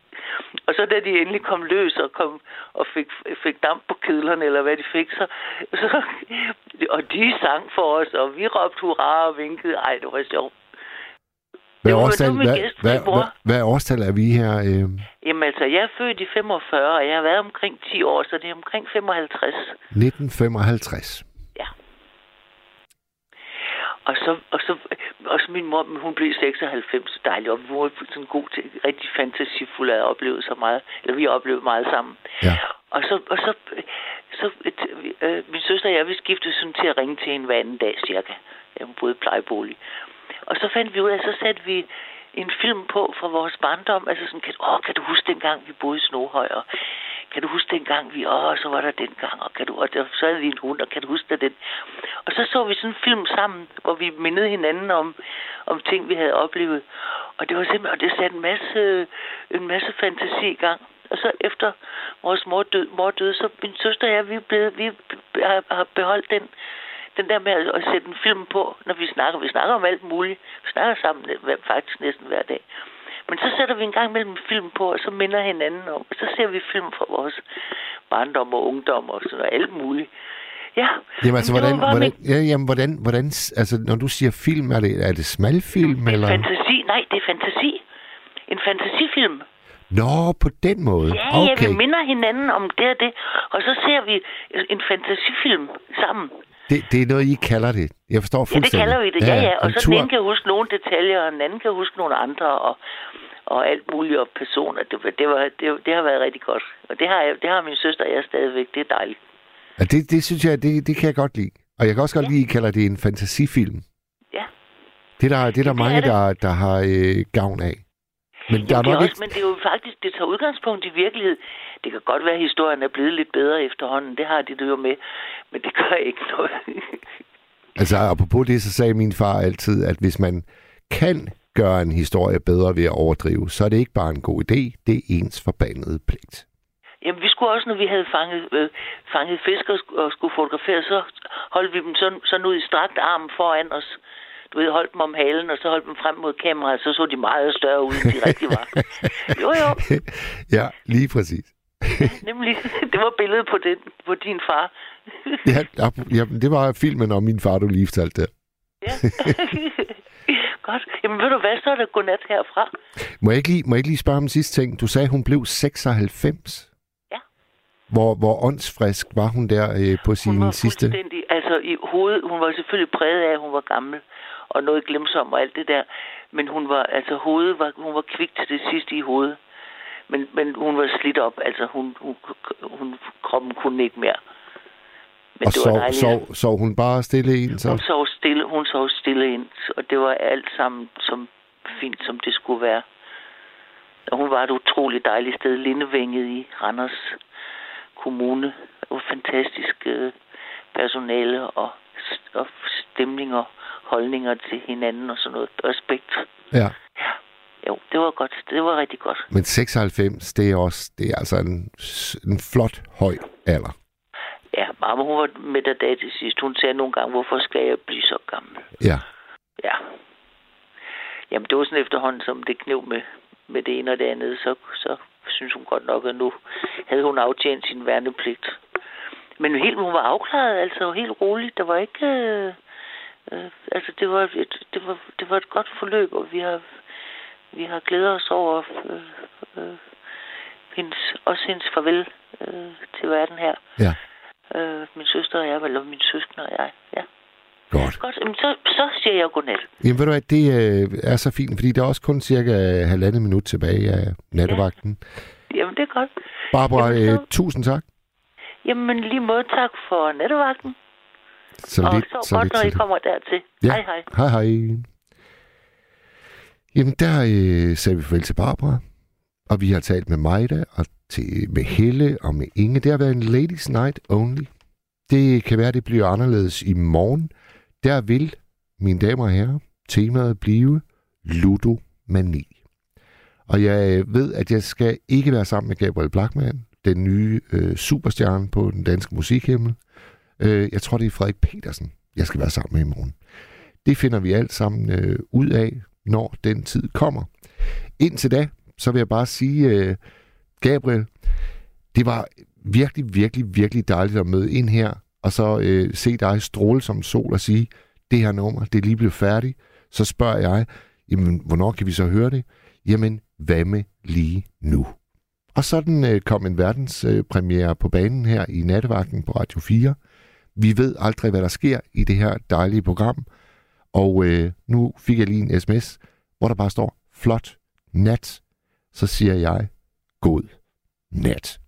Og så da de endelig kom løs og, kom, og fik, fik damp på kedlerne, eller hvad de fik, så, så og de sang for os, og vi råbte hurra og vinkede. Ej, det var sjovt. Hvad, årstal, hvad, hvad, hvad, hvad årstal er vi her? Øh? Jamen altså, jeg er født i 45, og jeg har været omkring 10 år, så det er omkring 55. 1955. Ja. Og så, og så, og så min mor, hun blev 96, dejligt, og hun var sådan god til, rigtig fantasifuld at opleve så meget, eller vi oplevede meget sammen. Ja. Og så, og så, så øh, min søster og jeg, vi skiftede sådan til at ringe til en hver anden dag cirka. Jeg boede i plejebolig. Og så fandt vi ud af, så satte vi en film på fra vores barndom. Altså sådan, kan, åh, kan du huske dengang, vi boede i Snohøj? Og kan du huske dengang, vi, åh, så var der dengang, og, kan du, og der, så havde vi en hund, og kan du huske der den? Og så så vi sådan en film sammen, hvor vi mindede hinanden om, om ting, vi havde oplevet. Og det var simpelthen, og det satte en masse, en masse fantasi i gang. Og så efter vores mor døde, mor døde så min søster og jeg, vi, blev, vi har beholdt den den der med at sætte en film på, når vi snakker. Vi snakker om alt muligt. Vi snakker sammen faktisk næsten hver dag. Men så sætter vi en gang mellem en film på, og så minder hinanden om. Og så ser vi film fra vores barndom og ungdom og sådan noget, alt muligt. Ja, Jamen altså, hvordan, hvordan, ja, jamen, hvordan, hvordan, altså, når du siger film, er det, er det smalfilm, eller? Fantasi, nej, det er fantasi. En fantasifilm. Nå, på den måde. Ja, ja, okay. vi minder hinanden om det og det, og så ser vi en fantasifilm sammen. Det, det er noget, I kalder det. Jeg forstår Ja, det fuldstændig. kalder vi det, ja, ja. Og en så tur. den ene kan huske nogle detaljer, og den anden kan huske nogle andre, og, og alt muligt, og personer. Det, det, var, det, det har været rigtig godt. Og det har, jeg, det har min søster og jeg stadigvæk. Det er dejligt. Ja, det, det synes jeg, det, det kan jeg godt lide. Og jeg kan også godt lide, at I kalder det en fantasifilm. Ja. Det er der, det er der det mange, er det. der, der har øh, gavn af. Men der er Jamen, det er nok også, ikke... men det er jo faktisk, det tager udgangspunkt i virkelighed. Det kan godt være, at historien er blevet lidt bedre efterhånden. Det har de det jo med. Men det gør ikke noget. Altså, apropos det, så sagde min far altid, at hvis man kan gøre en historie bedre ved at overdrive, så er det ikke bare en god idé, det er ens forbandede pligt. Jamen, vi skulle også, når vi havde fanget, øh, fanget fisk og, og skulle fotografere, så holdt vi dem sådan, sådan ud i strakt arm foran os. Du ved, holdt dem om halen, og så holdt dem frem mod kameraet, så så de meget større ud, end de rigtig var. Jo, jo, ja, lige præcis. nemlig. Det var billedet på, den, på din far. Ja, ja, det var filmen om min far, du lige fortalte der. Godt. Jamen, ved du hvad, så er det godnat herfra. Må jeg, ikke lige, må jeg ikke lige spørge om sidste ting? Du sagde, hun blev 96. Ja. Hvor, hvor åndsfrisk var hun der øh, på sin Hun var sidste... fuldstændig, altså i hovedet, hun var selvfølgelig præget af, at hun var gammel, og noget glemsom og alt det der. Men hun var, altså hovedet var, hun var kvik til det sidste i hovedet. Men, men hun var slidt op, altså hun, hun, hun kroppen kunne ikke mere. Men og det var sov, dejligt. sov, sov hun bare stille en, så? Hun sov stille, hun sov stille ind, og det var alt sammen som fint, som det skulle være. Og hun var et utroligt dejligt sted, Lindevænget i Randers Kommune. Det var fantastisk øh, personale og, og stemning og holdninger til hinanden og sådan noget. Respekt. Ja. Jo, det var godt. Det var rigtig godt. Men 96, det er også det er altså en, en flot, høj alder. Ja, mamma hun var med der dag til sidst. Hun sagde nogle gange, hvorfor skal jeg blive så gammel? Ja. Ja. Jamen, det var sådan efterhånden, som det knev med, med det ene og det andet, så, så synes hun godt nok, at nu havde hun aftjent sin værnepligt. Men helt, hun var afklaret, altså helt roligt. Der var ikke... Øh, øh, altså, det var, et, det, var, det var et godt forløb, og vi har, vi har glædet os over øh, øh, hendes, også hendes farvel øh, til verden her. Ja. Øh, min søster og jeg, eller min søskende og jeg, ja. Godt. Godt, jamen, så, så siger jeg godnat. Jamen ved du hvad, det øh, er så fint, fordi der er også kun cirka halvandet minut tilbage af nattevagten. Jamen, det er godt. Barbara, Jamen, så- øh, tusind tak. Jamen, lige måde tak for nattevagten. Så og lidt, så, så godt, lidt, når så I kommer dertil. Ja. Hej, hej. Hej, hej. Jamen, der øh, sagde vi farvel til Barbara, og vi har talt med Majda, og til, med Helle og med Inge. Det har været en ladies night only. Det kan være, det bliver anderledes i morgen. Der vil, mine damer og herrer, temaet blive ludomani. Og jeg ved, at jeg skal ikke være sammen med Gabriel Blackman, den nye øh, superstjerne på den danske musikhimmel. Øh, jeg tror, det er Frederik Petersen, jeg skal være sammen med i morgen. Det finder vi alt sammen øh, ud af, når den tid kommer. Indtil da, så vil jeg bare sige, øh, Gabriel, det var virkelig, virkelig, virkelig dejligt at møde ind her, og så øh, se dig stråle som sol og sige, det her nummer, det er lige blevet færdigt. Så spørger jeg, jamen, hvornår kan vi så høre det? Jamen, hvad med lige nu? Og sådan øh, kom en verdenspremiere øh, på banen her i nattevagten på Radio 4. Vi ved aldrig, hvad der sker i det her dejlige program. Og øh, nu fik jeg lige en sms, hvor der bare står, flot nat. Så siger jeg, god nat.